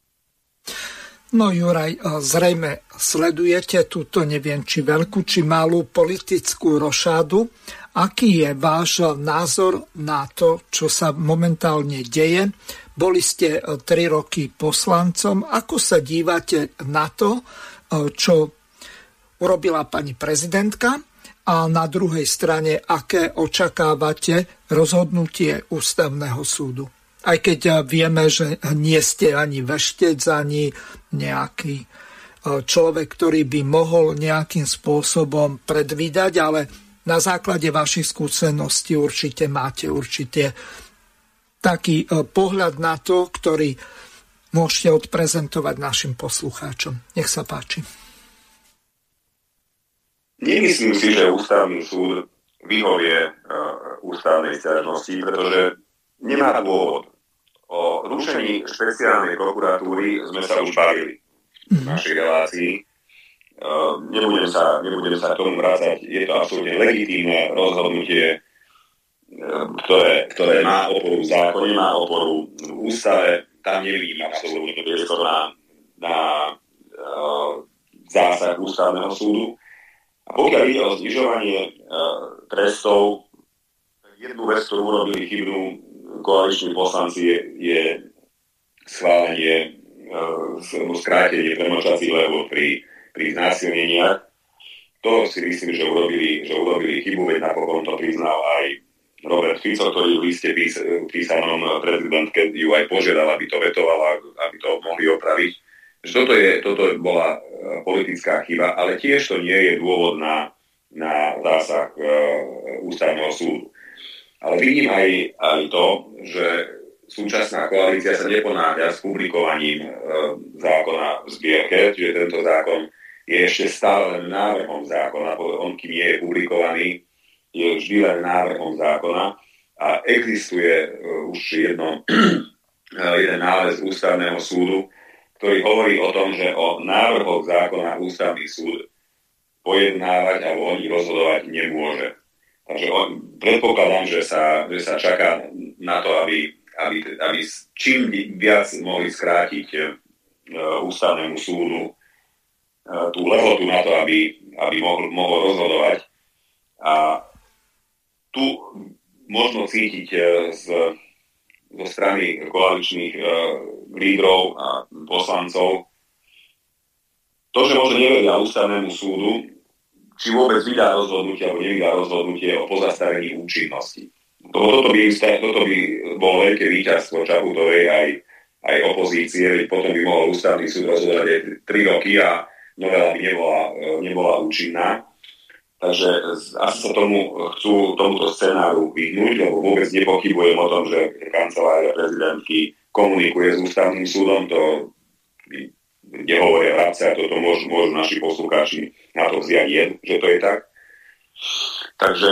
No Juraj, zrejme sledujete túto neviem či veľkú, či malú politickú rošádu Aký je váš názor na to, čo sa momentálne deje? Boli ste e, tri roky poslancom. Ako sa dívate na to, e, čo urobila pani prezidentka? A na druhej strane, aké očakávate rozhodnutie ústavného súdu? Aj keď e, vieme, že nie ste ani veštec, ani nejaký človek, ktorý by mohol nejakým spôsobom predvídať, ale na základe vašich skúseností určite máte určite taký e, pohľad na to, ktorý môžete odprezentovať našim poslucháčom. Nech sa páči. Nemyslím si, že ústavný súd vyhovie uh, ústavnej stiažnosti, pretože nemá dôvod. O rušení špeciálnej prokuratúry sme sa už bavili v našej relácii nebudem sa, nebudem sa k tomu vrácať. Je to absolútne legitímne rozhodnutie, ehm, ktoré, ktoré má oporu v zákone, má oporu v ústave. Tam nevidím absolútne priestor na, na uh, zásah ústavného súdu. A pokiaľ ide o znižovanie uh, trestov, jednu vec, ktorú urobili chybnú koaliční poslanci, je, je schválenie uh, skrátenie premočacích lebo pri pri znásilneniach. To si myslím, že urobili, že urobili chybu, veď napokon to priznal aj Robert Fico, ktorý v liste pís, písanom prezidentke ju aj požiadal, aby to vetovala, aby to mohli opraviť. Že toto, je, toto bola e, politická chyba, ale tiež to nie je dôvod na, na zásah uh, ústavného súdu. Ale vidím aj, aj to, že súčasná koalícia sa neponáhľa s publikovaním uh, zákona v zbierke, čiže tento zákon je ešte stále len návrhom zákona, on kým je publikovaný, je vždy len návrhom zákona a existuje uh, už jedno, jeden nález ústavného súdu, ktorý hovorí o tom, že o návrhoch zákona ústavný súd pojednávať alebo o nich rozhodovať nemôže. Takže on, predpokladám, že sa, že sa čaká na to, aby, aby, aby čím viac mohli skrátiť uh, ústavnému súdu tú lehotu na to, aby, aby mohol, mohol rozhodovať. A tu možno cítiť eh, z, zo strany koaličných uh, lídrov a poslancov to, že možno nevedia ústavnému súdu, či vôbec vydá rozhodnutie alebo nevydá rozhodnutie o pozastavení účinnosti. Toto by, toto by bolo veľké víťazstvo Čaputovej aj, aj opozície, potom by mohol ústavný súd rozhodovať aj 3 roky a novela nebola, e, nebola účinná. Takže asi sa tomu chcú tomuto scenáru vyhnúť, lebo vôbec nepochybujem o tom, že kancelária prezidentky komunikuje s ústavným súdom, to kde hovoria vrabce, a toto môžu, môžu naši poslucháči na to vziať jen, že to je tak. Takže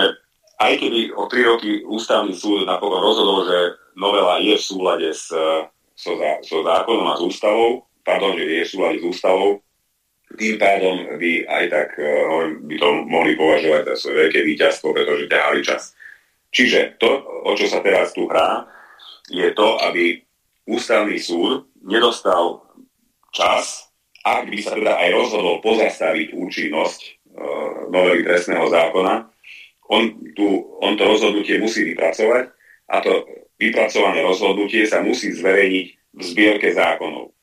aj keby o tri roky ústavný súd napokon rozhodol, že novela je v súlade s, so, so zákonom a s ústavou, pardon, že je v súlade s ústavou, tým pádom by aj tak no, by to mohli považovať za svoje veľké víťazstvo, pretože ťahali čas. Čiže to, o čo sa teraz tu hrá, je to, aby ústavný súd nedostal čas, ak by sa teda aj rozhodol pozastaviť účinnosť e, novely trestného zákona, on, tu, on to rozhodnutie musí vypracovať a to vypracované rozhodnutie sa musí zverejniť v zbierke zákonov.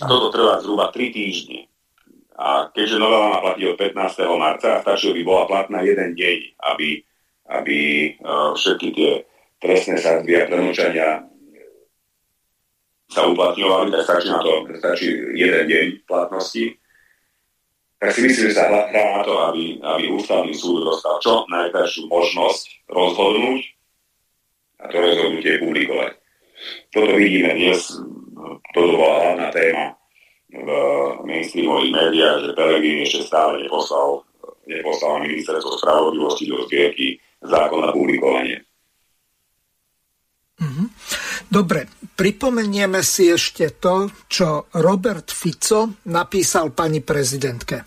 A toto trvá zhruba 3 týždne. A keďže novela má platiť od 15. marca, stačilo by bola platná jeden deň, aby, aby uh, všetky tie trestné sadzby a prenúčania sa uplatňovali, tak stačí na to stačí jeden deň platnosti. Tak si myslím, že sa hrá na to, aby, aby ústavný súd dostal čo najkrajšiu možnosť rozhodnúť a to rozhodnutie publikovať. Toto vidíme dnes, toto bola hlavná téma v mainstreamových médiách, že Pelegrini ešte stále neposlal, neposlal ministerstvo spravodlivosti do zbierky zákon na publikovanie. Mm-hmm. Dobre, pripomenieme si ešte to, čo Robert Fico napísal pani prezidentke.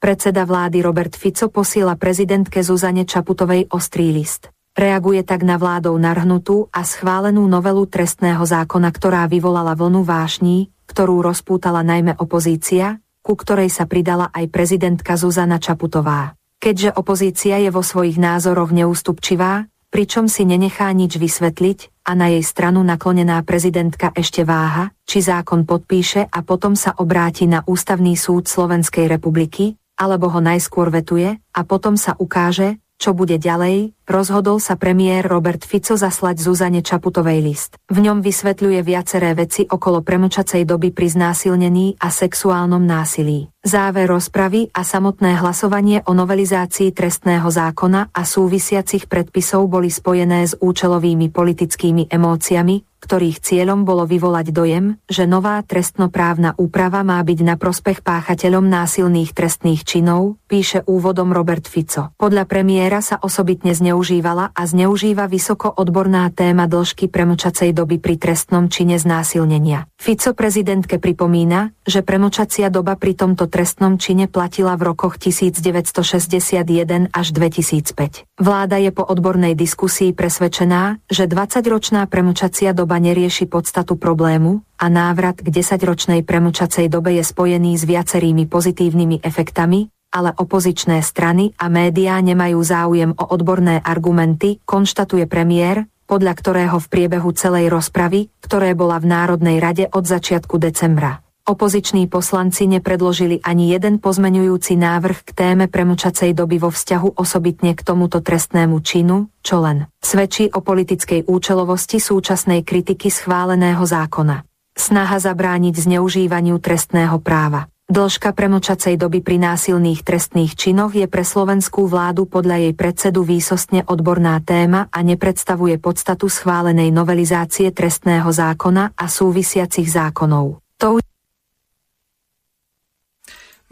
Predseda vlády Robert Fico posiela prezidentke Zuzane Čaputovej ostrý list. Reaguje tak na vládou narhnutú a schválenú novelu trestného zákona, ktorá vyvolala vlnu vášní, ktorú rozpútala najmä opozícia, ku ktorej sa pridala aj prezidentka Zuzana Čaputová. Keďže opozícia je vo svojich názoroch neústupčivá, pričom si nenechá nič vysvetliť a na jej stranu naklonená prezidentka ešte váha, či zákon podpíše a potom sa obráti na Ústavný súd Slovenskej republiky, alebo ho najskôr vetuje a potom sa ukáže, čo bude ďalej, rozhodol sa premiér Robert Fico zaslať Zuzane Čaputovej list. V ňom vysvetľuje viaceré veci okolo premočacej doby pri znásilnení a sexuálnom násilí. Záver rozpravy a samotné hlasovanie o novelizácii trestného zákona a súvisiacich predpisov boli spojené s účelovými politickými emóciami, ktorých cieľom bolo vyvolať dojem, že nová trestnoprávna úprava má byť na prospech páchateľom násilných trestných činov, píše úvodom Robert Fico. Podľa premiéra sa osobitne zneužívala a zneužíva vysoko odborná téma dĺžky premočacej doby pri trestnom čine znásilnenia. Fico prezidentke pripomína, že premočacia doba pri tomto trestnom čine platila v rokoch 1961 až 2005. Vláda je po odbornej diskusii presvedčená, že 20-ročná premočacia doba nerieši podstatu problému a návrat k 10-ročnej premlčacej dobe je spojený s viacerými pozitívnymi efektami, ale opozičné strany a médiá nemajú záujem o odborné argumenty, konštatuje premiér, podľa ktorého v priebehu celej rozpravy, ktoré bola v Národnej rade od začiatku decembra. Opoziční poslanci nepredložili ani jeden pozmenujúci návrh k téme premlčacej doby vo vzťahu osobitne k tomuto trestnému činu, čo len svedčí o politickej účelovosti súčasnej kritiky schváleného zákona. Snaha zabrániť zneužívaniu trestného práva. Dĺžka premlčacej doby pri násilných trestných činoch je pre slovenskú vládu podľa jej predsedu výsostne odborná téma a nepredstavuje podstatu schválenej novelizácie trestného zákona a súvisiacich zákonov. Tou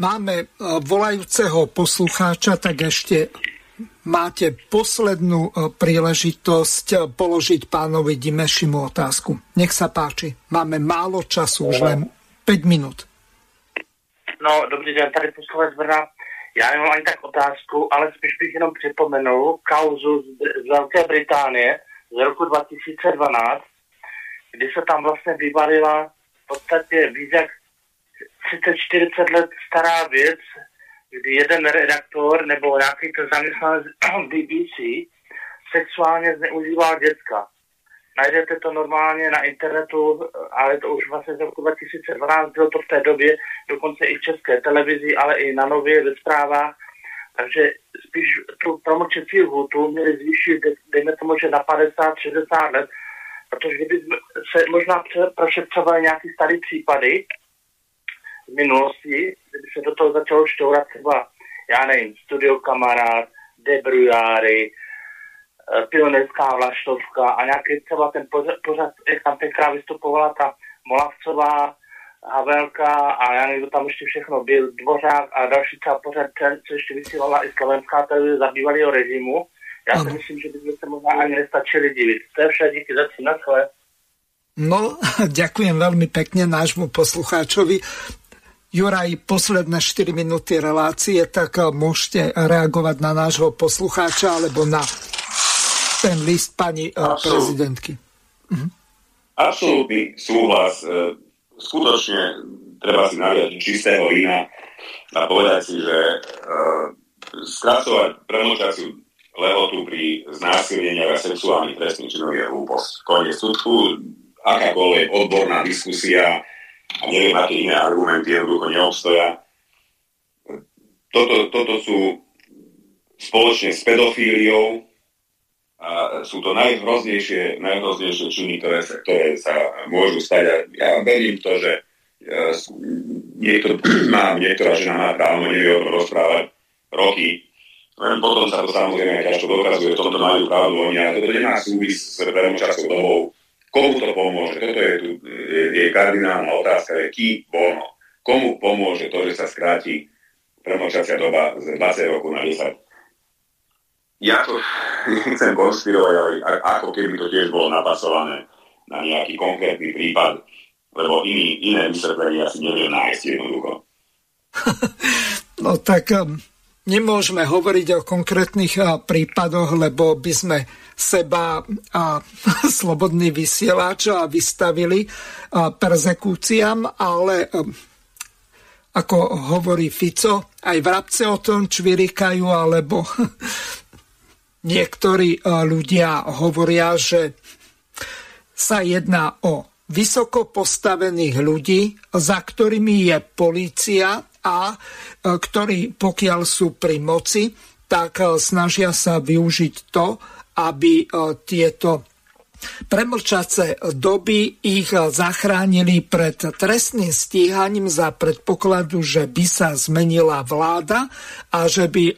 máme e, volajúceho poslucháča, tak ešte máte poslednú e, príležitosť e, položiť pánovi Dimešimu otázku. Nech sa páči. Máme málo času, už len 5 minút. No, dobrý den, tady poslovec Brna. Já nemám ani tak otázku, ale spíš bych jenom připomenul kauzu z, Velké Británie z roku 2012, kdy se tam vlastně vyvalila v podstatě víc jak 30-40 let stará věc, kdy jeden redaktor nebo nějaký ten zaměstnanec BBC sexuálně zneužíval děcka. Najdete to normálně na internetu, ale to už vlastně z roku 2012, bylo to v té době dokonce i v české televizi, ale i na nově ve zprávách. Takže spíš tu promlčecí lhutu měli zvýšit, dejme tomu, že na 50-60 let, protože kdyby se možná prošetřovali nějaký starý případy, z minulosti, kdyby se do toho začalo štourat třeba, já nevím, studio kamarád, debrujáry, pionerská vlaštovka a nějaký třeba ten pořad, jak tam tenkrát vystupovala ta Molavcová, Havelka a já nevím, tam ještě všechno byl, Dvořák a další třeba pořad, co ještě vysílala i slovenská televize za bývalého režimu. Já si myslím, že by se možná ani nestačili divit. To je vše, díky za na No, ďakujem veľmi pekne nášmu poslucháčovi. Juraj, posledné 4 minúty relácie, tak eh, môžete reagovať na nášho poslucháča alebo na ten list pani eh, Absolut. prezidentky. Mhm. Absolutný súhlas. Eh, skutočne treba si naliať čistého vína a povedať si, že skracovať premočaciu lehotu pri znásilneniach a sexuálnych trestných činov je hlúposť. Koniec sudku, akákoľvek odborná diskusia a neviem, aké iné argumenty jednoducho neobstoja. Toto, toto sú spoločne s pedofíliou a sú to najhroznejšie, najhroznejšie činy, ktoré sa, ktoré sa môžu stať. A ja verím to, že ja, niekto má, niektorá žena má právo, nevie o tom rozprávať roky. Len potom sa to samozrejme ťažko dokazuje, v tomto majú pravdu oni, ale toto nemá súvis s časou dobou Komu to pomôže? Toto je, tu, je, kardinálna otázka, je ký bono. Komu pomôže to, že sa skráti premočacia doba z 20 rokov na 10? Ja to nechcem konšpirovať, ale ako keby to tiež bolo napasované na nejaký konkrétny prípad, lebo iný, iné vysvetlenie asi neviem nájsť jednoducho. no tak um, nemôžeme hovoriť o konkrétnych uh, prípadoch, lebo by sme seba a slobodný vysielač a vystavili persekúciám, ale ako hovorí Fico, aj vrabce o tom čvirikajú, alebo niektorí ľudia hovoria, že sa jedná o vysoko postavených ľudí, za ktorými je policia a ktorí, pokiaľ sú pri moci, tak snažia sa využiť to, aby e, tieto premlčace doby ich zachránili pred trestným stíhaním za predpokladu, že by sa zmenila vláda a že by e,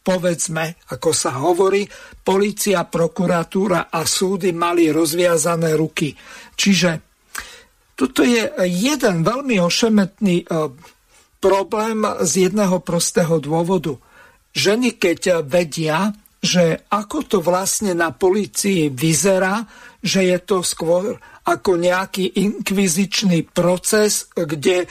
povedzme, ako sa hovorí, policia, prokuratúra a súdy mali rozviazané ruky. Čiže toto je jeden veľmi ošemetný e, problém z jedného prostého dôvodu. Ženy, keď vedia, že ako to vlastne na policii vyzerá, že je to skôr ako nejaký inkvizičný proces, kde e,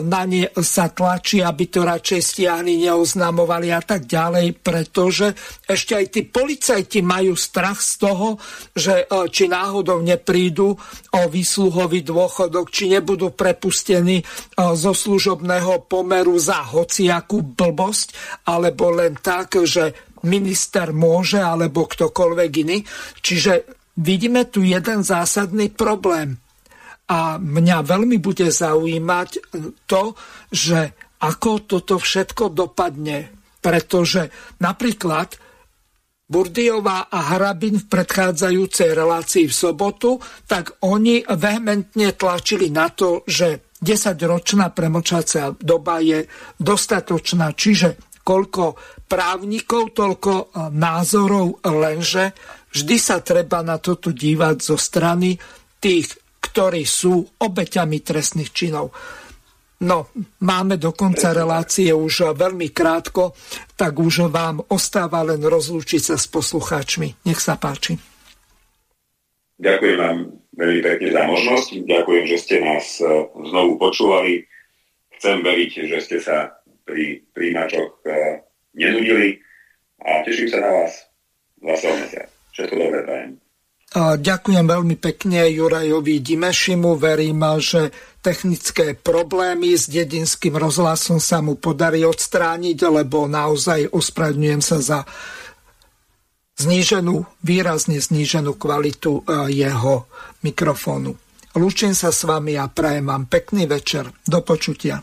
na ne sa tlačí, aby to radšej stiahli, neoznamovali a tak ďalej, pretože ešte aj tí policajti majú strach z toho, že e, či náhodou neprídu o výsluhový dôchodok, či nebudú prepustení e, zo služobného pomeru za hociakú blbosť, alebo len tak, že minister môže alebo ktokoľvek iný. Čiže vidíme tu jeden zásadný problém. A mňa veľmi bude zaujímať to, že ako toto všetko dopadne. Pretože napríklad Burdiová a Harabin v predchádzajúcej relácii v sobotu, tak oni vehementne tlačili na to, že 10-ročná premočacia doba je dostatočná, čiže koľko právnikov, toľko názorov, lenže vždy sa treba na toto dívať zo strany tých, ktorí sú obeťami trestných činov. No, máme do konca relácie už veľmi krátko, tak už vám ostáva len rozlúčiť sa s poslucháčmi. Nech sa páči. Ďakujem vám veľmi pekne za možnosť. Ďakujem, že ste nás e, znovu počúvali. Chcem veriť, že ste sa pri príjimačoch e, nenudili a teším sa na vás mesiac. Všetko dobré prajem. Ďakujem veľmi pekne Jurajovi Dimešimu. Verím, že technické problémy s dedinským rozhlasom sa mu podarí odstrániť, lebo naozaj ospravedňujem sa za zníženú, výrazne zníženú kvalitu e, jeho mikrofónu. Lúčim sa s vami a prajem vám pekný večer. Do počutia.